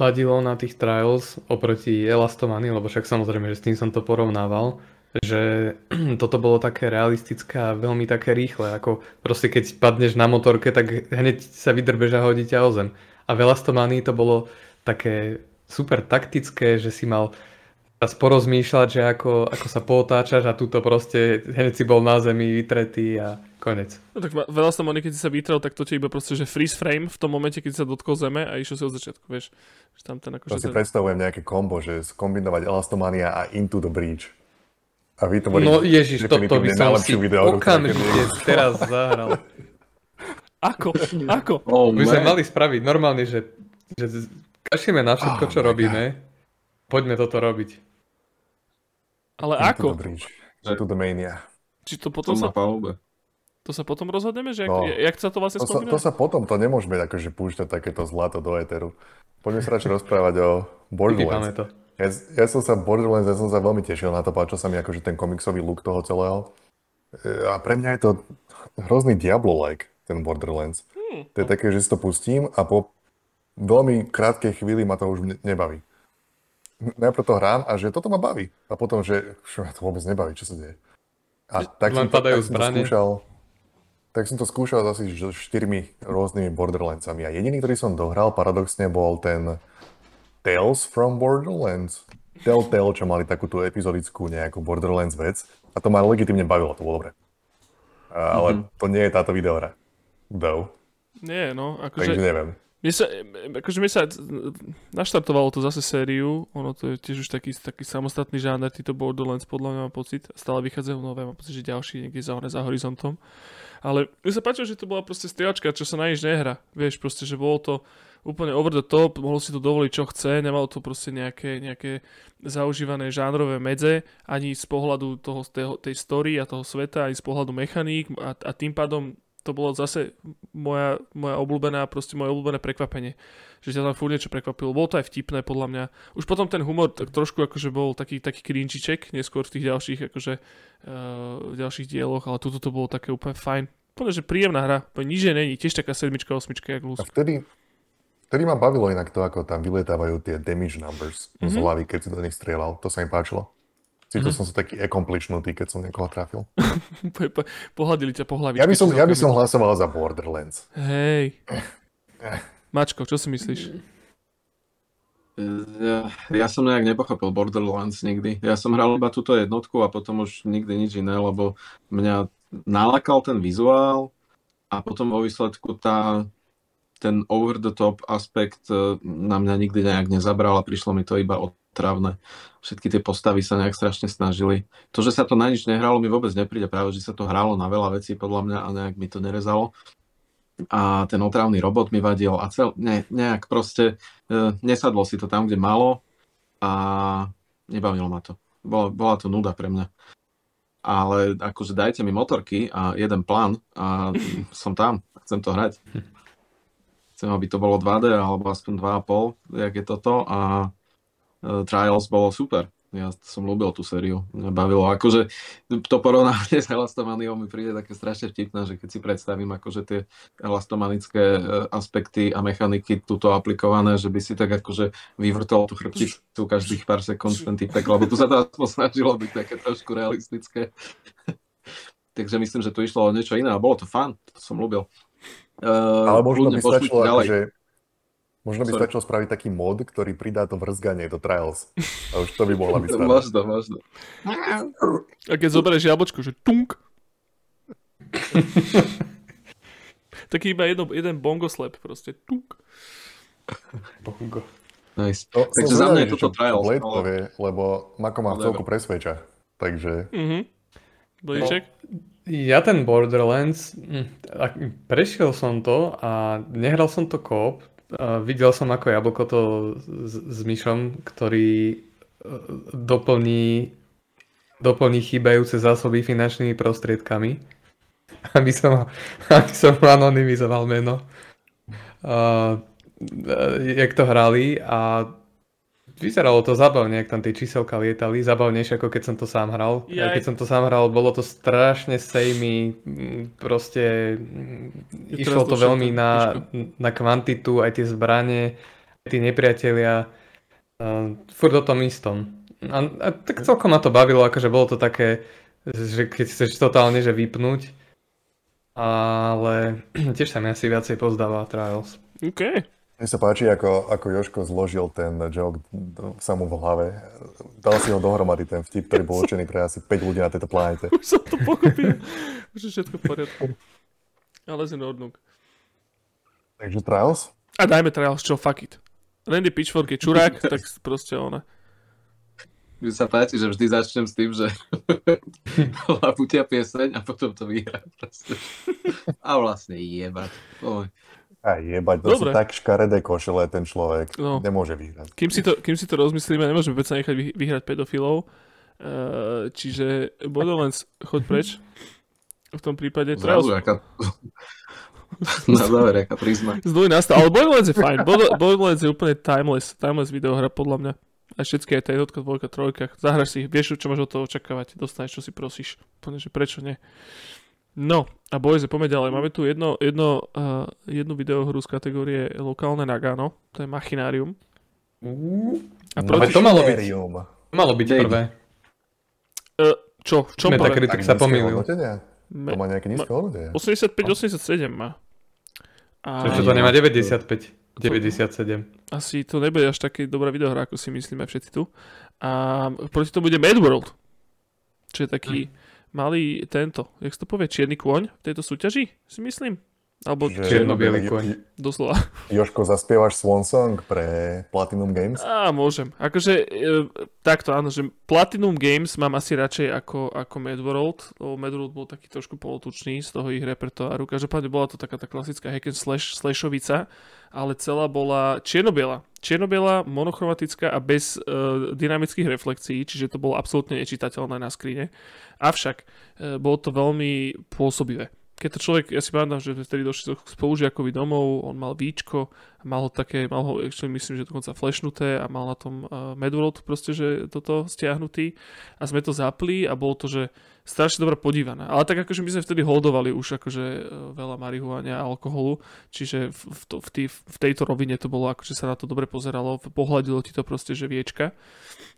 vadilo na tých Trials oproti Elastomany, lebo však samozrejme, že s tým som to porovnával, že toto bolo také realistické a veľmi také rýchle, ako proste keď padneš na motorke, tak hneď sa vydrbeš a hodí ťa o zem. A v Elastomanii to bolo také super taktické, že si mal teraz porozmýšľať, že ako, ako sa potáčaš a túto proste hneď si bol na zemi vytretý a konec.
No tak veľa som keď si sa vytrel, tak to ti iba proste, že freeze frame v tom momente, keď sa dotkol zeme a išiel si od začiatku, vieš. Že tam ten ako,
to si ten... predstavujem nejaké kombo, že skombinovať Elastomania a Into the Breach. A vy to boli
No ježiš, to, to by som si okamžite teraz zahral.
Ako? Ako?
Oh, My sme mali spraviť normálne, že, že kašíme na všetko, oh, čo robíme. God. Poďme toto robiť.
Ale ako?
Že tu Mania.
Či to potom to sa... Palube. To sa potom rozhodneme, že no, jak, jak sa to vlastne
to sa, to sa potom, to nemôžeme akože púšťať takéto zlato do éteru. Poďme sa radšej rozprávať o Borderlands. To. Ja, ja som sa Borderlands, ja som sa veľmi tešil na to, páčil sa mi akože ten komiksový look toho celého. E, a pre mňa je to hrozný Diablo-like, ten Borderlands. Hmm. To je také, že si to pustím a po veľmi krátkej chvíli ma to už nebaví najprv to hrám a že toto ma baví. A potom, že čo ma to vôbec nebaví, čo sa deje.
A tak som, tak som to skúšal,
tak som to skúšal asi s štyrmi rôznymi Borderlandsami. A jediný, ktorý som dohral, paradoxne bol ten Tales from Borderlands. Telltale, čo mali takú tú epizodickú nejakú Borderlands vec. A to ma legitimne bavilo, to bolo dobre. Ale mm-hmm. to nie je táto videohra. Though.
Nie, no, akože...
Takže neviem.
Mne sa, akože mi sa naštartovalo to zase sériu, ono to je tiež už taký, taký samostatný žáner, títo Borderlands podľa mňa mám pocit, stále vychádzajú nové, mám pocit, že ďalší niekde za, za horizontom. Ale mi sa páčilo, že to bola proste strieľačka, čo sa na nič nehra. Vieš, proste, že bolo to úplne over the top, mohol si to dovoliť, čo chce, nemalo to proste nejaké, nejaké zaužívané žánrové medze, ani z pohľadu toho, tej, tej story a toho sveta, ani z pohľadu mechaník a, a tým pádom to bolo zase moja, moja obľúbená, proste moje obľúbené prekvapenie. Že ťa tam furt niečo prekvapilo. Bolo to aj vtipné podľa mňa. Už potom ten humor tak trošku akože bol taký, taký krinčiček, neskôr v tých ďalších akože uh, v ďalších dieloch, ale tuto to bolo také úplne fajn. Úplne, že príjemná hra. Nič je není, tiež taká sedmička, osmička, jak lúsk.
A vtedy, vtedy ma bavilo inak to, ako tam vyletávajú tie damage numbers mm-hmm. z mhm. hlavy, keď si do nich strieľal. To sa mi páčilo. Cítil som sa taký accomplishmentý, keď som niekoho trafil.
Po- po- Pohľadili ťa po hlavičke.
Ja by som, ja by som hlasoval za Borderlands.
Hej. Mačko, čo si myslíš?
Ja, ja som nejak nepochopil Borderlands nikdy. Ja som hral iba túto jednotku a potom už nikdy nič iné, lebo mňa nalakal ten vizuál a potom vo výsledku tá, ten over the top aspekt e, na mňa nikdy nejak nezabral a prišlo mi to iba otravné. Všetky tie postavy sa nejak strašne snažili. To, že sa to na nič nehralo, mi vôbec nepríde práve, že sa to hralo na veľa vecí podľa mňa a nejak mi to nerezalo. A ten otravný robot mi vadil a cel, ne, nejak proste e, nesadlo si to tam, kde malo a nebavilo ma to. Bola, bola to nuda pre mňa. Ale akože dajte mi motorky a jeden plán a som tam, chcem to hrať. Chcem, aby to bolo 2D alebo aspoň 2,5, jak je toto a e, Trials bolo super. Ja som ľúbil tú sériu, mňa bavilo. Akože to porovnávanie s elastomaniou mi príde také strašne vtipné, že keď si predstavím akože tie elastomanické e, aspekty a mechaniky tuto aplikované, že by si tak akože vyvrtol tú chrbticu každých pár sekúnd ten typek, lebo tu sa to aspoň snažilo byť také trošku realistické. Takže myslím, že tu išlo o niečo iné a bolo to fun, to som ľúbil. Uh,
Ale možno by stačilo,
ďalej.
akože, možno by
Sorry.
stačilo spraviť taký mod, ktorý pridá to vrzganie do Trials. A už to by mohla byť strana.
Možno, možno.
A keď zoberieš jablčko, že tunk. Taký iba jedno, jeden bongo slap proste. Tunk.
Bongo.
Nice.
To,
Takže za mňa je
že
toto Trials,
Blade
ale-
povie, lebo Mako v
Ale
celku presvedča. Takže
Mhm. Blíček?
Ja ten Borderlands, hm, prešiel som to a nehral som to koop. Videl som ako jablko to s, s myšom, ktorý e, doplní, doplní chýbajúce zásoby finančnými prostriedkami. Aby som, aby som anonymizoval meno. E, jak to hrali a vyzeralo to zábavne, jak tam tie číselka lietali, zábavnejšie ako keď som to sám hral. Ja, keď som to sám hral, bolo to strašne mm, proste
Je
išlo to veľmi na, na kvantitu, aj tie zbranie, aj tí nepriatelia, uh, furt o tom istom. A, a tak celkom ma to bavilo, akože bolo to také, že keď chceš totálne že vypnúť, ale tiež sa mi asi viacej pozdáva Trials.
OK.
Mne sa páči, ako, ako Joško zložil ten joke samú v hlave. Dal si ho dohromady, ten vtip, ktorý bol určený pre asi 5 ľudí na tejto planete.
Už som to pochopil. Už je všetko v poriadku. Ale z Nordnuk.
Takže Trials?
A dajme Trials, čo, fuck it. Randy Pitchfork je čurák, tak proste ona.
Mi sa páči, že vždy začnem s tým, že labutia pieseň a potom to vyhrá proste. A vlastne jebať. Oj.
Aj jebať, to sú
Dobre.
tak škaredé košele, ten človek
No.
nemôže vyhrať.
Kým si to, kým si to rozmyslíme, nemôžeme predsa nechať vy- vyhrať pedofilov. Uh, čiže Borderlands, choď preč. V tom prípade.
Zrazu, aká... Na záver, aká prízma.
Zdvoj nastal, ale Borderlands je fajn. Border- Borderlands je úplne timeless, timeless videohra podľa mňa. A všetky aj tá jednotka, dvojka, trojka. Zahraš si ich, vieš, čo máš od toho očakávať. Dostaneš, čo si prosíš. Úplne, že prečo nie. No, a boys, poďme ďalej. Máme tu jedno, jedno, uh, jednu videohru z kategórie lokálne Nagano. To je Machinarium. A
No,
proti...
to malo byť.
Imperium.
Malo byť
Dej.
prvé.
Uh, čo? V čom prvé?
Metacritic sa pomýlil.
To má nejaké nízke hodnotenia.
85-87 má. A
Prečo to nemá 95? 97.
asi to nebude až také dobrá videohra, ako si myslíme všetci tu. A proti tomu bude Mad World. Čo je taký malý tento, jak sa to povie, čierny kôň v tejto súťaži, si myslím. Alebo
Jo-
kôň.
doslova.
Joško, zaspievaš Swan Song pre Platinum Games?
Á, môžem. Akože e, takto áno, že Platinum Games mám asi radšej ako, ako Mad World, lebo Mad World bol taký trošku polotučný z toho ich repertoáru. Každopádne bola to taká tá klasická hack and slash, slashovica, ale celá bola čiernobiela. Čiernobiela, monochromatická a bez e, dynamických reflekcií, čiže to bolo absolútne nečitateľné na skrine. Avšak e, bolo to veľmi pôsobivé. Keď to človek, ja si pamätám, že vtedy došli spolužiakovi domov, on mal víčko, mal ho také, mal ho, actually myslím, že dokonca flashnuté a mal na tom uh, Medworld proste, že toto stiahnutý a sme to zapli a bolo to, že strašne dobre podívaná. Ale tak akože my sme vtedy holdovali už akože e, veľa marihuania a alkoholu, čiže v, to, v, tý, v tejto rovine to bolo akože sa na to dobre pozeralo, pohľadilo ti to proste, že viečka.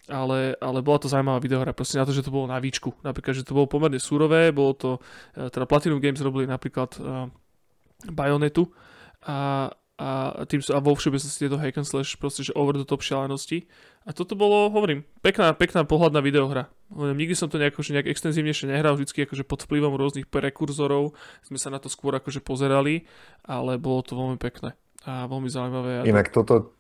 Ale, ale bola to zaujímavá videohra, proste na to, že to bolo na výčku. Napríklad, že to bolo pomerne surové, bolo to, e, teda Platinum Games robili napríklad uh, Bayonetu a, a, tým, a vo všeobecnosti je to hack and slash, proste, že over the top šialenosti. A toto bolo, hovorím, pekná, pekná pohľadná videohra. Nikdy som to nejako, že nejak extenzívnejšie nehral, vždycky akože pod vplyvom rôznych prekurzorov sme sa na to skôr akože pozerali, ale bolo to veľmi pekné a veľmi zaujímavé.
Inak toto,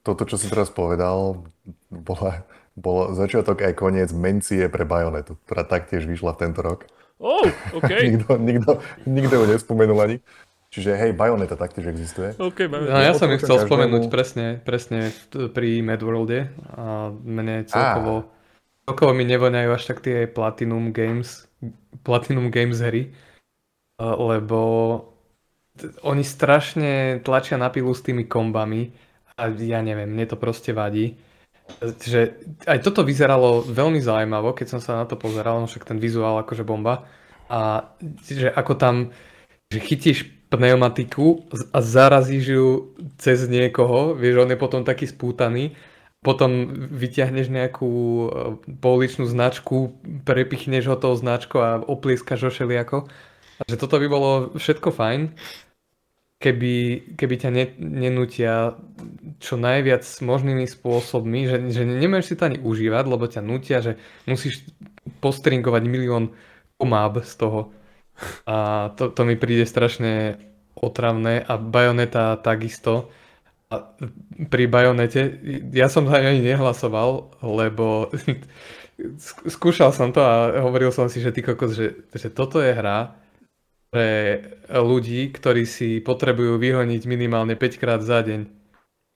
toto, čo si teraz povedal, bola, bolo začiatok aj koniec mencie pre Bajonetu, ktorá taktiež vyšla v tento rok.
Oh, OK.
nikto, nikto, nikto ju nespomenul ani. Čiže hej, Bayonetta taktiež existuje.
Okay,
no, ja som ju chcel každému... spomenúť presne, presne pri Madworlde a mne celkovo, ah. celkovo mi nevoňajú až tak tie Platinum Games, Platinum Games hry, lebo oni strašne tlačia na pilu s tými kombami a ja neviem, mne to proste vadí. Že aj toto vyzeralo veľmi zaujímavo, keď som sa na to pozeral, no však ten vizuál akože bomba. A že ako tam, že chytíš pneumatiku a zarazíš ju cez niekoho, vieš, on je potom taký spútaný, potom vyťahneš nejakú e, pouličnú značku, prepichneš ho tou značkou a oplieskaš ho šeliako. A že toto by bolo všetko fajn, keby, keby ťa ne, nenútia čo najviac možnými spôsobmi, že, že nemôžeš si to ani užívať, lebo ťa nutia, že musíš postringovať milión pomáb z toho. A to, to mi príde strašne otravné a Bajoneta takisto. A pri Bajonete, ja som za ani nehlasoval, lebo skúšal som to a hovoril som si, že ty kokos, že, že toto je hra pre ľudí, ktorí si potrebujú vyhoniť minimálne 5 krát za deň.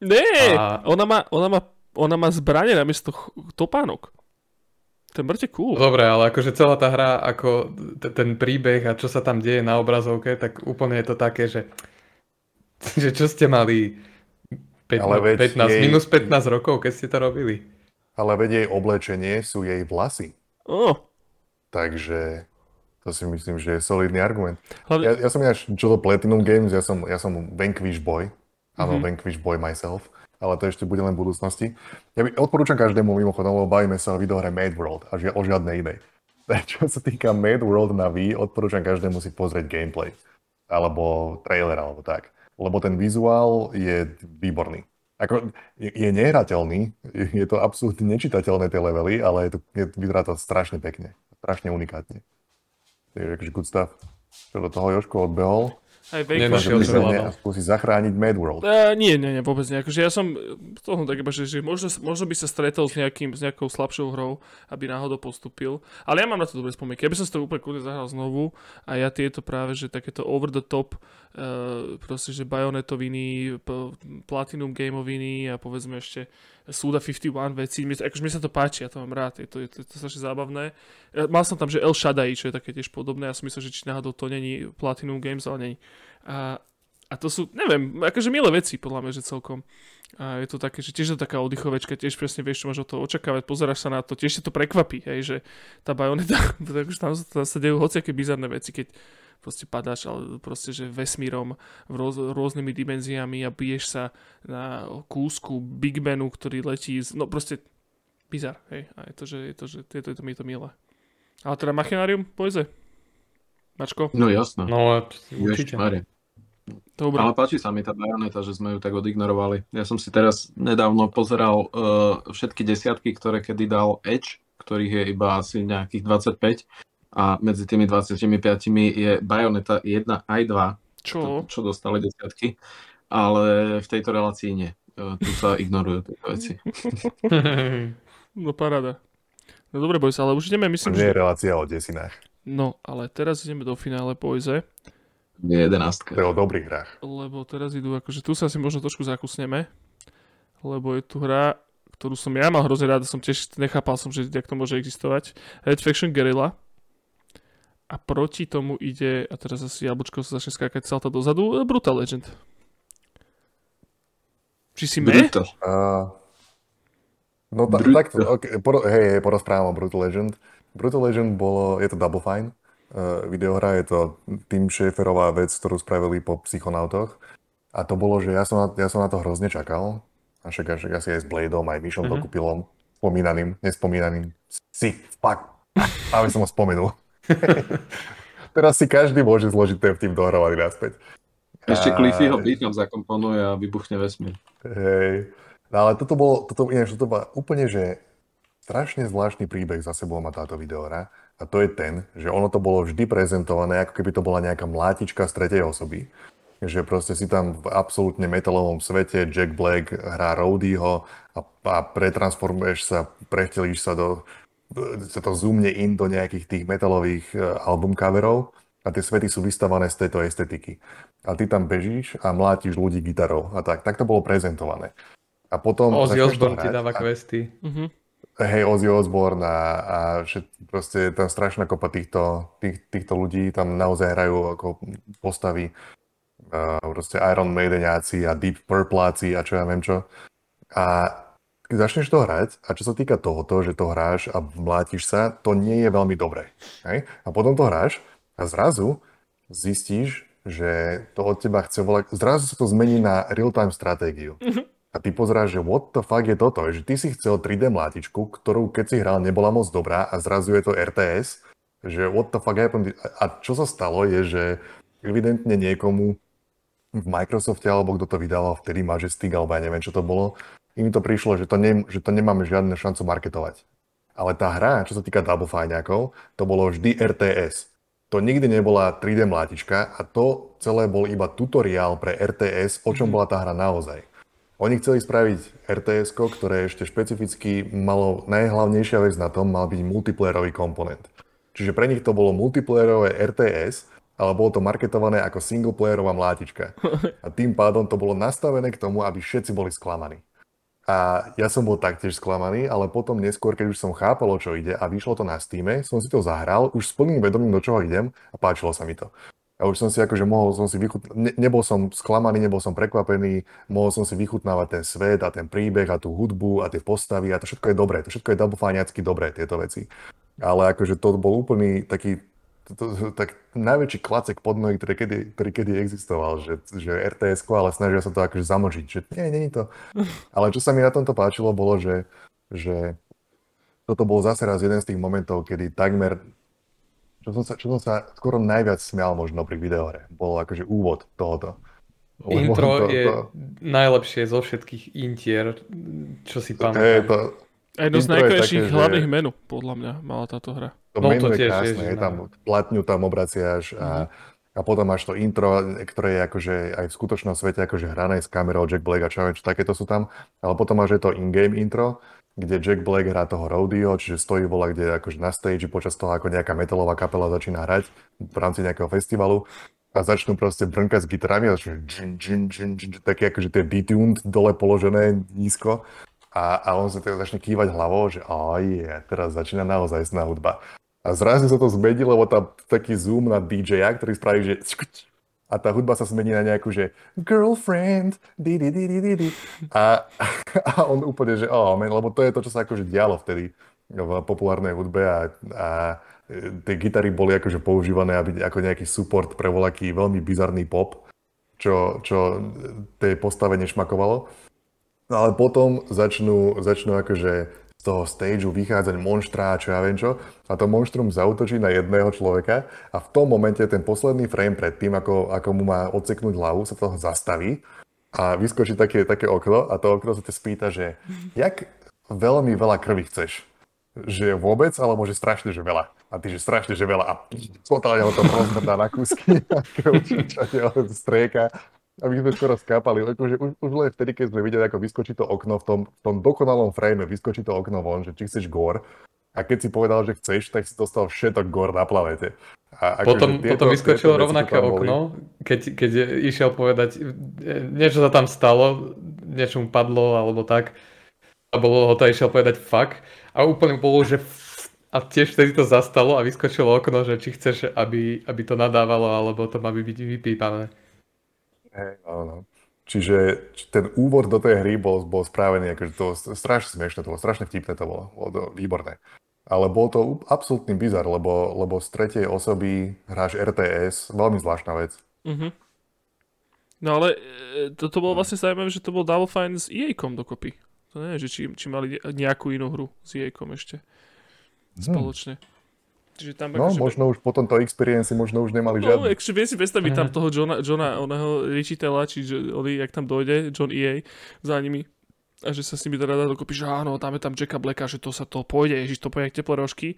Nie, a... ona, má, ona, má, ona má zbranie namiesto topánok. To je mŕte cool.
Dobre, ale akože celá tá hra, ako t- ten príbeh a čo sa tam deje na obrazovke, tak úplne je to také, že, že čo ste mali 15, 15 jej... minus 15 rokov, keď ste to robili.
Ale veď jej oblečenie sú jej vlasy.
Oh.
Takže to si myslím, že je solidný argument. Hlavne... Ja, ja som ináč, čo to Platinum Games, ja som, ja som Vanquish Boy. Áno, mm-hmm. Vanquish Boy myself ale to ešte bude len v budúcnosti. Ja by, odporúčam každému mimochodom, lebo bavíme sa o videohre Made World a o žiadnej inej. Čo sa týka Made World na Wii, odporúčam každému si pozrieť gameplay. Alebo trailer, alebo tak. Lebo ten vizuál je výborný. Ako, je, je nehrateľný, je to absolútne nečitateľné tie levely, ale je to, je, vyzerá to strašne pekne. Strašne unikátne. Takže good stuff. Čo do toho Joško odbehol.
Aj Nenašiel
a skúsi zachrániť Mad World.
Uh, nie, nie, nie, vôbec nie. Akože ja som toho tak iba, že, že možno, možno by sa stretol s, nejakým, s nejakou slabšou hrou, aby náhodou postupil. Ale ja mám na to dobré spomienky. Ja by som si to úplne kľudne zahral znovu a ja tieto práve, že takéto over the top, uh, proste, že Bayonetoviny, Platinum Gameoviny a povedzme ešte Suda 51 veci. Mi, akože mi sa to páči, ja to mám rád, je to, je to, je to strašne zábavné. Mal som tam, že El Shaddai, čo je také tiež podobné, ja som myslel, že či náhodou to není Platinum Games, ale není. A, a to sú, neviem, akože milé veci, podľa mňa, že celkom. A je to také, že tiež je to taká oddychovečka, tiež presne vieš, čo máš o to očakávať, pozeráš sa na to, tiež to prekvapí, hej, že tá bajoneta, tam, tam sa dejú hociaké bizarné veci, keď proste padáš ale proste, že vesmírom v roz, rôznymi dimenziami a biješ sa na kúsku Big Benu, ktorý letí, z, no proste bizar, hej, a je to, že je to, že je to, je to, je to milé. Ale teda Machinarium, pojze. Mačko?
No jasno.
No, určite.
Dobre. Ale páči sa mi tá bajoneta, že sme ju tak odignorovali. Ja som si teraz nedávno pozeral uh, všetky desiatky, ktoré kedy dal Edge, ktorých je iba asi nejakých 25 a medzi tými 25 je Bayonetta 1 aj 2,
čo?
Čo dostali desiatky, ale v tejto relácii nie. E, tu sa ignorujú tieto veci.
no paráda. No dobre, boys, ale už ideme, myslím,
že... Nie je relácia o desinách.
No, ale teraz ideme do finále, boyze.
Nie, jedenástka.
To je o dobrých hrách.
Lebo teraz idú, akože tu sa si možno trošku zakusneme, lebo je tu hra, ktorú som ja mal hrozne rád, som tiež nechápal som, že jak to môže existovať. Red Faction Guerrilla a proti tomu ide, a teraz asi jablčko sa začne skákať salta dozadu, e, Brutal Legend. Či si me?
Uh,
No ta,
Brut-
takto, okay, poro, hej, hej, porozprávam o Brutal Legend. Brutal Legend bolo, je to Double Fine, uh, videohra, je to tým Schaeferová vec, ktorú spravili po Psychonautoch. A to bolo, že ja som na, ja som na to hrozne čakal. A však, však asi aj s Bladeom, aj Myšom
Mhm.
Dokupilom, spomínaným, nespomínaným. Si, fuck, práve som ho spomenul. Teraz si každý môže zložiť ten vtip dohromady naspäť.
Ešte Cliffyho beat tam zakomponuje a vybuchne vesmír.
Hej. No ale toto bolo, toto, ináč, toto bola úplne, že strašne zvláštny príbeh za sebou má táto videohra. A to je ten, že ono to bolo vždy prezentované, ako keby to bola nejaká mlátička z tretej osoby. Že proste si tam v absolútne metalovom svete, Jack Black hrá Rowdyho a, a pretransformuješ sa, prechtelíš sa do, sa to zoomne in do nejakých tých metalových e, album coverov a tie svety sú vystavané z tejto estetiky. A ty tam bežíš a mlátiš ľudí gitarou a tak. Tak to bolo prezentované. A potom...
Ozzy Osbourne ti dáva
a-
questy.
Mhm.
Hej, Ozzy Osbourne a, a všet, proste je tam strašná kopa týchto, tých, týchto ľudí, tam naozaj hrajú ako postavy uh, proste Iron Maideniaci a Deep Purpleáci a čo ja viem čo. A začneš to hrať a čo sa týka tohoto, že to hráš a mlátiš sa, to nie je veľmi dobré. Hej? A potom to hráš a zrazu zistíš, že to od teba chce volať, zrazu sa to zmení na real-time stratégiu. A ty pozeráš, že what the fuck je toto? Že ty si chcel 3D mlátičku, ktorú keď si hral nebola moc dobrá a zrazu je to RTS. Že what the fuck happened? A čo sa stalo je, že evidentne niekomu v Microsofte alebo kto to vydával vtedy Majestic alebo ja neviem čo to bolo, im to prišlo, že to, ne, že to nemáme žiadne šancu marketovať. Ale tá hra, čo sa týka Double to bolo vždy RTS. To nikdy nebola 3D mlátička a to celé bol iba tutoriál pre RTS, o čom bola tá hra naozaj. Oni chceli spraviť RTS, ktoré ešte špecificky malo, najhlavnejšia vec na tom mal byť multiplayerový komponent. Čiže pre nich to bolo multiplayerové RTS, ale bolo to marketované ako singleplayerová mlátička. A tým pádom to bolo nastavené k tomu, aby všetci boli sklamaní. A ja som bol taktiež sklamaný, ale potom neskôr, keď už som chápal, čo ide a vyšlo to na Steam, som si to zahral, už s plným vedomím, do čoho idem a páčilo sa mi to. A už som si akože mohol som si vychutnávať, ne, nebol som sklamaný, nebol som prekvapený, mohol som si vychutnávať ten svet a ten príbeh a tú hudbu a tie postavy a to všetko je dobré, to všetko je dabofáňacky dobré, tieto veci. Ale akože to bol úplný taký, to, to, tak najväčší klacek pod nohy, ktorý kedy, ktorý kedy existoval, že, že rts ale snažia sa to akože zamožiť, že nie, nie je to. Ale čo sa mi na tomto páčilo, bolo, že, že toto bol zase raz jeden z tých momentov, kedy takmer čo som sa, čo som sa skoro najviac smial možno pri videohre, bolo akože úvod tohoto. Lebo
Intro
to-
je
to-
najlepšie zo všetkých intier, čo si pamätám.
to,
A jedno z
je
najkrajších
také, že-
hlavných menu, podľa mňa, mala táto hra.
To
No,
menu
to
je
tiež,
krásne, je tam
no.
platňu tam obraciaš a, a potom máš to intro, ktoré je akože aj v skutočnom svete akože hrané s kamerou Jack Black a čo viem, čo takéto sú tam, ale potom máš aj to in-game intro, kde Jack Black hrá toho Rodeo, čiže stojí vola, kde akože na stage počas toho ako nejaká metalová kapela začína hrať v rámci nejakého festivalu a začnú proste brnkať s gitarami a začnú džin, džin, džin, džin, také akože tie detuned dole položené nízko a, a on sa teda začne kývať hlavou, že oh yeah, teraz začína naozaj sná hudba. A zrazu sa to zmení, lebo tam taký zoom na DJ-a, ktorý spraví, že a tá hudba sa zmení na nejakú, že girlfriend, di, di, di, di, di. A, a on úplne, že oh, man, lebo to je to, čo sa akože dialo vtedy v populárnej hudbe a, a e, tie gitary boli akože používané aby, ako nejaký support pre voľaký veľmi bizarný pop, čo, čo tej postave nešmakovalo. No ale potom začnú, začnú akože toho stageu vychádzať monštrá, čo ja viem čo, a to monštrum zautočí na jedného človeka a v tom momente ten posledný frame pred tým, ako, ako mu má odseknúť hlavu, sa to zastaví a vyskočí také, také okno a to okno sa te spýta, že jak veľmi veľa krvi chceš? Že vôbec, alebo že strašne, že veľa? A ty, že strašne, že veľa. A totálne ho to rozmrdá na kúsky krv čača, strieka. A my sme skoro skápali, akože už, už len vtedy, keď sme videli, ako vyskočí to okno v tom, v tom dokonalom frame, vyskočí to okno von, že či chceš gore. A keď si povedal, že chceš, tak si dostal všetok gore na planete. A akože
Potom,
tieto-
potom vyskočilo
tieto
rovnaké okno, keď, keď išiel povedať, e, niečo sa tam stalo, niečo mu padlo alebo tak, a bolo ho to išiel povedať fuck, a úplne bolo, že a tiež vtedy to zastalo a vyskočilo okno, že či chceš, aby, aby to nadávalo, alebo to má byť vypípané.
Hej, no, no. Čiže ten úvod do tej hry bol, bol spravený, akože to strašne smiešne, to bolo strašne vtipné to bolo, bolo to výborné. Ale bol to absolútny bizar, lebo, lebo z tretej osoby hráš RTS, veľmi zvláštna vec.
Uh-huh. No ale e, to, to bolo vlastne zaujímavé, že to bol Double Fine s EA-kom dokopy. To neviem, že či, či mali nejakú inú hru s EA-kom ešte hmm.
Čiže tam no, akože... možno už po tomto experience možno už nemali no, žiadne.
No, akože viem si predstaviť tam toho Johna, Johna oného ričiteľa, čiže on, jak tam dojde, John EA za nimi a že sa s nimi teda dá dokopy, že áno, dáme tam Jacka Blacka, že to sa to pôjde, ježiš, to pôjde teplé rožky,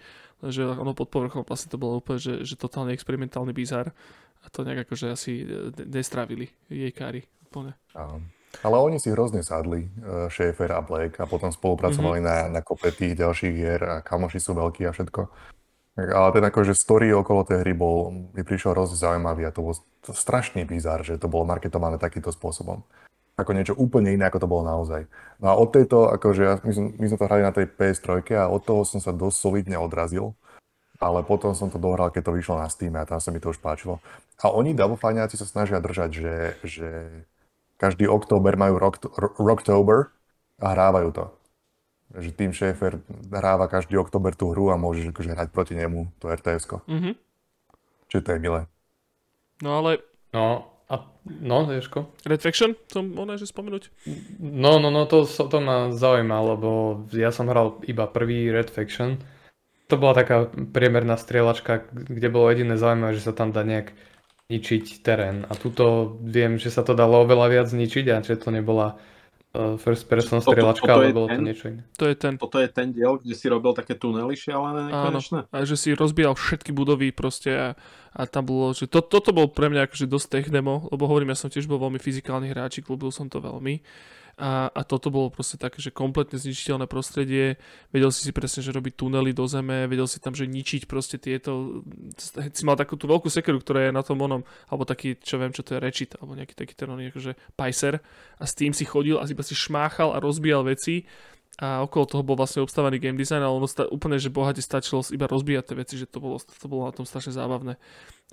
že ono pod povrchom vlastne to bolo úplne, že, že totálne experimentálny bizar a to nejak akože asi nestrávili jej kári úplne.
Áno. Ale oni si hrozne sadli, uh, Schaefer a Black, a potom spolupracovali mm-hmm. na, na kope tých ďalších hier a kamoši sú veľkí a všetko. Ale ten akože story okolo tej hry bol, mi prišiel hrozne zaujímavý a to bol strašný bizar, že to bolo marketované takýmto spôsobom. Ako niečo úplne iné, ako to bolo naozaj. No a od tejto, akože my, sme, my sme to hrali na tej PS3 a od toho som sa dosť solidne odrazil. Ale potom som to dohral, keď to vyšlo na Steam a tam sa mi to už páčilo. A oni, Double sa snažia držať, že, že každý október majú rock, Rocktober a hrávajú to. Že tým Schaefer hráva každý október tú hru a môžeš akože hrať proti nemu to RTS-ko. Mm-hmm. Čiže to je milé.
No ale...
No, a, no, Ježko.
Red Faction, to možno že spomenúť?
No, no, no, to, to ma zaujíma, lebo ja som hral iba prvý Red Faction. To bola taká priemerná strieľačka, kde bolo jediné zaujímavé, že sa tam dá nejak ničiť terén. A tuto viem, že sa to dalo oveľa viac zničiť a že to nebola first person strieľačka, ale bolo ten, to niečo iné.
To je ten.
Toto je ten diel, kde si robil také tunely šialené nekonečné?
Áno, a že si rozbíjal všetky budovy proste a, a tam bolo, že to, toto bol pre mňa akože dosť tech demo, lebo hovorím, ja som tiež bol veľmi fyzikálny hráč, klúbil som to veľmi a, a toto bolo proste také, že kompletne zničiteľné prostredie, vedel si si presne, že robiť tunely do zeme, vedel si tam, že ničiť proste tieto, si mal takú tú veľkú sekeru, ktorá je na tom onom, alebo taký, čo viem, čo to je rečit, alebo nejaký taký ten oný, akože pajser. A s tým si chodil a iba si šmáchal a rozbíjal veci a okolo toho bol vlastne obstávaný game design, ale ono sta- úplne, že bohate stačilo iba rozbíjať tie veci, že to bolo, to bolo na tom strašne zábavné.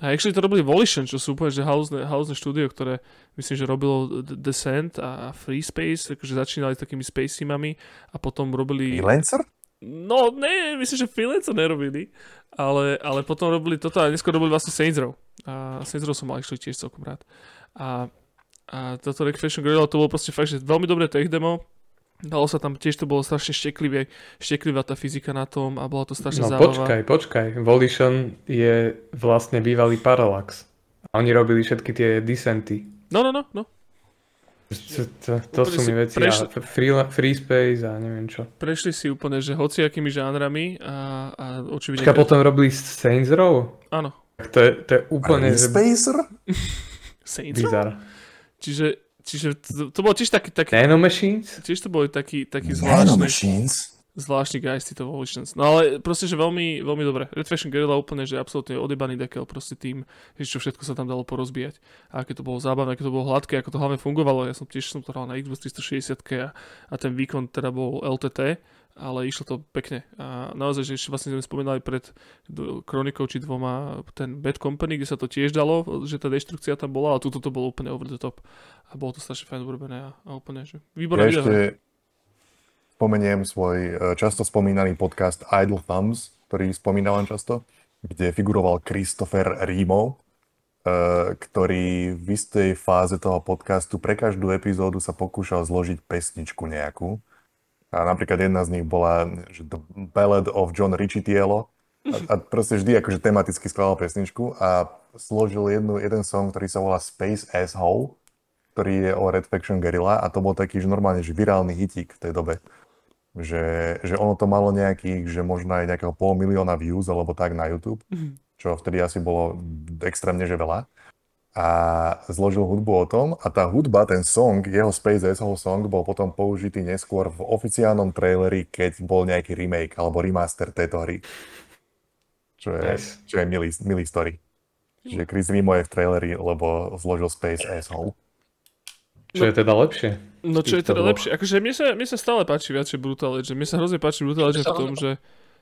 A actually to robili Volition, čo sú úplne že house štúdio, ktoré myslím, že robilo Descent a Free Space, akože začínali s takými space simami a potom robili...
Freelancer?
No, ne, myslím, že Freelancer nerobili, ale, ale potom robili toto a neskôr robili vlastne Saints Row. A Saints Row som mal actually tiež celkom rád. A, a toto Recreation Gorilla to bolo proste fakt, že veľmi dobré tech demo, Dalo sa tam, tiež to bolo strašne šteklivé, šteklivá tá fyzika na tom a bola to strašne no, zábava.
počkaj, počkaj. Volition je vlastne bývalý Parallax. A oni robili všetky tie descenty.
No, no, no, no.
To, to, to sú mi veci prešli, a free, free space a neviem čo.
Prešli si úplne, že hociakými žánrami a, a očividne...
A potom robili Saints Row?
Áno.
To je, to je úplne...
Free Spacer?
Saints Row? Čiže Čiže to, to bolo tiež taký... taký
Nanomachines?
Tiež to boli taký, taký zvláštny...
Nanomachines?
Zvláštny guys, títo Volitions. No ale proste, že veľmi, veľmi dobre. Red Faction Guerrilla úplne, že absolútne odebaný dekel proste tým, že čo všetko sa tam dalo porozbíjať. A aké to bolo zábavné, aké to bolo hladké, ako to hlavne fungovalo. Ja som tiež som to hral na Xbox 360 a, a ten výkon teda bol LTT ale išlo to pekne. A naozaj, že ešte vlastne sme spomínali pred kronikou či dvoma ten Bad Company, kde sa to tiež dalo, že tá deštrukcia tam bola, ale tuto to bolo úplne over the top. A bolo to strašne fajn urobené a, a úplne, že výborné
ja ešte spomeniem svoj e, často spomínaný podcast Idle Thumbs, ktorý spomínavam často, kde figuroval Christopher Rimo, e, ktorý v istej fáze toho podcastu pre každú epizódu sa pokúšal zložiť pesničku nejakú a napríklad jedna z nich bola že The Ballad of John Richitielo. A, a proste vždy akože tematicky skladal pesničku a složil jednu, jeden song, ktorý sa volá Space Asshole, ktorý je o Red Faction Guerrilla a to bol taký, že normálne, že virálny hitík v tej dobe. Že, že ono to malo nejakých, že možno aj nejakého pol milióna views alebo tak na YouTube, mhm. čo vtedy asi bolo extrémne, že veľa a zložil hudbu o tom a tá hudba, ten song, jeho Space Asshole song bol potom použitý neskôr v oficiálnom traileri, keď bol nejaký remake alebo remaster tejto hry. Čo je, nice. čo je milý, milý story. Čiže Chris Rimo je v traileri, lebo zložil Space Asshole.
Čo je teda lepšie?
No čo je teda lepšie? Akože mne sa, mne sa stále páči viacej Brutal Legend. Mne sa hrozne páči Brutal Legend v tom, že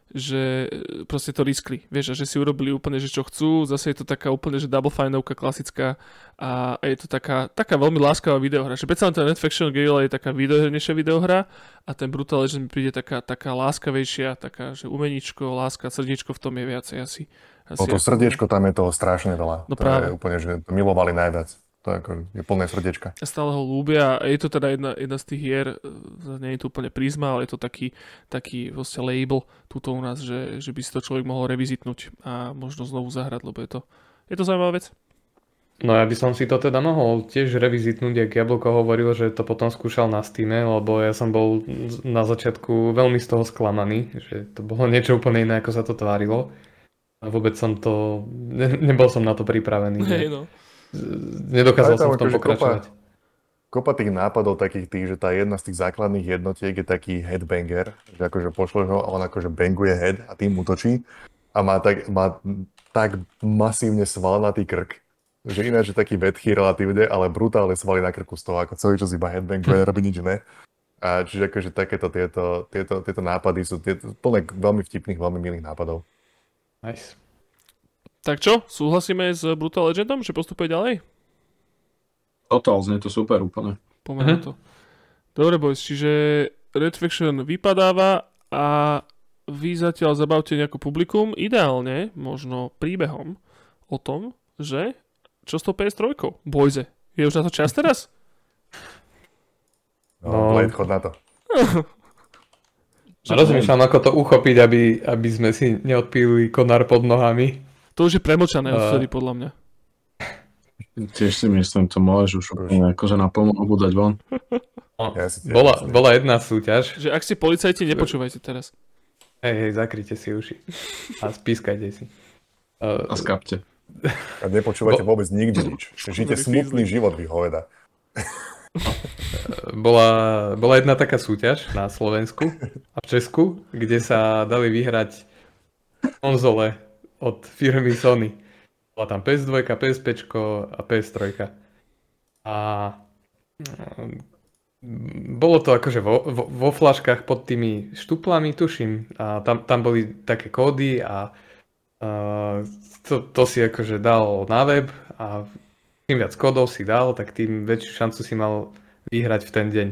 že e, proste to riskli, vieš, a že si urobili úplne, že čo chcú, zase je to taká úplne, že double fineovka klasická a je to taká, taká veľmi láskavá videohra, že predsa ten Red Faction Guerrilla je taká videohernejšia videohra a ten Brutal Legend mi príde taká, taká láskavejšia, taká, že umeničko, láska, srdiečko v tom je viacej asi. asi
O to srdiečko tam je toho strašne veľa.
No
to
práve.
je úplne, že milovali najviac. To je, ako, je plné srdiečka.
a stále ho ľúbia a je to teda jedna, jedna z tých hier, e, nie je to úplne prízma, ale je to taký, taký vlastne label tuto u nás, že, že by si to človek mohol revizitnúť a možno znovu zahrať, lebo je to, je to zaujímavá vec.
No ja by som si to teda mohol tiež revizitnúť, jak Jablko hovoril, že to potom skúšal na Steam, lebo ja som bol na začiatku veľmi z toho sklamaný, že to bolo niečo úplne iné, ako sa to tvárilo. A vôbec som to, ne, nebol som na to pripravený. Že-
no.
Nedokázal som v tom
akože
pokračovať.
Kopa tých nápadov takých tých, že tá jedna z tých základných jednotiek je taký headbanger, že akože pošleš ho a on akože banguje head a tým útočí a má tak, má tak masívne svalnatý krk, že ináč je taký vedchý relatívne, ale brutálne svaly na krku z toho, ako celý čas iba headbanguje, nerobí nič iné. A čiže akože takéto tieto, tieto, tieto nápady sú tieto, plné veľmi vtipných, veľmi milých nápadov.
Nice.
Tak čo, súhlasíme s Brutal Legendom, že postupuje ďalej?
Total, znie to super úplne.
Poďme na
Mhm.
to. Dobre, boys, čiže Red Faction vypadáva a vy zatiaľ zabavte nejaké publikum, ideálne, možno príbehom o tom, že čo s tou PS3? Bojze, je už na to čas teraz?
No,
No.
Chod na to.
A rozmýšľam, ako to uchopiť, aby, aby sme si neodpíli konár pod nohami.
To už je premočané
A-
vtedy, podľa mňa.
Tiež si myslím, to môžeš už úplne akože na plnú dať von.
No,
Ja si
bola,
myslím.
bola jedna súťaž.
Že ak ste policajti, nepočúvajte teraz.
Hej, hej, zakryte si uši. A spískajte si. Uh,
A skapte.
A nepočúvajte
Bo-
vôbec nikdy nič. Žite smutný život, vy hoveda.
bola, bola jedna taká súťaž na Slovensku a v Česku, kde sa dali vyhrať konzole od firmy Sony. Bola tam PS2, PSP a PS3. A mm, bolo to akože vo, vo, vo flaškách pod tými štuplami, tuším. A tam, tam boli také kódy a, a to, to si akože dal na web a čím viac kódov si dal, tak tým väčšiu šancu si mal vyhrať v ten deň.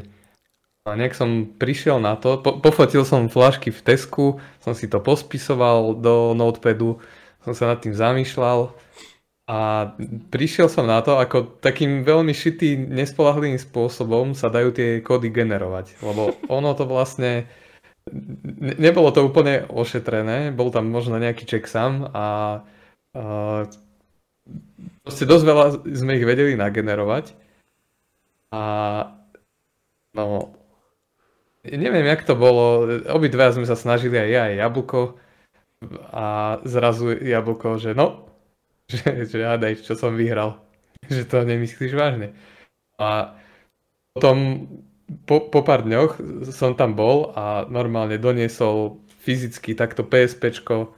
A nejak som prišiel na to, po, pofotil som flašky v Tesku, som si to pospisoval do notepadu, som sa nad tým zamýšľal a prišiel som na to, ako takým veľmi šitým, nespolahlivým spôsobom sa dajú tie kódy generovať. Lebo ono to vlastne, ne, nebolo to úplne ošetrené, bol tam možno nejaký checksum a, a proste dosť veľa sme ich vedeli nagenerovať. A no, neviem, jak to bolo. Obidva sme sa snažili aj ja, aj Jablko. A zrazu Jablko, že no, že, že hádaj, čo som vyhral. Že to nemyslíš vážne. A potom po, po pár dňoch som tam bol a normálne doniesol fyzicky takto PSPčko.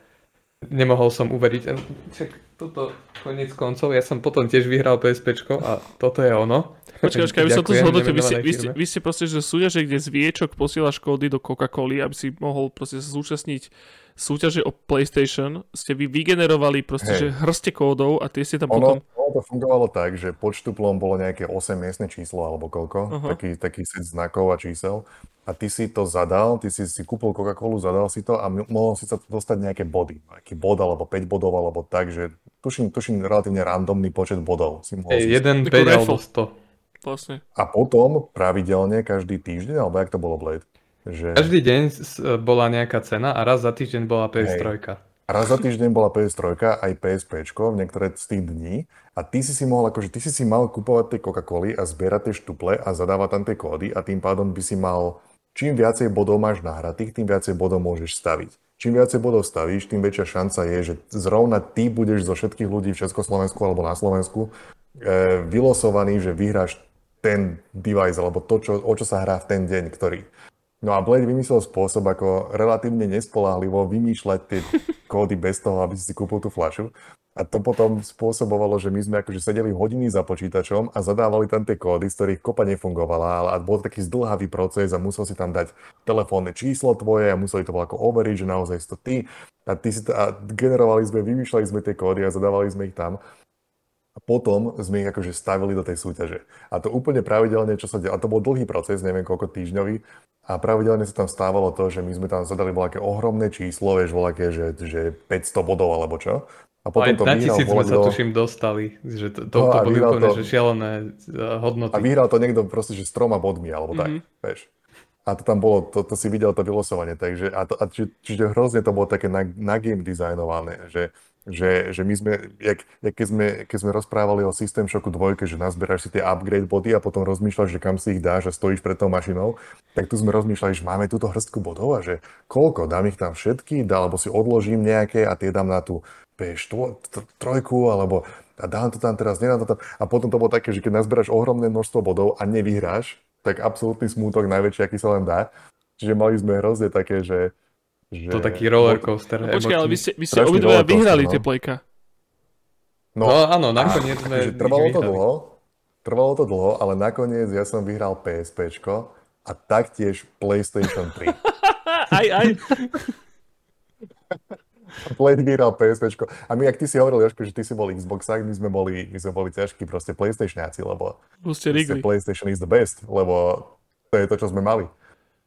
Nemohol som uveriť. Čak, toto konec koncov, ja som potom tiež vyhral PSPčko a toto je ono.
Počkaj, počkaj, aby som to zhodnotil. Vy vy, ste, vy ste proste, že súťaže, kde zviečok posielaš kódy do Coca-Coly, aby si mohol proste zúčastniť súťaže o PlayStation, ste vy vygenerovali proste,
Hej.
že hrste kódov a tie ste tam
Ono,
potom...
ono to fungovalo tak, že pod štuplom bolo nejaké 8 miestne číslo alebo koľko,
Aha.
taký, taký set znakov a čísel. A ty si to zadal, ty si si kúpil Coca-Colu, zadal si to a m- mohol si sa dostať nejaké body. Nejaký bod alebo 5 bodov alebo tak, že tuším, tuším relatívne randomný počet bodov si mohol
Ej,
si...
jeden
Takú
5 alebo
raffle.
100.
Vlastne.
A potom pravidelne každý týždeň, alebo jak to bolo Blade? Že
Každý deň bola nejaká cena a raz za týždeň bola PS3.
raz za týždeň bola PS3 aj PSP v niektoré z tých dní a ty si si mohol, akože ty si si mal kupovať tie Coca-Coly a zbierať tie štuple a zadávať tam tie kódy a tým pádom by si mal, čím viacej bodov máš nahratých, tým viacej bodov môžeš staviť. Čím viacej bodov stavíš, tým väčšia šanca je, že zrovna ty budeš zo všetkých ľudí v Československu alebo na Slovensku e, vylosovaný, že vyhráš ten device alebo to, čo, o čo sa hrá v ten deň, ktorý. No a Blade vymyslel spôsob, ako relatívne nespolahlivo vymýšľať tie kódy bez toho, aby si kúpil tú fľašu. A A to potom spôsobovalo, že my sme akože sedeli hodiny za počítačom a zadávali tam tie kódy, z ktorých kopa nefungovala, ale bol taký zdlhavý proces a musel si tam dať telefónne číslo tvoje a museli to bolo ako overiť, že naozaj si to ty. A, ty si to, a generovali sme, vymýšľali sme tie kódy a zadávali sme ich tam. Potom sme ich akože stavili do tej súťaže. A to úplne pravidelne, čo sa deje, a to bol dlhý proces, neviem koľko týždňový, a pravidelne sa tam stávalo to, že my sme tam zadali voľaké ohromné číslo, vieš, voľaké, že, že 500 bodov alebo čo.
A potom Aj to na tisíc sme sa tuším dostali, že to, to, no, to boli úplne to, že šialené uh, hodnoty.
A vyhral to niekto proste, že s troma bodmi, alebo mm-hmm. tak, vieš. A to tam bolo, to, to si videl to vylosovanie, takže, a, to, a či, čiže hrozne to bolo také na, na game designované, že, že, že my sme, jak, jak keď, sme, keď sme rozprávali o System Shocku 2, že nazberáš si tie upgrade body a potom rozmýšľaš, že kam si ich dáš a stojíš pred tou mašinou, tak tu sme rozmýšľali, že máme túto hrstku bodov a že koľko, dám ich tam všetky, dá, alebo si odložím nejaké a tie dám na tú P3 alebo a dám to tam teraz, nedám to tam. A potom to bolo také, že keď nazberáš ohromné množstvo bodov a nevyhráš, tak absolútny smútok najväčší, aký sa len dá. Čiže mali sme hrozne také, že... že...
To taký roller coaster.
No, počkaj, ale vy ste, vy ste obidvaja vyhrali no. tie plejka.
No, no áno, nakoniec sme...
Trvalo to dlho, trvalo to dlho, ale nakoniec ja som vyhral PSPčko a taktiež PlayStation 3.
aj, aj.
Blade vyhral PSP. A my, ak ty si hovoril, Jožko, že ty si bol Xboxák, my sme boli, my sme boli ťažkí proste PlayStationiaci, lebo PlayStation is the best, lebo to je to, čo sme mali.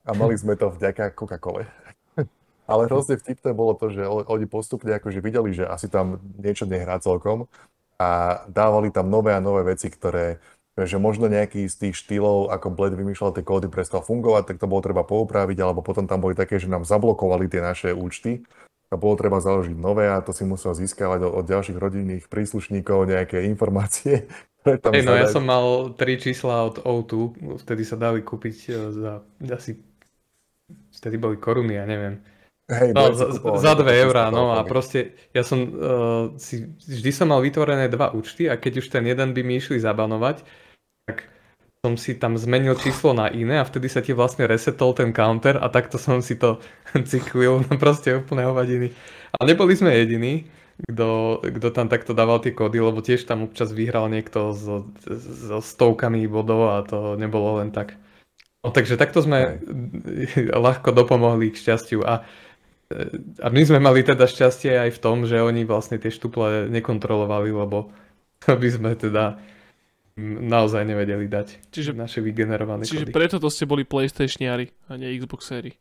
A mali sme to vďaka Coca-Cole. Ale hrozne vtipné bolo to, že oni postupne akože videli, že asi tam niečo nehrá celkom a dávali tam nové a nové veci, ktoré že možno nejaký z tých štýlov, ako Blade vymýšľal tie kódy prestal fungovať, tak to bolo treba poupraviť, alebo potom tam boli také, že nám zablokovali tie naše účty a bolo treba založiť nové a to si musel získavať od, od ďalších rodinných príslušníkov nejaké informácie.
Tam hey, no ja som mal tri čísla od O2, vtedy sa dali kúpiť e, za asi, vtedy boli koruny, ja neviem. Hey, no, za, za 2 eurá, no a proste ja som uh, si, vždy som mal vytvorené dva účty a keď už ten jeden by mi išli zabanovať, tak som si tam zmenil číslo na iné a vtedy sa ti vlastne resetol ten counter a takto som si to cyklil na proste úplne hovadiny. Ale neboli sme jediní, kto, kto tam takto dával tie kódy, lebo tiež tam občas vyhral niekto so, so stovkami bodov a to nebolo len tak. No takže takto sme ľahko dopomohli k šťastiu a, a my sme mali teda šťastie aj v tom, že oni vlastne tie štuple nekontrolovali, lebo by sme teda naozaj nevedeli dať čiže, naše vygenerované
Čiže kody. preto to ste boli PlayStationiari a nie Xboxeri.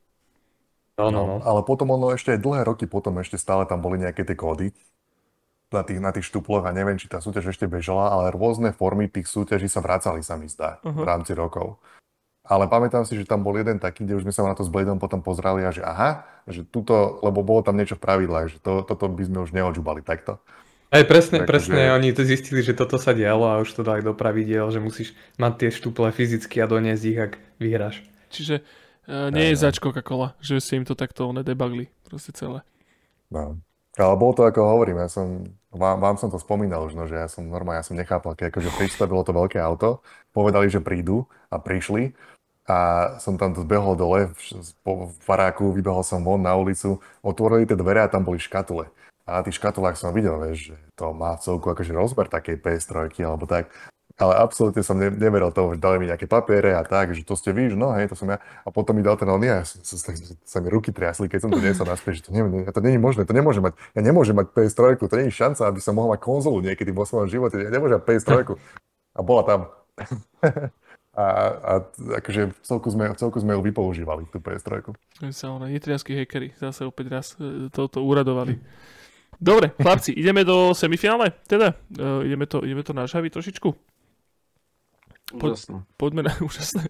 No, no, no. Ale potom ono ešte aj dlhé roky potom ešte stále tam boli nejaké tie kódy na tých, na tých štuploch a neviem, či tá súťaž ešte bežala, ale rôzne formy tých súťaží sa vracali, sa mi zdá, uh-huh. v rámci rokov. Ale pamätám si, že tam bol jeden taký, kde už sme sa na to s Bladeom potom pozreli a že aha, že tuto, lebo bolo tam niečo v pravidlách, že to, toto by sme už neodžubali takto.
Aj presne, tak, presne, že... oni to zistili, že toto sa dialo a už to dali do pravidiel, že musíš mať tie štuple fyzicky a doniesť ich, ak vyhráš.
Čiže uh, nie je zač Coca-Cola, že ste im to takto nedebagli, proste celé.
No. Ale bolo to, ako hovorím, ja som, vám, vám som to spomínal už, no, že ja som normálne, ja som nechápal, keď akože pristavilo to veľké auto, povedali, že prídu a prišli a som tam zbehol dole v, v paráku, vybehol som von na ulicu, otvorili tie dvere a tam boli škatule. A na tých škatulách som videl, vieš, že to má celku akože rozmer takej PS3 alebo tak. Ale absolútne som ne, neveril tomu, že dali mi nejaké papiere a tak, že to ste vy, no hej, to som ja. A potom mi dal ten on, ja sa, sa, sa mi ruky triasli, keď som to niesol naspäť, že to, nie, to nie je možné, to nemôže mať, ja nemôžem mať PS3, to nie je šanca, aby som mohol mať konzolu niekedy vo svojom živote, ja nemôžem mať PS3. A bola tam. a, a akože v celku sme, v celku sme ju vypoužívali, tú PS3.
Sa ona, nitrianskí hackeri zase opäť raz e, toto uradovali. Dobre, chlapci, ideme do semifinále? Teda, uh, ideme, to, ideme to nažaviť trošičku?
Po, úžasné.
Poďme na, úžasné.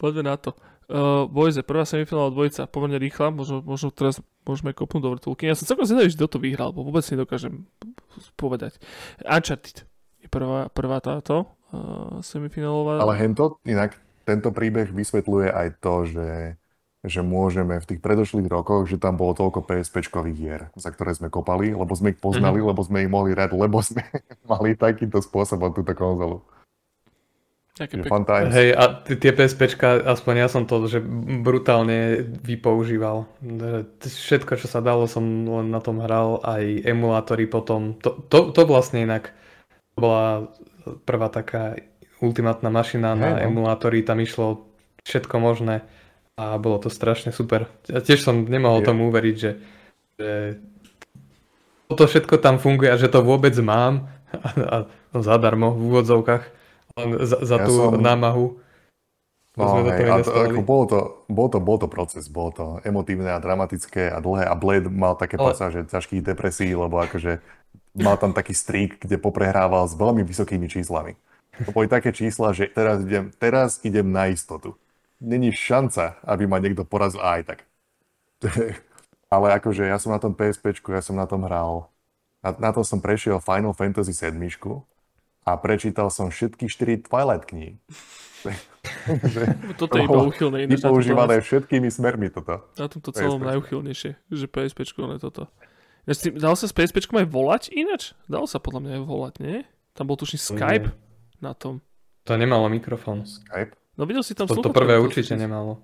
Poďme na to. Uh, Bojze, prvá semifinálová dvojica, pomerne rýchla, možno, možno teraz môžeme kopnúť do vrtulky. Ja som celkom zvedavý, že kto to vyhral, bo vôbec nedokážem povedať. Uncharted je prvá, prvá táto semifinálová.
Ale hento, inak tento príbeh vysvetľuje aj to, že že môžeme v tých predošlých rokoch, že tam bolo toľko PSPčkových hier, za ktoré sme kopali, lebo sme ich poznali, mm-hmm. lebo sme ich mohli hrať, lebo sme mali takýmto spôsobom túto konzolu.
Hej, a t- tie PSPčka, aspoň ja som to, že brutálne vypoužíval. Všetko, čo sa dalo, som len na tom hral, aj emulátory potom. To, to, to vlastne inak bola prvá taká ultimátna mašina na
Hej, no.
emulátory, tam išlo všetko možné a bolo to strašne super. Ja tiež som nemohol
Je.
tomu uveriť, že, že toto všetko tam funguje a že to vôbec mám a, a zadarmo v úvodzovkách len za, za
Ja
tú
som-
námahu.
No, hej, a to, ako bol, to, bol, to, bol to proces, bolo to emotívne a dramatické a dlhé a Blade mal také
Ale-
pasáže ťažkých depresí, lebo akože mal tam taký streak, kde poprehrával s veľmi vysokými číslami. To boli také čísla, že teraz idem, teraz idem na istotu. Není šanca, aby ma niekto porazil aj tak. Ale akože ja som na tom PSP, ja som na tom hral. Na, na to som prešiel Final Fantasy 7 a prečítal som všetky 4 Twilight kníh.
Toto je iba uchylné.
Vypoužívané všetkými smermi toto.
Na tomto celom
PSP.
najuchylnejšie, že PSP je toto. Ja si, dal sa s PSP aj volať ináč? Dalo sa podľa mňa aj volať, nie? Tam bol tuším Skype na tom.
To nemalo mikrofón.
Skype.
No videl si tam
To, to prvé
to-
určite nemalo.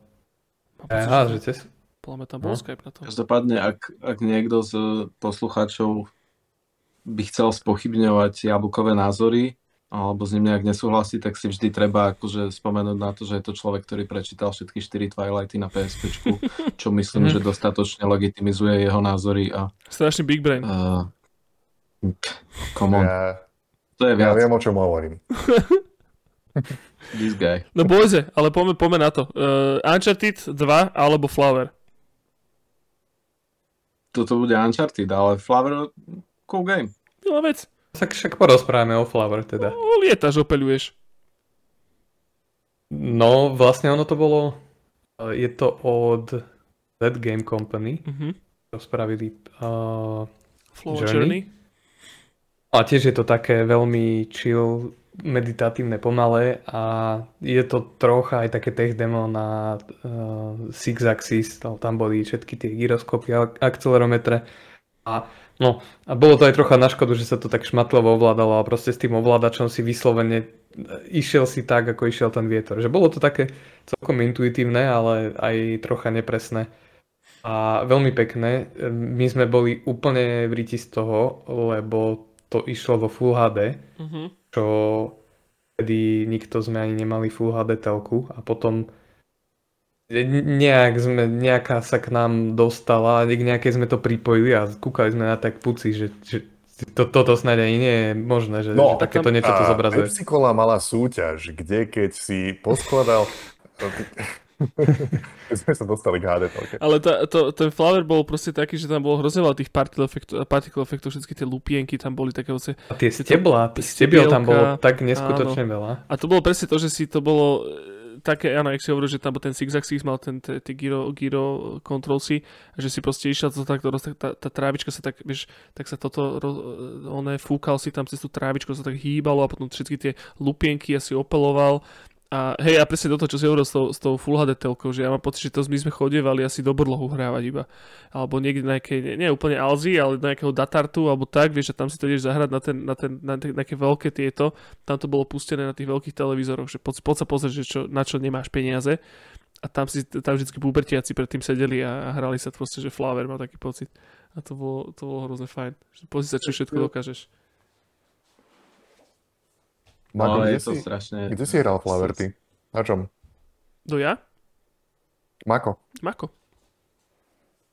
Mám pocit,
Aha,
že-
že cez...
Podľa mňa tam bol
No.
Skype na tom.
Každopádne, ak, ak niekto z poslucháčov by chcel spochybňovať jablkové názory, alebo s ním nejak nesúhlasí, tak si vždy treba akože spomenúť na to, že je to človek, ktorý prečítal všetky 4 Twilighty na PSP, čo myslím, že dostatočne legitimizuje jeho názory a
Strašný big brain.
uh, come on,
Ja,
to je
ja
viac,
viem, o čom hovorím.
this guy.
No bože, ale poďme, poďme na to. Uh, Uncharted 2 alebo Flower?
Toto bude Uncharted, ale Flower, cool game.
Milá vec.
Tak však porozprávame o Flower teda.
No, lietaš, opeľuješ.
No, vlastne ono to bolo... uh, Je to od That Game Company,
Uh-huh.
čo spravili... Uh,
Flower
Journey?
Journey.
a tiež je to také veľmi chill, meditatívne, pomalé a je to trocha aj také tech demo na uh, Six Axis, to- tam boli všetky tie gyroskopy, ak- akcelerometre a no, a bolo to aj trocha na škodu, že sa to tak šmatlovo ovládalo a proste s tým ovládačom si vyslovene išiel si tak, ako išiel ten vietor. Že bolo to také celkom intuitívne, ale aj trocha nepresné. A veľmi pekné. My sme boli úplne vriti z toho, lebo to išlo vo Full HD,
Uh-huh.
čo vtedy nikto sme ani nemali Full HD telku a potom nejak sme, nejaká sa k nám dostala, k nejakej sme to pripojili a kúkali sme na tak puci, že, že to, toto snáď ani nie je možné, že,
No,
že takéto niečo to zobrazuje.
Pepsi Cola mala súťaž, kde keď si poskladal... sme sa dostali k HD.
Ale tá, to, ten Flower bol proste taký, že tam bolo hrozne veľa tých particle efektov, particle efektov, všetky tie lupienky tam boli také oce.
A tie stebla, tých stebiel tam bolo tak neskutočne veľa.
A to bolo presne to, že si to bolo také, áno, jak si hovoril, že tam ten Six Axis, mal ten, tie gyro, gyro controlsy, a že si proste išiel to takto, tá, tá trávička sa tak, vieš, tak sa toto, oné, fúkal si tam cez tú trávičku, sa tak hýbalo a potom všetky tie lupienky asi opeloval. A hej, a presne toto, čo si hovoril s tou, s tou Full HD telkou, že ja mám pocit, že to my sme chodievali asi do brlohu hrávať iba. Alebo niekde na nejakej, nie, nie úplne Alzi, ale do nejakého Datartu, alebo tak, vieš, že tam si to ideš zahrať na, ten, na, ten, na nejaké veľké tieto, tam to bolo pustené na tých veľkých televízoroch, že poď, poď sa pozrieť, že čo, na čo nemáš peniaze. A tam si, tam vždycky pubertiaci predtým sedeli a, a hrali sa proste, že Flower má taký pocit. A to bolo, to bolo hrozne fajn. Pozri sa, čo všetko dokážeš.
Mako,
ale
kde,
je to
si,
strašne...
kde si hral Flower ty? Na čom?
Do ja?
Mako.
Mako.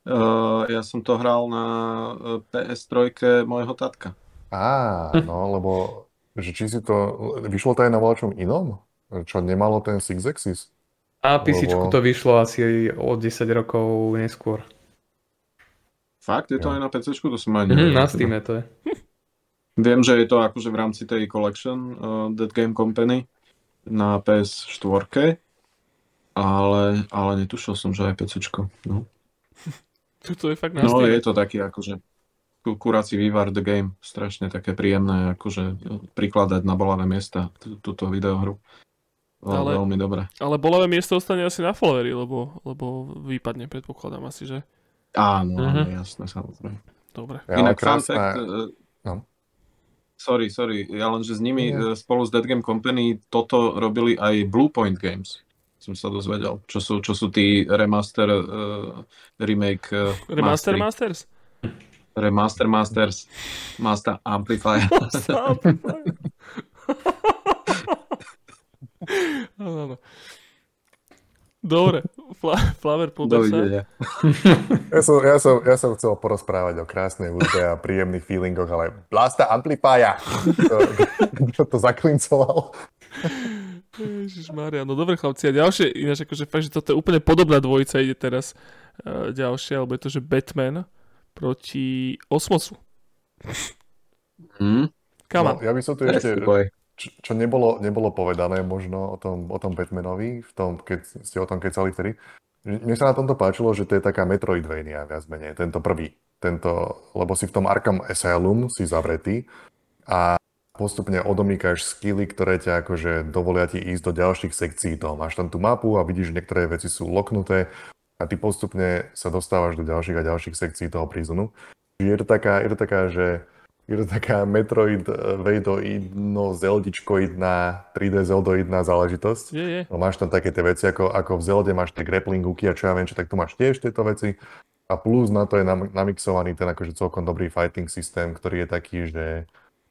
Uh, ja som to hral na uh, PS3 môjho tatka.
Á, no, lebo že či si to... Vyšlo to aj na voľačom inom? Čo nemalo ten Six Axis?
A písičku
Lebo-
to vyšlo asi o 10 rokov neskôr.
Fakt? Je to
Jo.
aj na PC? To som aj nevedel.
na Steam to je.
Viem, že je to akože v rámci tej collection uh, Dead Game Company na PS4, ale, ale netušil som, že aj PC. No,
To je fakt na
no je to taký akože ku- kurací vývar The Game, strašne také príjemné, akože prikladať na bolavé miesta tú- túto videohru.
Ale-
Veľmi dobre.
Ale bolavé miesto ostane asi na Floweri, lebo, lebo vypadne, predpokladám asi, že?
Áno,
Mhm.
jasné, samozrejme.
Dobre.
Ja,
Inak
ale
fun fact,
krásne...
uh,
No.
Sorry, sorry, ja len, že s nimi
Nie.
e, spolu s Dead Game Company toto robili aj Bluepoint Games. Som sa dozvedel, čo sú, čo sú tí remaster, uh, remake, uh,
Remaster Masters?
Remaster Masters, Master Amplifier.
Áno, áno. Dobre, Fla- Flaver, pober sa.
Ja som, ja, som, ja som chcel porozprávať o krásnej hudbe a príjemných feelingoch, ale Blasta Amplifia! To, kto to zaklincoval?
Ježišmária, no dobre chlapci, a ďalšie, ináč akože fakt, že toto je úplne podobná dvojica, ide teraz uh, ďalšie, alebo je to, že Batman proti Osmosu.
Hm?
Come
No, ja by som tu ešte, čo, nebolo, nebolo povedané možno o tom, o tom Batmanovi, v tom, keď ste o tom kecali vtedy. Mne sa na tomto páčilo, že to je taká Metroidvania viac menej, tento prvý. Tento, lebo si v tom Arkham Asylum si zavretý a postupne odomýkaš skilly, ktoré ťa akože dovolia ti ísť do ďalších sekcií toho. Máš tam tú mapu a vidíš, že niektoré veci sú loknuté a ty postupne sa dostávaš do ďalších a ďalších sekcií toho prízonu. Je to taká, je to taká, že je to taká Metroidvaidoidno, zeldičkoidná, 3D zeldoidná záležitosť.
Je, je.
No máš tam také tie veci, ako, ako v Zelde máš tie grappling hooky a čo ja viem, čo, tak tu máš tiež tieto veci. A plus na to je nam- namixovaný ten akože celkom dobrý fighting systém, ktorý je taký, že,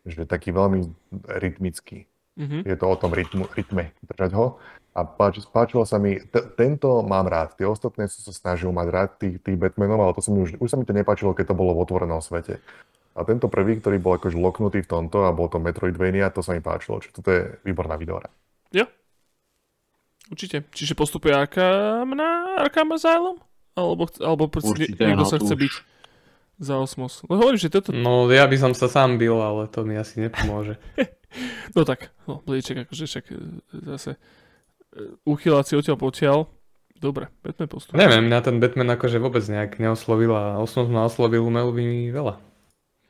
že taký veľmi rytmický.
Mhm.
Je to o tom rytmu, rytme, držať ho. A páč, páčilo sa mi, t- tento mám rád, tie ostatné som sa snažil mať rád, tých, tých Batmanov, ale to sa mi už, už sa mi to nepáčilo, keď to bolo v otvorenom svete. A tento prvý, ktorý bol akože loknutý v tomto a bol to Metroidvania, to sa mi páčilo, čiže toto je výborná videohra.
Určite. Čiže postupuje Arkham na Arkham Asylum? Alebo, alebo
Určite,
nie- niekto
no,
sa chce
už.
byť za Osmos. No hovorím, že toto...
No ja by som sa sám bil, ale to mi asi nepomôže.
No tak, no, Blíček akože však e, zase e, uchyláci odtiaľ potiaľ. Dobre, Batman postupuje.
Neviem, mňa ten Batman akože vôbec nejak neoslovil a osmos ma oslovil veľmi veľa.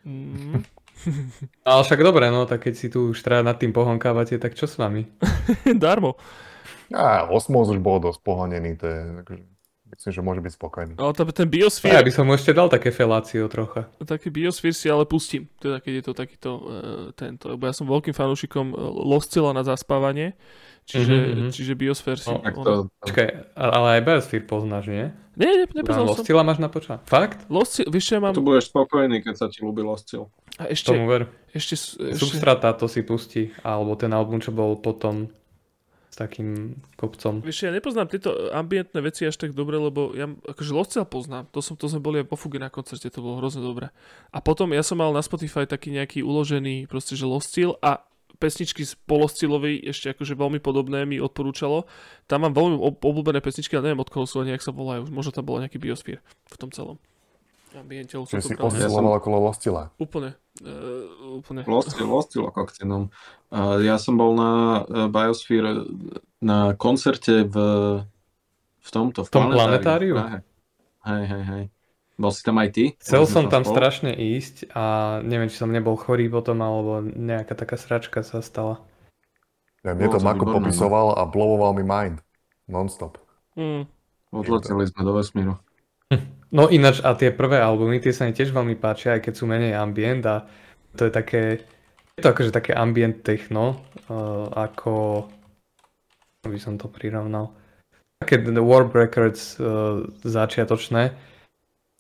Mm.
Ale však dobre, no tak keď si tu už teda nad tým pohonkávate, tak čo s vami?
Darmo.
A Osmos už bol dosť pohonený, to je, akože, myslím, že môže byť spokojný.
Ale ten, ten
A ja
Biosphere,
by som mu ešte dal také felácio trocha.
taký Biosphere si ale pustím. Teda keď je to takýto uh, tento. Lebo ja som veľkým fanúšikom uh, Lostila na zaspávanie. Čiže,
Mhm, mhm.
čiže Biosphere si...
No,
Tak to,
Počkaj, a- ale aj Biosphere poznáš, nie?
Nie, ne, nepoznal som.
Lostila máš na poča. Fakt?
Lostil, vieš čo ja mám...
tu budeš spokojný, keď sa ti ľúbi Lostil.
A ešte,
Tomu ver.
ešte, ešte,
Substrata to si pustí, alebo ten album, čo bol potom s takým kopcom.
Vieš, ja nepoznám tieto ambientné veci až tak dobre, lebo ja akože Lostcel poznám. To, som, to sme boli aj po Fuge na koncerte, to bolo hrozne dobré. A potom ja som mal na Spotify taký nejaký uložený proste, že Lostcil a pesničky z Poloscilovej ešte akože veľmi podobné mi odporúčalo. Tam mám veľmi ob- obľúbené pesničky, ale neviem od koho sú ani, jak sa volajú. Možno tam bol nejaký biosphere v tom celom ambiente.
Čiže
to
si posiloval okolo Lostila.
Úplne. Uh, úplne.
Lostil, Lostil kokcinom. A ja som bol na e, Biosphere na koncerte v, v tomto, v,
V tom planetáriu?
Prahe. Hej, hej, hej. Bol si tam aj ty?
Chcel som tam
spolu?
strašne ísť a neviem, či som nebol chorý potom, alebo nejaká taká sračka sa stala.
Ja, mne to
Bolo to
Mako
výborné, no.
popisoval a blowoval mi mind. Non-stop.
Mm.
Odleteli sme do vesmíru.
No ináč, a tie prvé albumy, tie sa mi tiež veľmi páčia, aj keď sú menej ambient a to je také, je to akože také ambient techno, uh, ako, ako by som to prirovnal, také The Warp Records uh, začiatočné.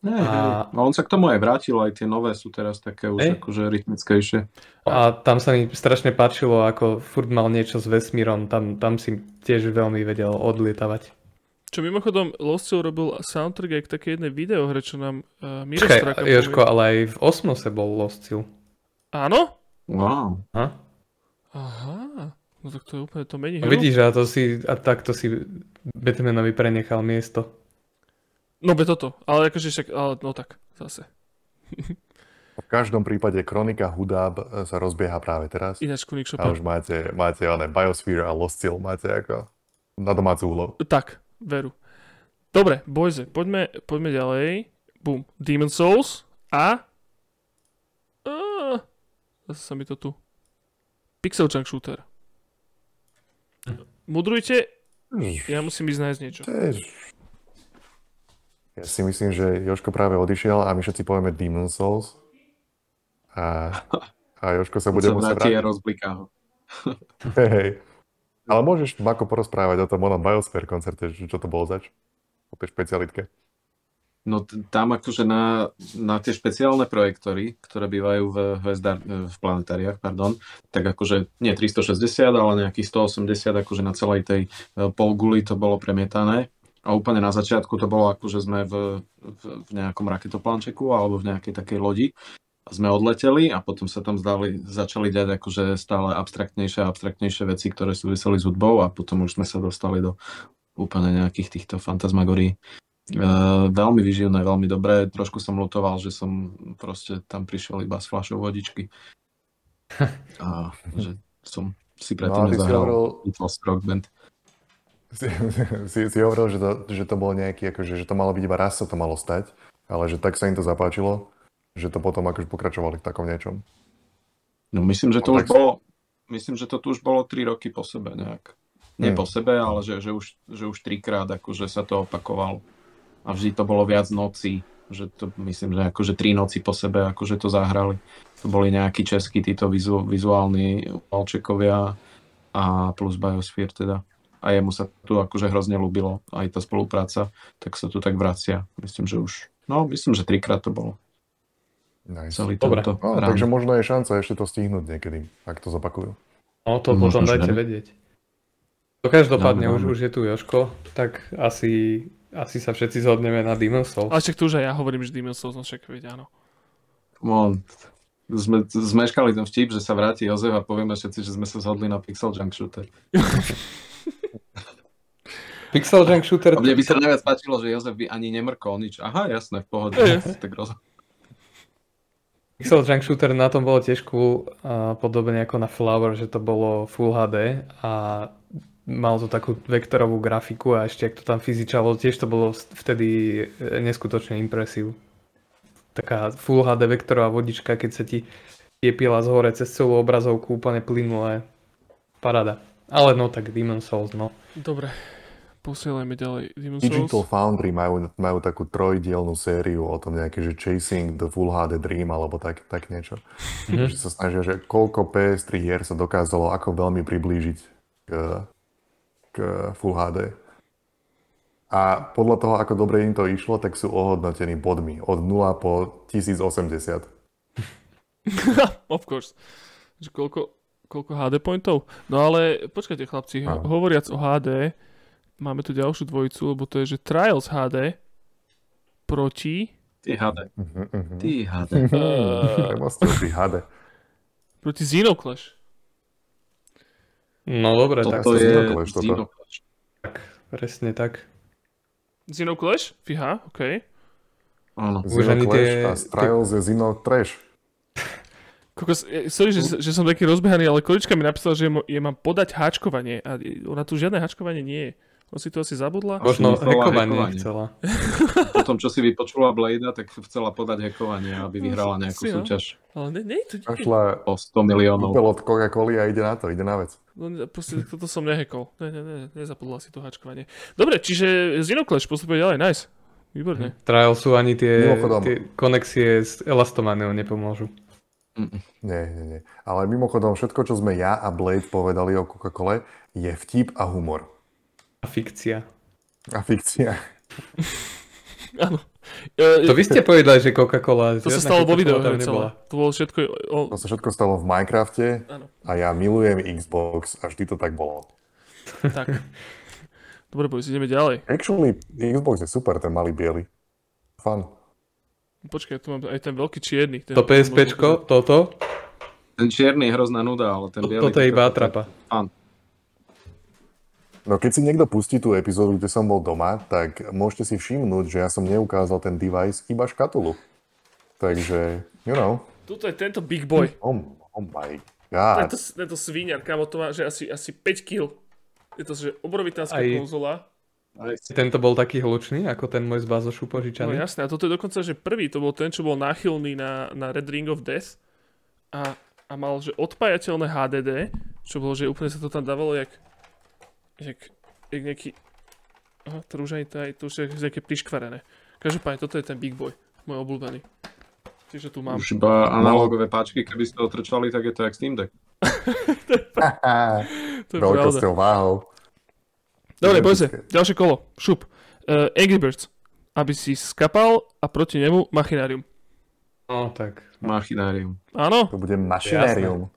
Hej,
A-.
A on sa k tomu aj vrátil, aj tie nové sú teraz také už
Hej.
akože rytmickejšie.
A tam sa mi strašne páčilo, ako furt mal niečo s vesmírom, tam, tam si tiež veľmi vedel odlietavať.
Čo mimochodom, Lostcel robil soundtrack aj k takej jednej videohre, čo nám uh, Miro Straka
Jožko, ale aj v Osmose bol Lost Seal.
Áno?
Wow.
Ha?
Aha. No tak to je úplne to mení
A
hru.
vidíš, a, to si, a takto si Batmanovi prenechal miesto.
No be toto. Ale akože však, ale no tak, zase.
V každom prípade kronika Hudab e, sa rozbieha práve teraz.
Ináč Kunik
A
Chopin.
už máte, máte oné Biosphere a Lostil máte ako na domácu úlohu.
Tak, veru. Dobre, boyze, poďme, poďme ďalej. Boom. Demon Souls a... a... Zase sa mi to tu... Pixel Junk Shooter. Mudrujte, ja musím ísť nájsť niečo.
Tiež. Ja si myslím, že Joško práve odišiel a my všetci povieme Demon Souls. A, a Joško sa bude musieť vrátiť.
rozbliká ho.
Hej, hej. Ale môžeš Mako porozprávať o tom onom Biosphere koncerte, čo to bolo zač? O tej špecialitke.
No tam akože na, na tie špeciálne projektory, ktoré bývajú v, hvezdár, v planetáriách, pardon, tak akože nie 360, ale nejakých 180, akože na celej tej e, polguli to bolo premietané. A úplne na začiatku to bolo ako, že sme v, v, v nejakom raketoplančeku alebo v nejakej takej lodi. A sme odleteli a potom sa tam zdali, začali diať akože stále abstraktnejšie a abstraktnejšie veci, ktoré súviseli s hudbou a potom už sme sa dostali do úplne nejakých týchto fantasmagórií. Uh, veľmi vyživné, veľmi dobré. Trošku som lutoval, že som proste tam prišiel iba s fľašou vodičky. A že som si
No
predtým
si
nezahral
hovoril-
Beatles Rock Band.
Si, si, si hovoril, že to, že to bolo nejaký, akože, že to malo byť iba raz sa to malo stať, ale že tak sa im to zapáčilo, že to potom akože pokračovali v takom niečom.
No myslím, že
No,
to už bolo, myslím, že to tu už bolo 3 roky po sebe nejak. Nie
Hmm.
po sebe, ale že, že, už, že už trikrát akože sa to opakovalo. A vždy to bolo viac nocí, že to myslím, že akože tri noci po sebe akože to zahrali. To boli nejakí českí títo vizu, vizuálni Valčekovia a plus Biosphere teda. A jemu sa tu akože hrozne ľúbilo aj tá spolupráca, tak sa tu tak vracia. Myslím, že už, no myslím, že trikrát to bolo.
Nice.
Celý
Dobre.
No,
rán.
takže možno je šanca ešte to stihnúť niekedy, ak to zopakujú.
No to
Možno,
potom dajte
ne.
vedieť. No každopádne,
Dobre,
už,
dobre.
už je tu Joško, tak asi, asi sa všetci zhodneme na Demon's Souls.
Ale však tu už aj ja hovorím, že Demon's Souls, no však veď áno.
No, sme zmeškali ten vtip, že sa vráti Jozef a povieme všetci, že sme sa zhodli na Pixel Junk Shooter.
Pixel Junk Shooter,
A mne by sa najviac páčilo, že Jozef by ani nemrkol nič. Aha, jasné, v pohode.
Je.
tak roz...
Pixel Junk Shooter na tom bolo tiež cool, a podobne ako na Flower, že to bolo Full HD a malo to takú vektorovú grafiku a ešte ak to tam fyzičalo, tiež to bolo vtedy e, neskutočne impresív. Taká Full HD vektorová vodička, keď sa ti piepila z hore cez celú obrazovku úplne plynulé. Parada. Ale no tak Demon's Souls, no.
Dobre, posielajme ďalej Demon's
Digital
Souls.
Foundry majú, majú takú trojdielnú sériu o tom nejaké, že Chasing the Full HD Dream alebo tak, tak niečo.
Mhm.
Že sa snažia, že koľko PS3 hier sa dokázalo ako veľmi priblížiť k, k Full HD. A podľa toho, ako dobre im to išlo, tak sú ohodnotení bodmi od 0 po 1080.
of course. Že koľko, koľko HD pointov? No ale počkajte chlapci, ho-
Áno.
hovoriac o HD, máme tu ďalšiu dvojicu, lebo to je, že Trials HD proti,
Ty HD.
Mhm, mhm.
Ty HD.
Si HD.
proti Xenoclash.
No dobre, tak
sa
je
Xenoclash, toto.
Xenoclash.
presne tak.
Xenoclash? Fíha, OK.
Áno.
Už
Zino
ani
Clash
tie-
a Trials je Zino Trash.
Kokos, sorry, že, že som taký rozbehaný, ale Količka mi napísala, že je, je mám podať háčkovanie a ona tu žiadne háčkovanie nie je. On si to asi zabudla.
Možno
Chcela
hekovanie chcela.
Potom, čo si vypočula Blade, tak chcela podať hackovanie, aby vyhrala nejakú
Si, no.
súťaž
Ale ne, nie, to nie.
Našla
o 100 miliónov.
kúpel od Coca-Coly a ide na to, ide na vec.
No, proste toto som nehekol. Ne, ne, ne, nezapudla si to háčkovanie. Dobre, čiže Xenoclash postupuje ďalej, nice. Výborne.
Trial sú ani tie, tie konexie s Elastomaniou nepomôžu.
Nie, nie, nie. Ale mimochodom, všetko, čo sme ja a Blade povedali o Coca-Cole, je vtip a humor.
A fikcia.
A fikcia.
Áno.
To vy ste povedali, že Coca-Cola.
to sa stalo vo videu celé. To bolo všetko... O,
To sa všetko stalo v Minecrafte
Áno.
a ja milujem Xbox a vždy to tak bolo.
tak. Dobre, boys, ideme ďalej.
Actually, Xbox je super, ten malý biely. Fun.
Počkaj, tu mám aj ten veľký čierny. Ten,
To PSPčko, toto,
Ten čierny je hrozná nuda, ale ten biely...
toto je iba atrapa.
Fun.
No keď si niekto pustí tú epizódu, kde som bol doma, tak môžete si všimnúť, že ja som neukázal ten device, iba škatulu. Takže, you know,
Tuto je tento big boy.
oh, oh my god.
Tento, tento svíňar, kamo, to má, že asi, asi 5 kg. Je to, že obrovitánska
Aj-
konzola.
Tento bol taký hlučný, ako ten môj z Bazošu
No
požičaný.
jasné, a toto je dokonca, že prvý, to bol ten, čo bol náchylný na, na Red Ring of Death a, a mal, že odpájateľné HDD, čo bolo, že úplne sa to tam dávalo jak, jak, jak nejaký, aha, to už ani to, to už je nejaké priškvarené. Každopádne, toto je ten Big Boy, môj obľúbený. Čiže tu mám.
Už iba analogové páčky, keby ste otrčali, tak je to jak Steam Deck.
To je pravda.
Veľkosťou, váhou.
Dobre, poď sa. Ďalšie kolo. Šup. Uh, Angry Birds. Aby si skapal a proti nemu Machinarium.
No tak.
Machinárium.
Áno?
To bude mašinérium.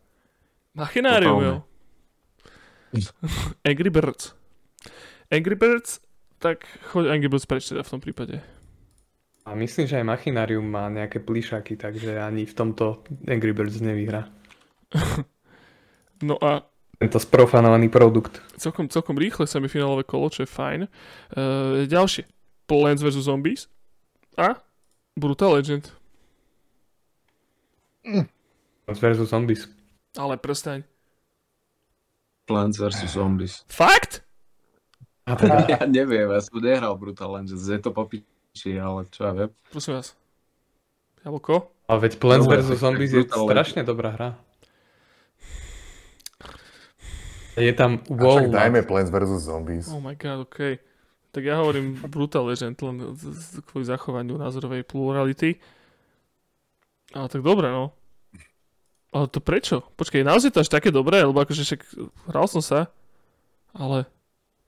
Machinarium, jo.
Totálne.
Angry Birds. Angry Birds, tak choď Angry Birds preč teda v tom prípade.
A myslím, že aj Machinarium má nejaké plišaky, takže ani v tomto Angry Birds nevyhrá.
No a
Tento sprofanovaný produkt.
celkom, celkom rýchle semifinálové kolo, čo je fajn. Uh, ďalšie. Plants vs. Zombies a Brutal Legend.
Versus Zombies.
Ale prstaň.
Plants vs. Zombies.
Fakt?
A teda,
Ja neviem, ja som nehral Brutal Legends, je to popiči, ale čo ja viem.
Prosím vás. Jablko?
ale veď Plants vs. Zombies je
Brutal
strašne dobrá hra. Je tam
A však dajme Plants vs. Zombies.
Oh my god, ok. Tak ja hovorím Brutal Legend len kvôli zachovaniu názorovej plurality. Ale tak dobre, no. Ale to prečo? Počkaj, naozaj to až také dobré, lebo akože však hral som sa, ale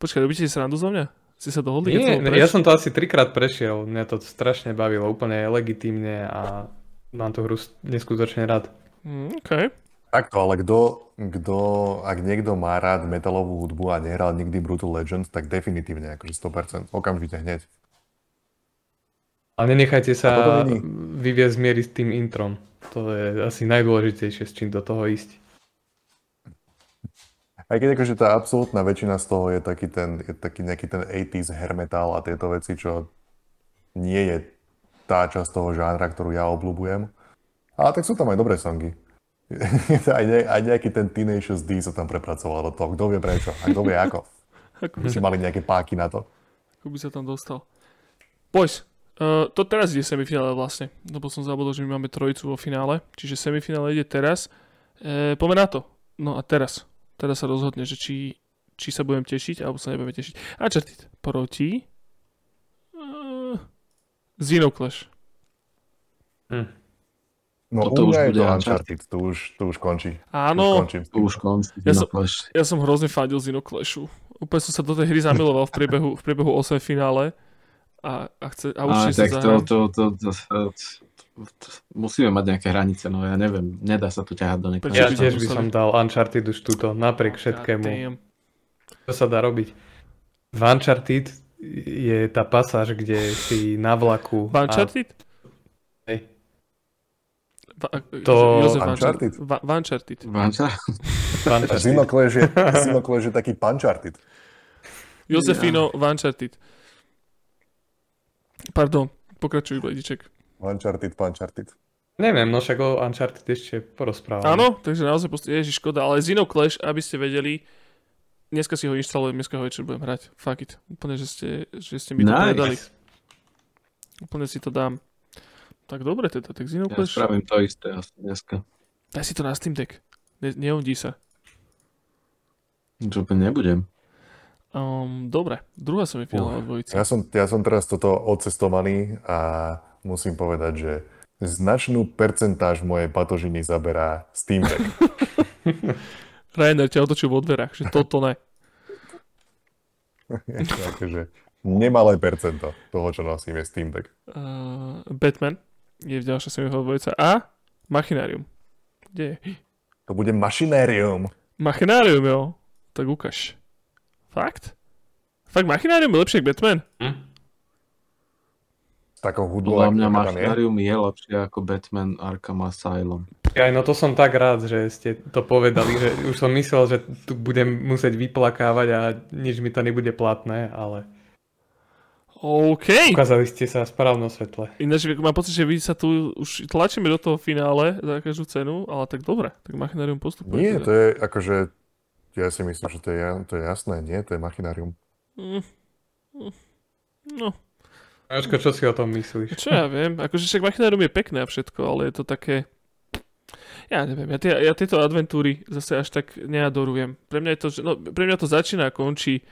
počkaj, robíte si srandu zo mňa? Ste sa dohodli?
Nie, ja som to asi trikrát prešiel, mňa to strašne bavilo, úplne legitímne a mám tú hru neskutočne rád.
Mm, ok.
Takto, ale kto, kto, ak niekto má rád metalovú hudbu a nehral nikdy Brutal Legend, tak definitívne, akože 100%, okamžite hneď.
Ale nenechajte
A
sa vyviezť miery s tým introm. To je asi najdôležitejšie, s čím do toho ísť.
Aj keď akože tá absolútna väčšina z toho je taký ten, je taký nejaký ten 80s hair metal a tieto veci, čo nie je tá časť toho žánra, ktorú ja obľúbujem. Ale tak sú tam aj dobré songy. aj, ne, aj nejaký ten Tenacious D sa tam prepracoval do toho. Kto vie prečo a kto vie ako.
Ako
By si mali nejaké páky na to.
ako by sa tam dostal. Boys, uh, to teraz ide semifinále vlastne, lebo som zabudol, že my máme trojicu vo finále, čiže semifinále ide teraz. E, poďme na to. No a teraz. Teraz sa rozhodne, že či, či sa budem tešiť, alebo sa nebudeme tešiť. Uncharted proti uh, Xenoclash.
Hm.
No u
už bude
to
Uncharted.
To už, to už končí.
Áno,
To už konci.
Ja som- ja som hrozne fandil Xenoclashu. Úplne som sa do tej hry zamiloval v priebehu, v priebehu 8 finále a, a, chce, a
A
určite
tak to, to, to, to, to, to, musíme mať nejaké hranice, no ja neviem, nedá sa to ťahať do
Ja
nekonečna.
tam
tiež by som dal Uncharted už túto, napriek všetkému. Čo sa dá robiť? V Uncharted je tá pasáž, kde si na vlaku.
V Uncharted?
Hej.
Va-
To-
Jozef
Uncharted?
Uncharted.
A, Uncharted.
Xenoclash je, taký Puncharted.
Josefino v Uncharted. Pardon, pokračuj, Blediček.
Uncharted, Puncharted.
Neviem, no však o Uncharted ešte porozprávam.
Áno, takže naozaj post- Ježiš, škoda, ale Xenoclash, aby ste vedeli, dneska si ho inštalujem, dneska ho večer budem hrať. Fuck it. Úplne, že ste, že ste mi to
Nice.
povedali. Úplne si to dám. Tak dobre teda, tak
Ja
Xenoclash.
spravím to isté asi dneska.
Daj si to na Steam Deck. Ne, nehodí sa.
Čo to nebudem.
Um, dobre, druhá semifinálová dvojica.
Ja som, ja som teraz toto odcestovaný a musím povedať, že značnú percentáž mojej patožiny zaberá Steam Deck.
Rainer ťa otočil vo dverách, že toto ne.
Takže nemalé percento toho, čo nosím, je Steam Deck.
Uh, Batman je v ďalšia semifinálová dvojica a Machinarium. Kde je?
To bude mašinérium.
Machinarium, jo. Tak ukáž. Fakt? Fakt Machinarium je lepšie ako Batman?
S takou hudbou,
Podľa mňa
tam je.
Je lepšie ako Batman Arkham Asylum.
Aj no to som tak rád, že ste to povedali, že už som myslel, že tu budem musieť vyplakávať a nič mi to nebude platné, ale
OK.
ukázali ste sa v správnom svetle.
Ináč mám pocit, že vy sa tu už tlačíme do toho finále za každú cenu, ale tak dobre, tak Machinarium postupuje.
Nie,
teda.
to je akože... Ja si myslím, že to je, to je jasné. Nie, to je machinárium.
Mm. No,
Jožko, čo si o tom myslíš?
čo ja viem, akože však Machinarium je pekné a všetko, ale je to také... Ja neviem, ja, tie, ja tieto adventúry zase až tak neadorujem. Pre mňa, je to, že- no, pre mňa to začína a končí e,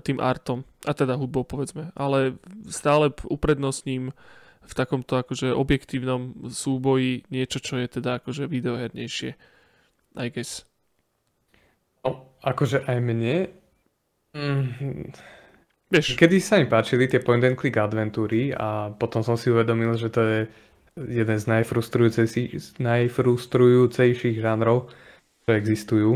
tým artom, a teda hudbou povedzme, ale stále uprednostním v takomto akože objektívnom súboji niečo, čo je teda akože videohernejšie. I guess.
No, akože aj mne... Mm,
Vieš,
kedy sa mi páčili tie point and click adventúry a potom som si uvedomil, že to je jeden z najfrustrujúcejších, najfrustrujúcejších žánrov, čo existujú.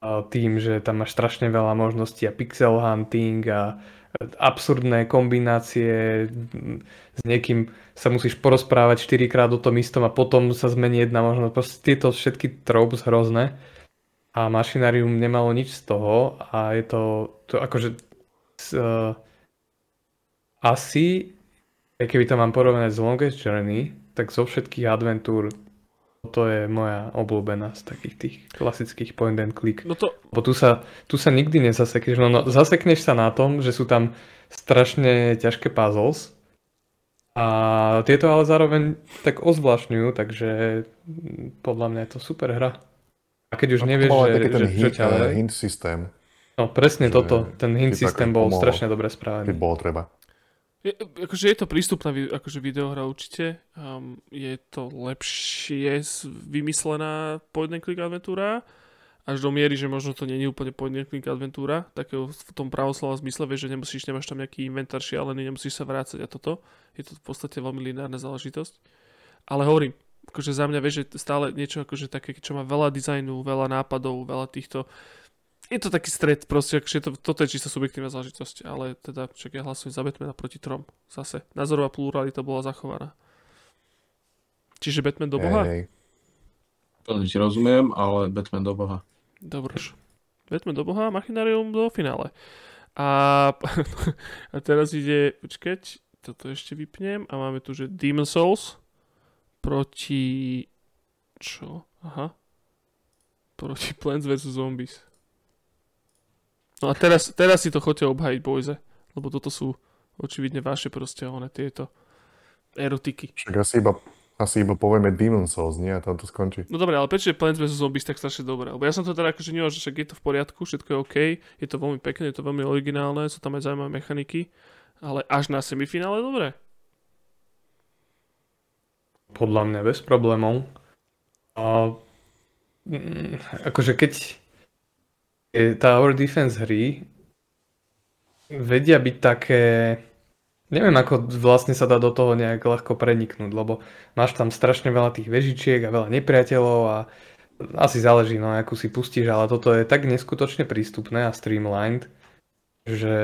A tým, že tam máš strašne veľa možností a pixel hunting a absurdné kombinácie, s niekým sa musíš porozprávať 4 krát o tom istom a potom sa zmení jedna možnosť. Proste tieto všetky tropes hrozné a mašinárium nemalo nič z toho a je to, to akože uh, asi, keby to mám porovnať s Longest Journey, tak zo všetkých adventúr to je moja obľúbená z takých tých klasických point and click.
no to,
Bo tu sa, tu sa nikdy nezasekneš, no, no zasekneš sa na tom, že sú tam strašne ťažké puzzles a tieto ale zároveň tak ozvlášňujú, takže podľa mňa je to super hra. A keď už nevieš,
aj
že,
taký ten
že, čo
hint,
ťa
eh, hint systém,
no presne
že
toto, ten hint systém bol
pomohlo.
strašne dobre
keď
spravený.
bolo treba.
je, akože je to prístupná akože videohra určite. Um, je to lepšie vymyslená point and click adventúra až do miery, že možno to není úplne point and click adventúra, takého v tom pravoslova zmysle, vieš, že nemusíš, nemáš tam nejaký inventár šialený, nemusíš sa vrácať a toto. Je to v podstate veľmi lineárna záležitosť. Ale hovorím, akože za mňa, vieš, že stále niečo akože také, čo má veľa dizajnu, veľa nápadov, veľa týchto je to taký stred, proste, akože to, toto je čisto subjektívna záležitosť, ale teda, však ja hlasujem za Batmana proti trom, zase. Názorová pluralita bola zachovaná. Čiže Batman do boha?
Hej,
Plne ti rozumiem, ale Batman do boha.
Dobre. Batman do boha, Machinarium do finále. A, a teraz ide, počkať, toto ešte vypnem a máme tu, že Demon Souls proti... Čo? Aha. Proti Plants vs. Zombies. No a teraz, teraz si to chodte obhajiť, boyze. Lebo toto sú očividne vaše proste one tieto erotiky.
však asi iba, asi iba povieme Demon Souls, nie? A tam to skončí.
No dobre, ale prečo je Plants vs. Zombies tak strašne dobré? Lebo ja som to teda akože nemal, že však je to v poriadku, všetko je OK, je to veľmi pekné, je to veľmi originálne, sú tam aj zaujímavé mechaniky, ale až na semifinále dobre.
Podľa mňa bez problémov. A mm, akože keď Tower Defense hry vedia byť také neviem ako vlastne sa dá do toho nejak ľahko preniknúť, lebo máš tam strašne veľa tých vežičiek a veľa nepriateľov a asi záleží no akú si pustíš, ale toto je tak neskutočne prístupné a streamlined, že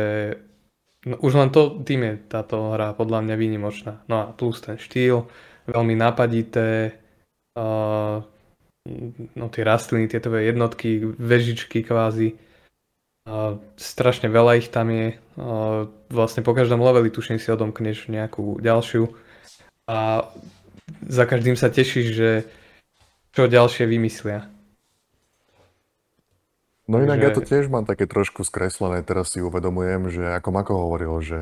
no, už len to tým je táto hra podľa mňa výnimočná. No a plus ten štýl, veľmi napadité, uh, no tie rastliny, tie tvoje jednotky, vežičky kvázi. Uh, strašne veľa ich tam je. Uh, vlastne po každom leveli tuším si odomkneš nejakú ďalšiu. A za každým sa tešíš, že čo ďalšie vymyslia.
No inak ja
Takže-
to tiež mám také trošku skreslené, teraz si uvedomujem, že ako Mako hovoril, že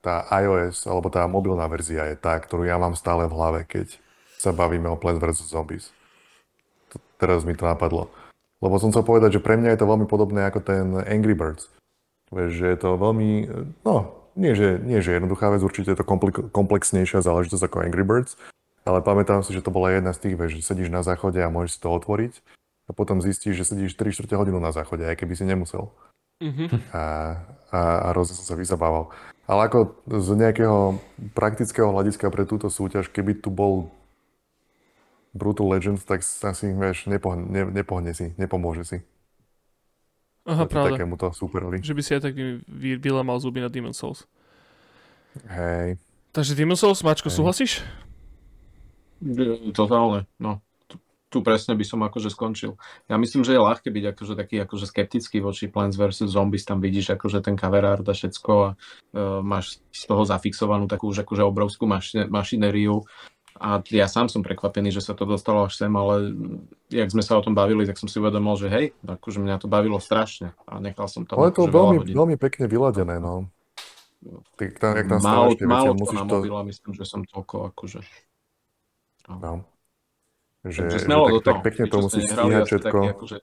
tá iOS alebo tá mobilná verzia je tá, ktorú ja mám stále v hlave, keď sa bavíme o Plants vs. Zombies. To, teraz mi to napadlo. Lebo som chcel povedať, že pre mňa je to veľmi podobné ako ten Angry Birds. Vieš, že je to veľmi, no, nie že, nie že jednoduchá vec, určite je to komplik- komplexnejšia záležitosť ako Angry Birds, ale pamätám si, že to bola jedna z tých, vieš, že sedíš na záchode a môžeš si to otvoriť a potom zistíš, že sedíš 3 čtvrte hodinu na záchode, aj keby si nemusel.
Mhm.
A, a, a rozne som sa vyzabával. Ale ako z nejakého praktického hľadiska pre túto súťaž, keby tu bol Brutal Legends, tak sa si, vieš, nepohne, ne, nepohne si, nepomôže si.
Aha,
proti
pravda.
takémuto superovi.
Že by si aj tak vy- vy- vylamal zuby na Demon Souls.
Hej.
Takže Demon Souls, Mačko,
Hej.
súhlasíš?
Totálne, no. Tu, presne by som akože skončil. Ja myslím, že je ľahké byť akože taký akože skeptický voči Plants vs. Zombies, tam vidíš akože ten cover art a všetko a uh, máš z toho zafixovanú takú už akože obrovskú maši- mašinériu a ja sám som prekvapený, že sa to dostalo až sem, ale jak sme sa o tom bavili, tak som si uvedomil, že hej, akože mňa to bavilo strašne a nechal som tam
Ale to
akože
veľmi, veľmi pekne vyladené, no. Ty, tam, jak tam
Málo, málo to
musíš to...
myslím, že som toľko akože...
No. Že, že tak, tak pekne to
nehrali,
stíhať všetko.
akože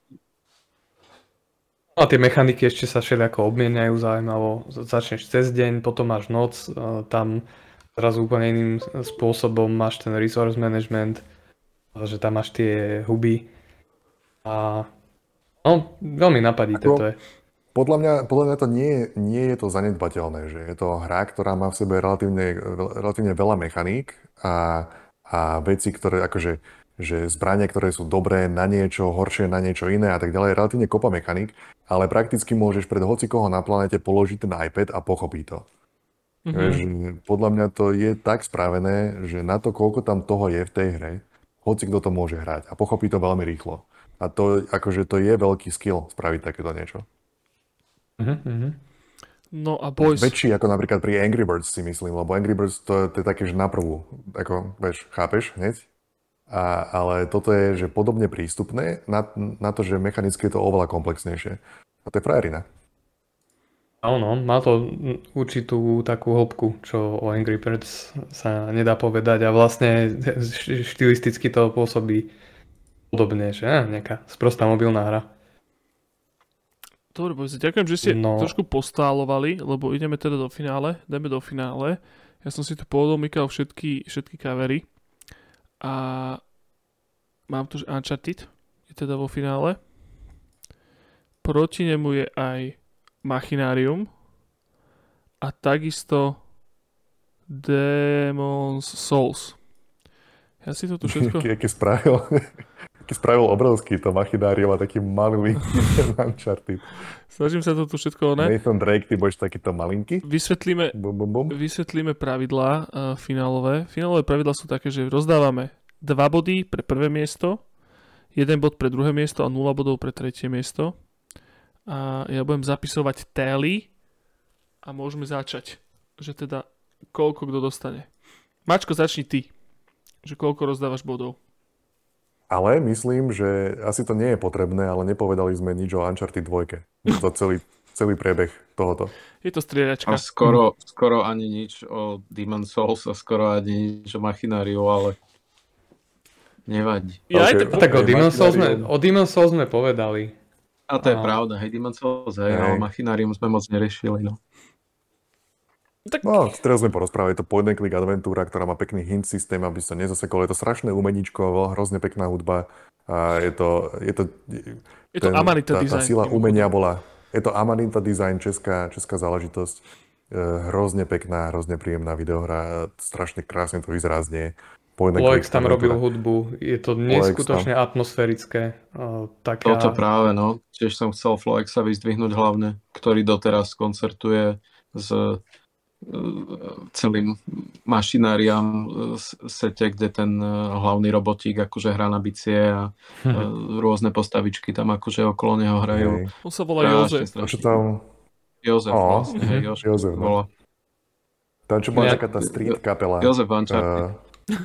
A tie mechaniky ešte sa všelijako obmieniajú zaujímavo. Začneš cez deň, potom máš noc, e, tam zrazu úplne iným spôsobom máš ten resource management, že tam máš tie huby a no, veľmi napadité
Ako-
to je.
Podľa mňa, podľa mňa to nie, nie je to zanedbateľné, že je to hra, ktorá má v sebe relatívne, relatívne veľa mechaník a, a veci, ktoré akože že zbranie, ktoré sú dobré na niečo, horšie na niečo iné a tak ďalej, relatívne kopa mechaník, ale prakticky môžeš pred hocikoho na planete položiť ten iPad a pochopí to.
Mhm.
Vieš, podľa mňa to je tak spravené, že na to, koľko tam toho je v tej hre, hoci kto to môže hrať a pochopí to veľmi rýchlo. A to, akože to je veľký skill spraviť takéto niečo.
Mhm, mhm.
No a boys,
Väčší ako napríklad pri Angry Birds si myslím, lebo Angry Birds to, to je také, že na prvú, ako, vieš, chápeš hneď? A, ale toto je, že podobne prístupné na, na to, že mechanicky je to oveľa komplexnejšie. A to je frajerina.
Áno, má to určitú takú hĺbku, čo o Angry Birds sa nedá povedať a vlastne štilisticky to pôsobí podobne, že nejaká sprostá mobilná hra.
dobre boys, ďakujem, že ste
No.
trošku postálovali, lebo ideme teda do finále, ideme do finále. Ja som si tu podomykal všetky, všetky kavery a mám tu, že Uncharted je teda vo finále. Proti nemu je aj Machinarium a takisto Demon's Souls. Ja si to tu všetko...
Aký, aký spravil, spravil obrovský to machinárium a taký malý Uncharted.
Snažím sa to tu všetko, ne?
Nathan Drake, ty budeš takýto malinký.
Vysvetlíme,
Bum, bum, bum.
vysvetlíme pravidlá uh, finálové. Finálové pravidlá sú také, že rozdávame dva body pre prvé miesto, jeden bod pre druhé miesto a 0 bodov pre tretie miesto. A ja budem zapisovať tally a môžeme začať. Že teda koľko kto dostane. Mačko, začni ty. Že koľko rozdávaš bodov.
Ale myslím, že asi to nie je potrebné, ale nepovedali sme nič o Uncharted 2. To celý, celý priebeh tohoto.
Je to strieľačka.
A skoro, skoro ani nič o Demon Souls a skoro ani nič o Machináriu, ale nevadí.
Ja aj
Ok.
tak
Tak o Demon Souls sme,
Machinarium.
o Demon Souls sme povedali.
A to je
Áno.
pravda, hej, Demon Souls, hej,
Hej.
ale Machinárium sme moc neriešili, no.
Tak
No, teraz sme porozprávali, je to and click adventúra, ktorá má pekný hint systém, aby to nezasekol. Je to strašné umeníčko, hrozne pekná hudba. A je to, je to,
je to Amanita
tá, tá
design.
sila umenia bola, je to Amanita design, česká, česká záležitosť. E, hrozne pekná, hrozne príjemná videohra, strašne krásne to vyzerá znie.
Loex tam robil
adventúra.
hudbu, je to neskutočne atmosférické. uh, Taká...
Toto práve, no. Tiež som chcel Floexa vyzdvihnúť hlavne, ktorý doteraz koncertuje s e, celým mašináriam e, sete, kde ten e, hlavný robotík akože hrá na bicie a e, rôzne postavičky tam akože okolo neho hrajú.
Hej.
On sa volá Jozef.
A čo tam,
Jozef
Ó,
vlastne, hej, Jož,
Jozef, no.
bola.
tam čo bola
Ja-
taká tá street kapela.
Jozef Uncharted.
eh,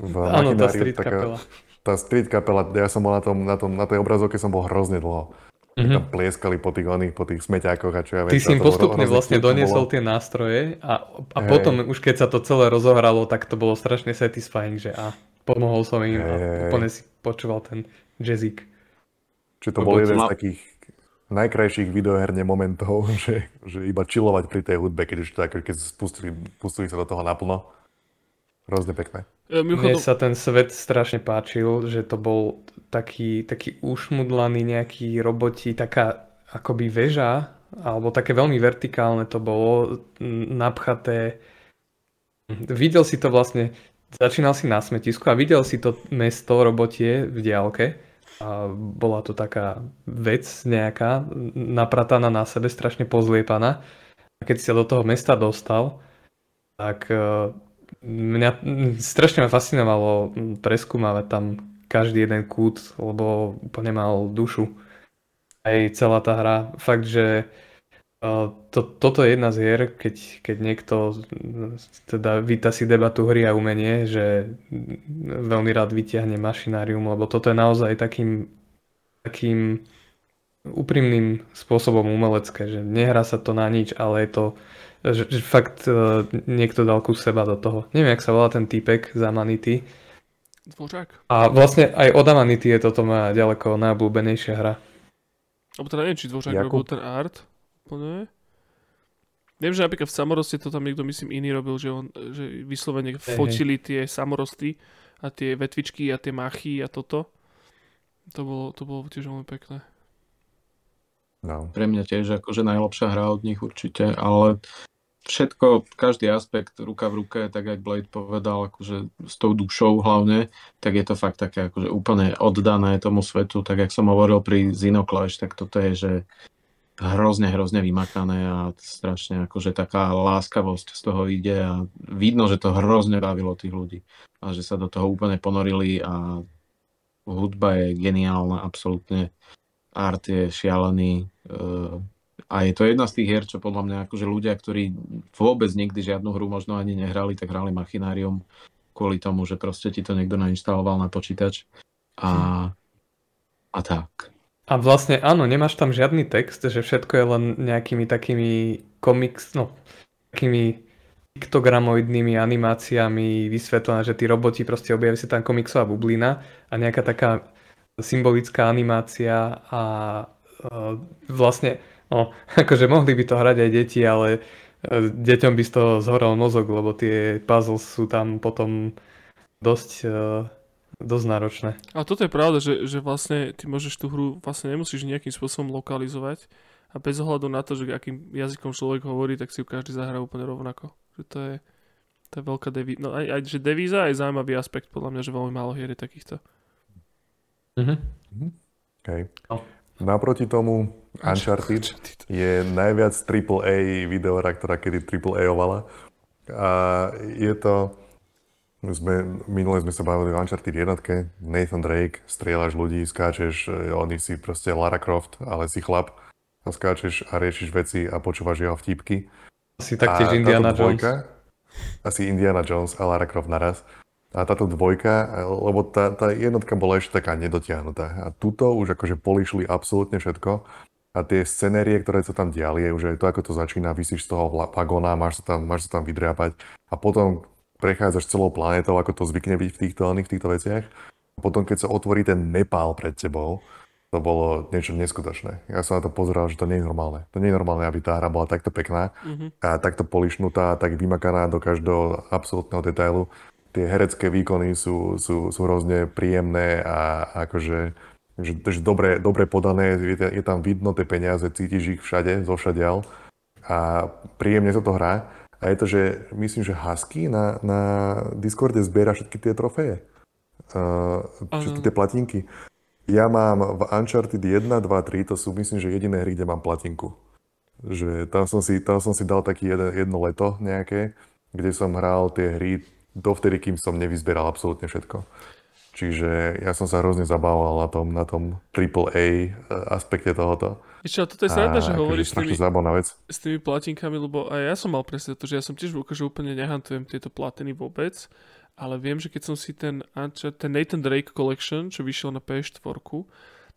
v
Áno, tá street
taká-
kapela.
Tá street kapela, ja som bol na, tom, na, tom, na tej obrazovke som bol hrozne dlho.
Mhm.
Tam plieskali po tých oných, po tých smeťákoch a čo ja viem.
Ty si im postupne vlastne doniesol
bolo.
tie nástroje a, a
Hej.
potom už keď sa to celé rozohralo, tak to bolo strašne satisfying, že a pomohol som im a
Hej.
úplne si počúval ten jazzík.
Čiže to bol jeden z takých najkrajších videoherne momentov, že, že iba chillovať pri tej hudbe, keď už to ako keď spustili, pustili sa do toho naplno. Hrozne pekné.
E,
Mne sa ten svet strašne páčil, že to bol taký, taký ušmudlaný nejaký roboti, taká akoby väža, alebo také veľmi vertikálne to bolo, napchaté. Videl si to vlastne, začínal si na smetisku a videl si to mesto robotie v diálke. A bola to taká vec nejaká, naprataná na sebe, strašne pozliepaná. A keď si sa do toho mesta dostal, tak eh, mňa strašne ma fascinovalo preskúmavať tam každý jeden kút, lebo úplne mal dušu. Aj celá tá hra. Fakt, že uh, to, toto je jedna z hier, keď, keď niekto teda víta si debatu hry a umenie, že veľmi rád vytiahne mašinárium, lebo toto je naozaj takým, takým úprimným spôsobom umelecké, že nehrá sa to na nič, ale je to že, že fakt uh, niekto dal kus seba do toho. Neviem, jak sa volá ten týpek z Amanity.
Dvořák.
A vlastne aj od Amanity je toto moja ďaleko najobľúbenejšia hra.
Alebo teda neviem, či Dvořák
Jakub?
robil ten art. Úplne. Viem, že napríklad v samoroste to tam niekto, myslím, iný robil, že, on, že vyslovene hey, fotili hey. tie samorosty a tie vetvičky a tie machy a toto. To bolo, to bolo tiež veľmi pekné.
No. Pre mňa tiež akože najlepšia hra od nich určite, ale všetko, každý aspekt ruka v ruke, tak jak Blade povedal, akože s tou dušou hlavne, tak je to fakt také akože úplne oddané tomu svetu, tak jak som hovoril pri Xenoclash, tak toto je, že hrozne, hrozne vymakané a strašne akože taká láskavosť z toho ide a vidno, že to hrozne bavilo tých ľudí a že sa do toho úplne ponorili a hudba je geniálna, absolútne. Art je šialený eh, a je to jedna z tých hier, čo podľa mňa akože ľudia, ktorí vôbec nikdy žiadnu hru možno ani nehrali, tak hrali Machinárium kvôli tomu, že proste ti to niekto nainštaloval na počítač a, a tak.
A vlastne áno, nemáš tam žiadny text, že všetko je len nejakými takými komiks, no, takými piktogramoidnými animáciami vysvetlené, že tí roboti proste objaví sa tam komiksová bublina a nejaká taká symbolická animácia a uh, vlastne, no, akože mohli by to hrať aj deti, ale uh, deťom by z toho zhoral mozog, lebo tie puzzles sú tam potom dosť uh, dosť náročné.
A toto je pravda, že, že vlastne ty môžeš tú hru vlastne nemusíš nejakým spôsobom lokalizovať a bez ohľadu na to, že akým jazykom človek hovorí, tak si ju každý zahrá úplne rovnako. Že to je, to je veľká devíza. No aj, aj, že devíza je zaujímavý aspekt, podľa mňa, že veľmi málo hier je takýchto.
Mhm. Mm-hmm. Okay. No. Naproti tomu Uncharted je najviac AAA videohra, ktorá kedy AAA-ovala. A je to sme, minule sme sa bavili o Uncharted jednotke, Nathan Drake, strieľaš ľudí, skáčeš, e, oni si proste Lara Croft, ale si chlap a skáčeš a riešiš veci a počúvaš jeho vtipky.
Asi taktiež Indiana dvojka,
Jones. Asi Indiana Jones a Lara Croft naraz. A táto dvojka, lebo tá, tá jednotka bola ešte taká nedotiahnutá. A tuto už akože polišli absolútne všetko. A tie scenérie, ktoré sa tam diali, je už aj to, ako to začína, vysíš z toho vagóna, máš sa tam, máš sa tam vydriapať. A potom prechádzaš celou planetou, ako to zvykne byť v týchto, v týchto veciach. A potom, keď sa otvorí ten Nepál pred tebou, to bolo niečo neskutočné. Ja som na to pozeral, že to nie je normálne. To nie je normálne, aby tá hra bola takto pekná mm-hmm. a takto polišnutá, tak vymakaná do každého absolútneho detailu. Tie herecké výkony sú, sú, sú hrozne príjemné a akože že, že dobre, dobre podané, je, je tam vidno tie peniaze, cítiš ich všade, zo všadiaľ a príjemne sa to hrá. A je to, že myslím, že Husky na, na Discorde zbiera všetky tie trofeje. Uh, všetky tie platinky. Ja mám v Uncharted 1, 2, 3, to sú myslím, že jediné hry, kde mám platinku. Že tam som si, tam som si dal taký jedno leto nejaké, kde som hral tie hry dovtedy, kým som nevyzbieral absolútne všetko. Čiže ja som sa hrozne zabával na tom, na tom AAA aspekte tohoto.
Ešte, toto je sranda, že hovoríš
s tými, vec.
s tými platinkami, lebo aj ja som mal presne to, že ja som tiež že úplne nehantujem tieto platiny vôbec, ale viem, že keď som si ten, ten Nathan Drake Collection, čo vyšiel na PS4,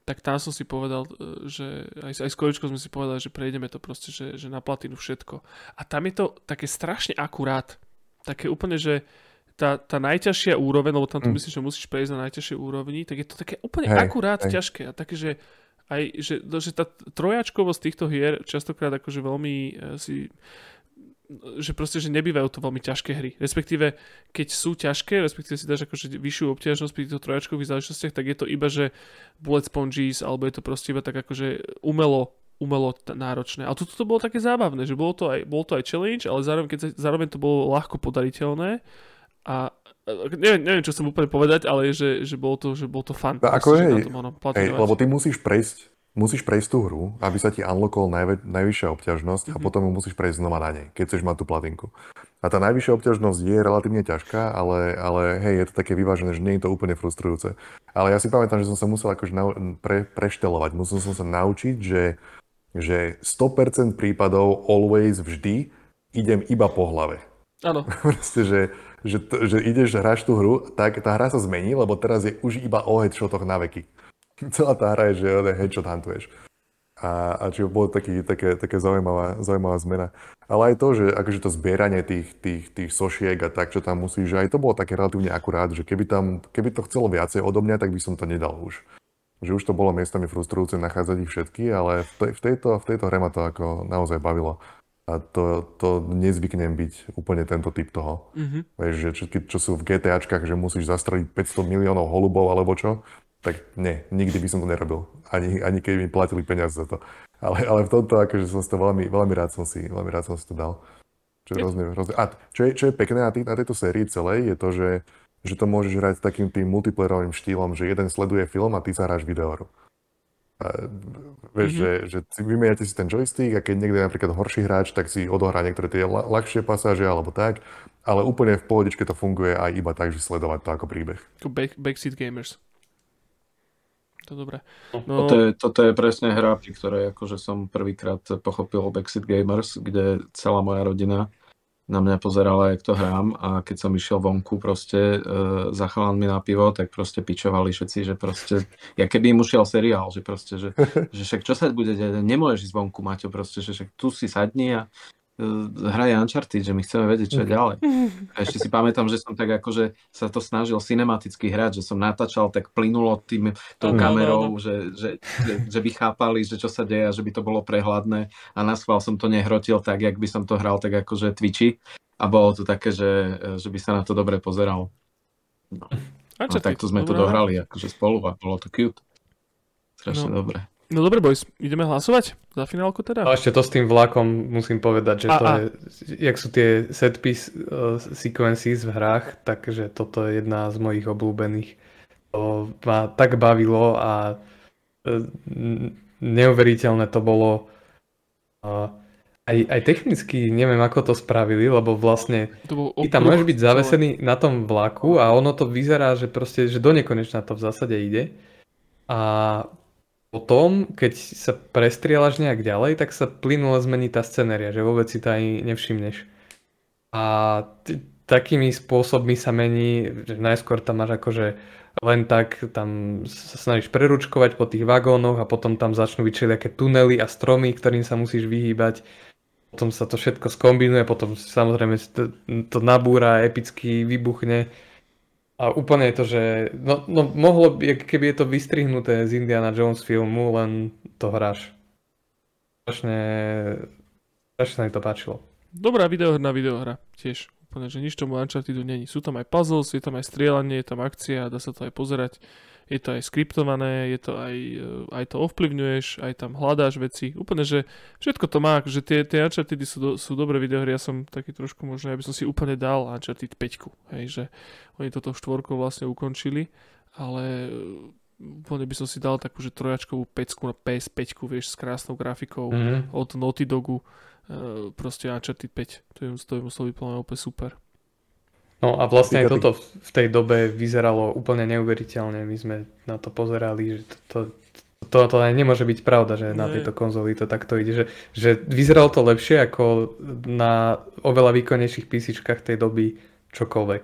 tak tam som si povedal, e, že aj, aj s količkou sme si povedali, že prejdeme to proste, že, že na platinu všetko. A tam je to také strašne akurát. Také úplne, že tá, tá najťažšia úroveň, lebo tam to mm. myslím, že musíš prejsť na najťažšej úrovni, tak je to také úplne hej, akurát hej. ťažké. A také, že aj, že, no, že tá trojačkovosť týchto hier častokrát akože veľmi uh, si že proste, že nebývajú to veľmi ťažké hry. Respektíve, keď sú ťažké, respektíve si dáš akože vyššiu obťažnosť pri týchto trojačkových záležitostiach, tak je to iba, že bullet sponges, alebo je to proste iba tak akože umelo umelo náročné. A toto to bolo také zábavné, že bolo to aj, bolo to aj challenge, ale zároveň, keď sa, zároveň to bolo ľahko podariteľné a neviem, neviem, čo chcem úplne povedať, ale že, že bolo to, že bol to fun.
No, ako hej, hej, lebo ty musíš prejsť, musíš prejsť tú hru, aby sa ti unlockol najvä, najvyššia obťažnosť mm-hmm. a mhm. potom musíš prejsť znova na nej, keď chceš mať tú platinku. A tá najvyššia obťažnosť je relatívne ťažká, ale, ale hej, je to také vyvážené, že nie je to úplne frustrujúce. Ale ja si pamätám, že som sa musel akože nau, pre, preštelovať, musel som sa naučiť, že, že 100% prípadov always vždy idem iba po hlave.
Áno.
Proste, že že, to, že ideš, hráš tú hru, tak tá hra sa zmení, lebo teraz je už iba o headshotoch na veky. Celá tá hra je, že headshot huntuješ. A, a čiže bolo taký, také, také zaujímavá, zaujímavá zmena. Ale aj to, že akože to zbieranie tých, tých, tých sošiek a tak, čo tam musíš, že aj to bolo také relatívne akurát, že keby, tam, keby to chcelo viacej odo mňa, tak by som to nedal už. Že už to bolo miestami frustrujúce nachádzať ich všetky, ale v, tej, v, tejto, v tejto hre ma to ako naozaj bavilo. A to, to nezvyknem byť úplne tento typ toho.
Mhm.
Vieš, že všetky, čo sú v GTAčkách, že musíš zastreliť 500 miliónov holubov alebo čo, tak nie, nikdy by som to nerobil. Ani, ani keď mi platili peniaze za to. Ale, ale v tomto akože som to veľmi, veľmi rád som si, veľmi rád som si to dal. Čo je hrozne, hrozne. A čo je, čo je pekné na, tý, na tejto sérii celej, je to, že, že to môžeš hrať s takým tým multiplayerovým štýlom, že jeden sleduje film a ty sa hráš videohru. A, vieš, mm-hmm. že, že si vymeniate si ten joystick a keď niekto je napríklad horší hráč, tak si odohrá niektoré tie la- ľahšie pasáže alebo tak, ale úplne v pohodičke to funguje aj iba tak, že sledovať to ako príbeh.
Back, backseat gamers. To je dobré.
No... Toto, je, toto je presne hra, pri ktorej akože som prvýkrát pochopil Backseat Gamers, kde celá moja rodina na mňa pozerala, jak to hrám. A keď som išiel vonku proste e, za chalanmi na pivo, tak proste pičovali všetci, že proste, ja keby im ušiel seriál, že proste, že, že však čo sa bude deť, nemôžeš ísť vonku, Maťo, proste, že však tu si sadni a hraje Uncharted, že my chceme vedieť, čo je ďalej. A ešte si pamätám, že som tak akože sa to snažil cinematicky hrať, že som natáčal tak plynulo tým, tou kamerou, že, že, že, že by chápali, že čo sa deje a že by to bolo prehľadné a na schvál som to nehrotil tak, jak by som to hral tak akože Twitchi a bolo to také, že, že by sa na to dobre pozeralo. No. A takto sme to dohrali akože spolu a bolo to cute. Strašne no. dobre.
No dobre, boys, ideme hlasovať za finálku teda?
A ešte to s tým vlakom musím povedať, že a, to a. je, jak sú tie set piece uh, sequences v hrách, takže toto je jedna z mojich obľúbených. To ma tak bavilo a uh, neuveriteľné to bolo. Uh, aj, aj technicky neviem, ako to spravili, lebo vlastne to ty tam môžeš byť zavesený na tom vlaku a ono to vyzerá, že proste, že do nekonečna to v zásade ide. A potom, keď sa prestrieľaš nejak ďalej, tak sa plynule zmení tá scenéria, že vôbec si to ani nevšimneš. A t- takými spôsobmi sa mení, že najskôr tam máš akože len tak tam sa snažíš preručkovať po tých vagónoch a potom tam začnú byť všelijaké tunely a stromy, ktorým sa musíš vyhýbať. Potom sa to všetko skombinuje, potom samozrejme to, to nabúra, epicky vybuchne a úplne je to, že no, no mohlo by, keby je to vystrihnuté z Indiana Jones filmu, len to hráš. Strašne, strašne mi to páčilo.
Dobrá videohra videohra, tiež. Úplne, že nič tomu Unchartedu není. Sú tam aj puzzles, je tam aj strieľanie, je tam akcia, dá sa to aj pozerať je to aj skriptované, je to aj, e, aj to ovplyvňuješ, aj tam hľadáš veci. Úplne, že všetko to má, že tie, tie Uncharted sú, do, sú dobré videohry, ja som taký trošku možno, aby som si úplne dal Uncharted 5, hej, že oni toto štvorkou vlastne ukončili, ale e, úplne by som si dal takú, že trojačkovú pecku na PS5, vieš, s krásnou grafikou mm-hmm. od Naughty Dogu, e, proste Uncharted 5, to je, to je muselo byť úplne super.
No a vlastne aj toto v tej dobe vyzeralo úplne neuveriteľne. My sme na to pozerali, že to, to, to, to nemôže byť pravda, že na tejto konzoli to takto ide. Že, že vyzeralo to lepšie ako na oveľa výkonnejších písičkách tej doby čokoľvek.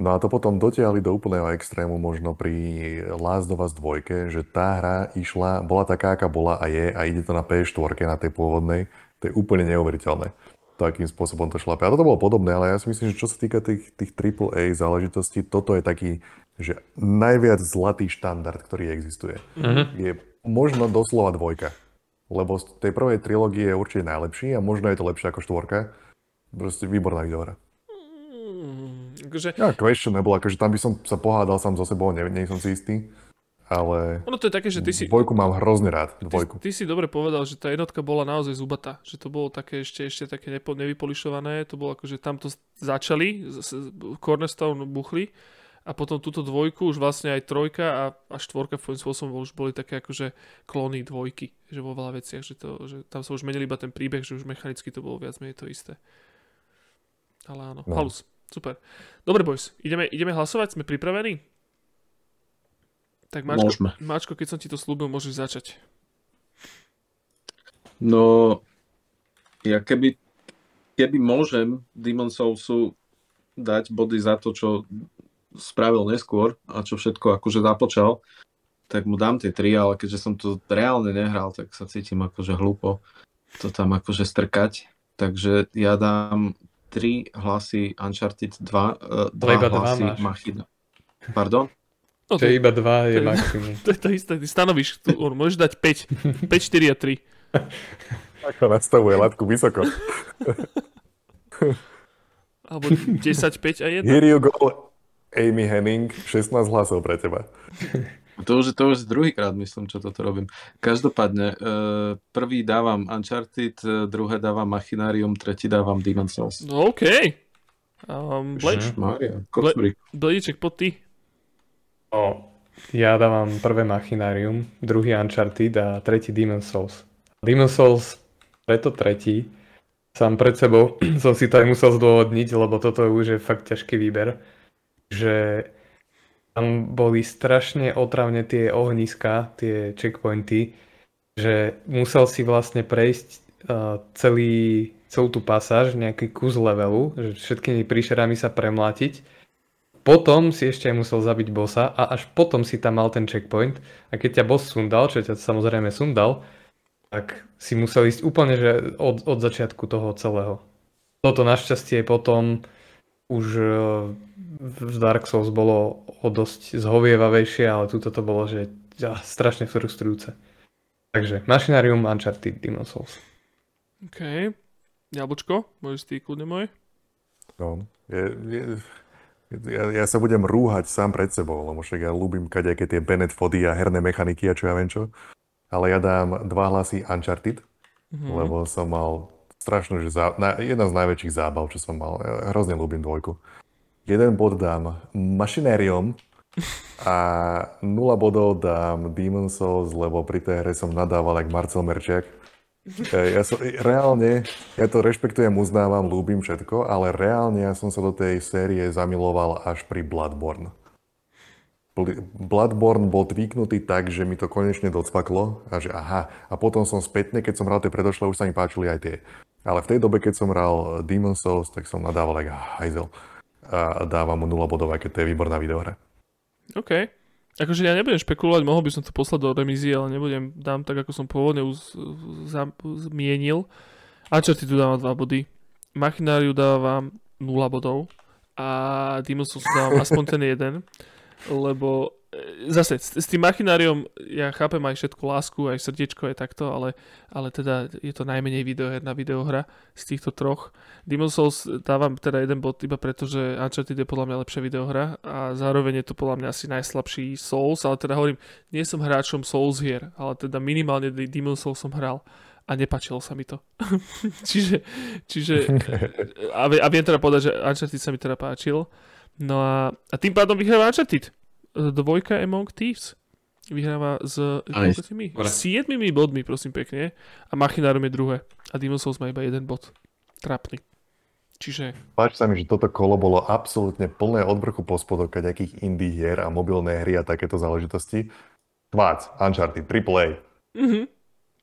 No a to potom dotiahli do úplného extrému možno pri Last of Us 2, že tá hra išla, bola taká, aká bola a je a ide to na PS4, na tej pôvodnej. To je úplne neuveriteľné to, akým spôsobom to šlape. A toto bolo podobné, ale ja si myslím, že čo sa týka tých, tých AAA záležitostí, toto je taký, že najviac zlatý štandard, ktorý existuje. Mm-hmm. Je možno doslova dvojka. Lebo z tej prvej trilógie je určite najlepší a možno je to lepšie ako štvorka. Proste výborná videohra. Mm, akože... Ja, question akože tam by som sa pohádal sám so sebou, nie, nie som si istý ale
ono to je také, že ty si...
Dvojku mám hrozne rád, dvojku.
Ty, ty si dobre povedal, že tá jednotka bola naozaj zubatá, že to bolo také ešte, ešte také nepo, nevypolišované, to bolo ako, že tam to začali, Cornerstone buchli a potom túto dvojku už vlastne aj trojka a, a štvorka svojím spôsobom už boli také akože klony dvojky, že vo veľa veciach, že, to, že tam sa už menili iba ten príbeh, že už mechanicky to bolo viac menej to isté. Ale áno, no. halus, super. Dobre boys, ideme, ideme hlasovať, sme pripravení? Tak Mačko, Môžeme. Mačko, keď som ti to slúbil, môžeš začať.
No, ja keby, keby môžem Demon Soulsu dať body za to, čo spravil neskôr a čo všetko akože započal, tak mu dám tie tri, ale keďže som to reálne nehral, tak sa cítim akože hlúpo to tam akože strkať. Takže ja dám tri hlasy Uncharted 2, uh, dva hlasy Machina. Pardon?
No to, je iba 2 je maximum.
To je to isté, ty stanovíš, tu, môžeš dať 5, 5, 4 a 3.
Ako nastavuje latku vysoko.
Alebo 10, 5 a 1.
Here you go, Amy Henning, 16 hlasov pre teba.
To už, to už druhýkrát myslím, čo toto robím. Každopádne, uh, prvý dávam Uncharted, uh, druhé dávam Machinarium, tretí dávam Demon's Souls.
No OK. Um, Blade,
Mária, Kocúrik.
Bledíček, pod ty.
No, ja dávam prvé Machinarium, druhý Uncharted a tretí Demon's Souls. Demon's Souls, preto tretí, sám pred sebou som si to aj musel zdôvodniť, lebo toto už je fakt ťažký výber, že tam boli strašne otravne tie ohniska, tie checkpointy, že musel si vlastne prejsť uh, celý, celú tú pasáž, nejaký kus levelu, že všetkými príšerami sa premlátiť. Potom si ešte aj musel zabiť bossa a až potom si tam mal ten checkpoint a keď ťa boss sundal, čo ťa samozrejme sundal, tak si musel ísť úplne že od, od začiatku toho celého. Toto našťastie potom už eh, v Dark Souls bolo o dosť zhovievavejšie, ale tuto to bolo, že ja, strašne frustrujúce. Takže Machinarium, Uncharted, Demon's Souls.
OK. Jablčko, môžeš ty kľudne môj.
No, je, je, ja, ja sa budem rúhať sám pred sebou, lebo však ja ľúbim kadejaké tie Bennett fody a herné mechaniky a čo ja viem čo. Ale ja dám dva hlasy Uncharted, mm-hmm. lebo som mal strašnú, že zá, na, jedna z najväčších zábav, čo som mal. Ja hrozne ľúbim dvojku. Jeden bod dám Machinarium a 0 bodov dám Demon Souls, lebo pri tej hre som nadával jak Marcel Merčiak. Ja som, reálne, ja to rešpektujem, uznávam, ľúbim všetko, ale reálne ja som sa do tej série zamiloval až pri Bloodborne. Bl- Bloodborne bol tweaknutý tak, že mi to konečne docvaklo a že aha. A potom som spätne, keď som hral tie predošlé, už sa mi páčili aj tie. Ale v tej dobe, keď som hral Demon Souls, tak som nadával jak hajzel. A dávam mu 0 bodov, aj keď to je výborná videohra.
OK. Akože ja nebudem špekulovať, mohol by som to poslať do remízy, ale nebudem, dám tak, ako som pôvodne už zmienil. Uncharted tu dávam 2 body. Machinariu dávam 0 bodov. A Souls dávam aspoň ten jeden. Lebo e, zase s, tým Machináriom ja chápem aj všetku lásku, aj srdiečko, aj takto, ale, ale teda je to najmenej videoherná videohra z týchto troch. Demon's Souls dávam teda jeden bod iba preto, že Uncharted je podľa mňa lepšia videohra a zároveň je to podľa mňa asi najslabší Souls, ale teda hovorím, nie som hráčom Souls hier, ale teda minimálne Demon's Souls som hral a nepačilo sa mi to. čiže, čiže a, a viem teda povedať, že Uncharted sa mi teda páčil. No a, a tým pádom vyhráva Uncharted. Dvojka Among Thieves vyhráva s tými? siedmimi bodmi, prosím pekne. A Machinarium je druhé. A Demon's Souls má iba jeden bod. Trapný. Čiže
Páči sa mi, že toto kolo bolo absolútne plné od vrchu po spodok nejakých indie hier a mobilné hry a takéto záležitosti. Tvác, Uncharted, AAA.
mhm.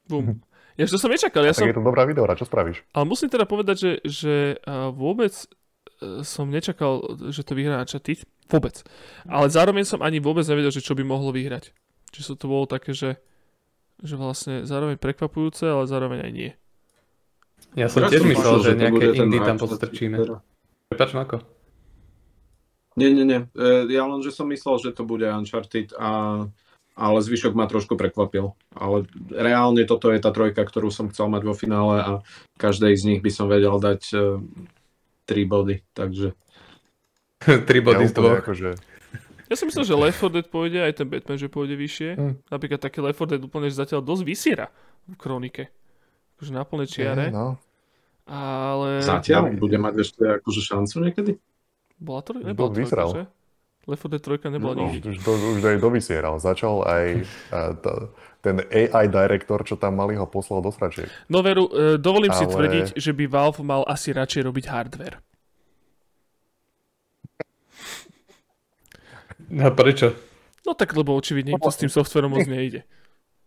Bum. Ja to som nečakal. Ja
Tak
som,
je to dobrá videohra, čo spravíš?
ale musím teda povedať, že, že vôbec som nečakal, že to vyhrá Uncharted. Vôbec. Ale zároveň som ani vôbec nevedel, že čo by mohlo vyhrať. Čiže to bolo také, že, že vlastne zároveň prekvapujúce, ale zároveň aj nie.
Ja som tiež myslel, že nejaké indie tam
super.
Prepač, Mako.
Nie, nie, nie. E, Ja len, že som myslel, že to bude Uncharted, a, ale zvyšok ma trošku prekvapil. Ale reálne toto je tá trojka, ktorú som chcel mať vo finále a každej z nich by som vedel dať e, 3 body. Takže
Tri body
ja
z dvoch.
akože,
Ja si myslel, že Left 4 Dead pôjde, aj ten Batman, že pôjde vyššie.
Hm.
Napríklad také Left 4 Dead úplne že zatiaľ dosť vysiera v kronike. Akože na plné čiare.
no,
Ale...
zatiaľ
ja-
bude mať ešte akože šancu niekedy?
Bola to? Nebola trojka,
vyseral.
Left 4 Dead 3 nebola
No.
nikdy.
už, to, už aj dovysieral. Začal aj a, to, ten AI director, čo tam mali, ho poslal do sračiek.
No veru, e, dovolím si
Ale-
tvrdiť, že by Valve mal asi radšej robiť hardware.
No prečo?
No tak, lebo očividne im to s tým softverom moc nejde.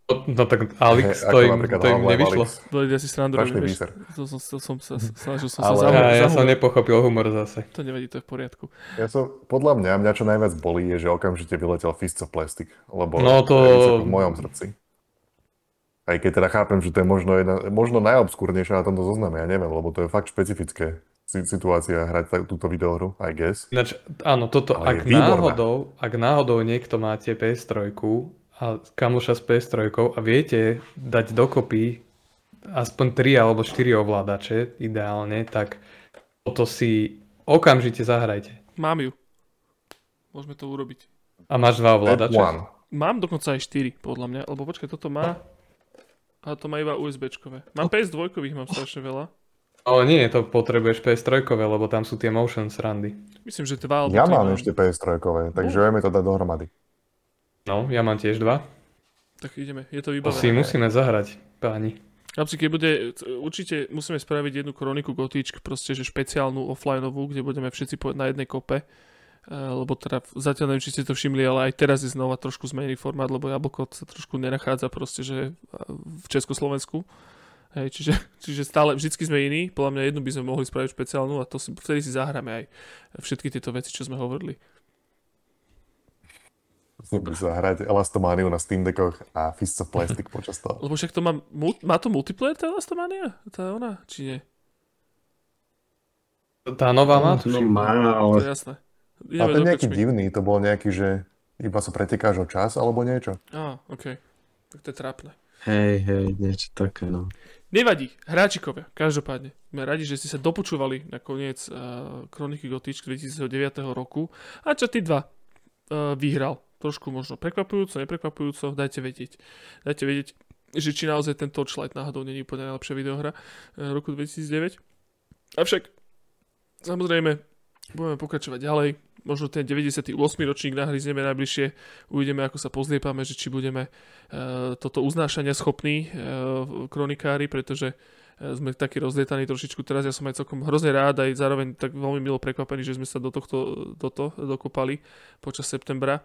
No tak Alex,
Ako
to im, to im nevyšlo.
Alyx.
Dojde asi srandu,
Strašný
vieš.
výser.
To som, to som sa, snažil som
Ale-
sa
Ja,
zahúmať.
ja som nepochopil humor zase.
To nevadí, to je v poriadku.
Ja som, podľa mňa, mňa čo najviac bolí, je, že okamžite vyletel Plastic, lebo
No to-
v mojom srdci. Aj keď teda chápem, že to je možno, jedna, možno najobskúrnejšia na tomto zozname, ja neviem, lebo to je fakt špecifické si- situácia hrať túto videohru, I guess.
Ináč, áno, toto,
Ale
ak náhodou, ak náhodou niekto máte PS3 a kamoša s PS3 a viete dať dokopy aspoň 3 alebo 4 ovládače ideálne, tak toto si okamžite zahrajte.
Mám ju. Môžeme to urobiť.
A máš dva ovládače?
Mám dokonca aj 4, podľa mňa. Lebo počkaj, toto má... A to má iba USBčkové. Mám PS2, mám strašne veľa.
Ale nie, to potrebuješ PS3, lebo tam sú tie motion srandy.
Myslím, že dva alebo
Ja mám
mám.
ešte PS3, takže vieme to dať dohromady.
No, ja mám tiež dva.
Tak ideme, je to
To
vybavené.
si musíme zahrať, páni.
Chlapci, keď bude, určite musíme spraviť jednu kroniku gotičk, proste, že špeciálnu offlineovú, kde budeme všetci na jednej kope. Eh, lebo teda zatiaľ neviem, či ste to všimli, ale aj teraz je znova trošku zmenený formát, lebo Jablko sa trošku nenachádza proste, že eh, v Československu. Hej, čiže, čiže stále, vždycky sme iní, podľa mňa jednu by sme mohli spraviť špeciálnu a to si, vtedy si zahráme aj všetky tieto veci, čo sme hovorili.
Musíme sa hrať Elastomaniu na Steam Deckoch a Fists of Plastic počas toho.
Lebo však to má, má to multiplayer tá Lastomania? Tá ona? Či nie?
Tá nová má?
No
tuším.
má,
To je
ale
jasné.
A
Ideme
to
do
je nejaký
krčmy.
divný, to bol nejaký, že iba sa pretekáš o čas alebo niečo.
Á, OK. Tak to je trápne.
hej, hej, niečo také, no.
Nevadí, hráčikovia, každopádne. Sme radi, že ste sa dopočúvali na koniec uh, Kroniky Gotič 2009 roku. A čo ty dva uh, vyhral? Trošku možno prekvapujúco, neprekvapujúco, dajte vedieť. Dajte vedieť, že či naozaj ten Torchlight náhodou není úplne najlepšia videohra uh, roku 2009. Avšak, samozrejme, budeme pokračovať ďalej. Možno ten 98. ročník nahryzneme najbližšie. Uvidíme, ako sa pozliepame, že či budeme e, toto uznášania schopní e, kronikári, pretože sme takí rozlietaní trošičku teraz. Ja som aj celkom hrozne rád, aj zároveň tak veľmi milo prekvapený, že sme sa do tohto do to, dokopali počas septembra.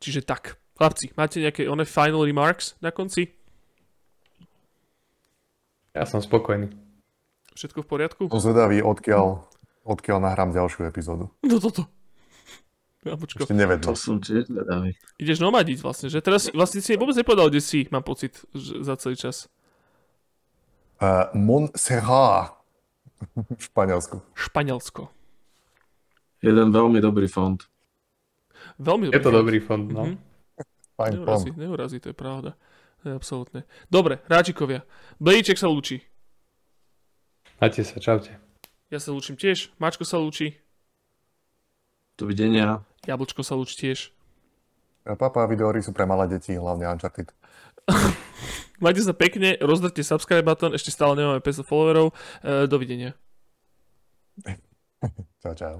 Čiže tak. Chlapci, máte nejaké one final remarks na konci?
Ja som spokojný.
Všetko v poriadku?
Som zvedavý, odkiaľ, odkiaľ nahrám ďalšiu epizódu.
No toto. Jabočko.
Ešte nevedel.
To som tiež zvedavý.
Ideš nomadiť vlastne, že? Teraz vlastne si vôbec nepovedal, kde si, mám pocit, že za celý čas.
Uh, Montserrat v Španielsku.
Španielsko.
Jeden veľmi dobrý fond.
Veľmi
Je to
fond.
dobrý fond, no.
Mhm.
Fajn
Neurazí, neurazí, to je pravda. Absolútne. Dobre, hráčikovia. Blíček sa lúči.
Majte sa, čaute.
Ja sa lúčim tiež. Mačko sa lúči.
Dovidenia.
Jablčko sa lúči tiež.
Papa, videohry sú pre malé deti, hlavne Uncharted.
Majte sa pekne, rozdrte subscribe button, ešte stále nemáme 500 followerov. E, dovidenia.
Čau, čau.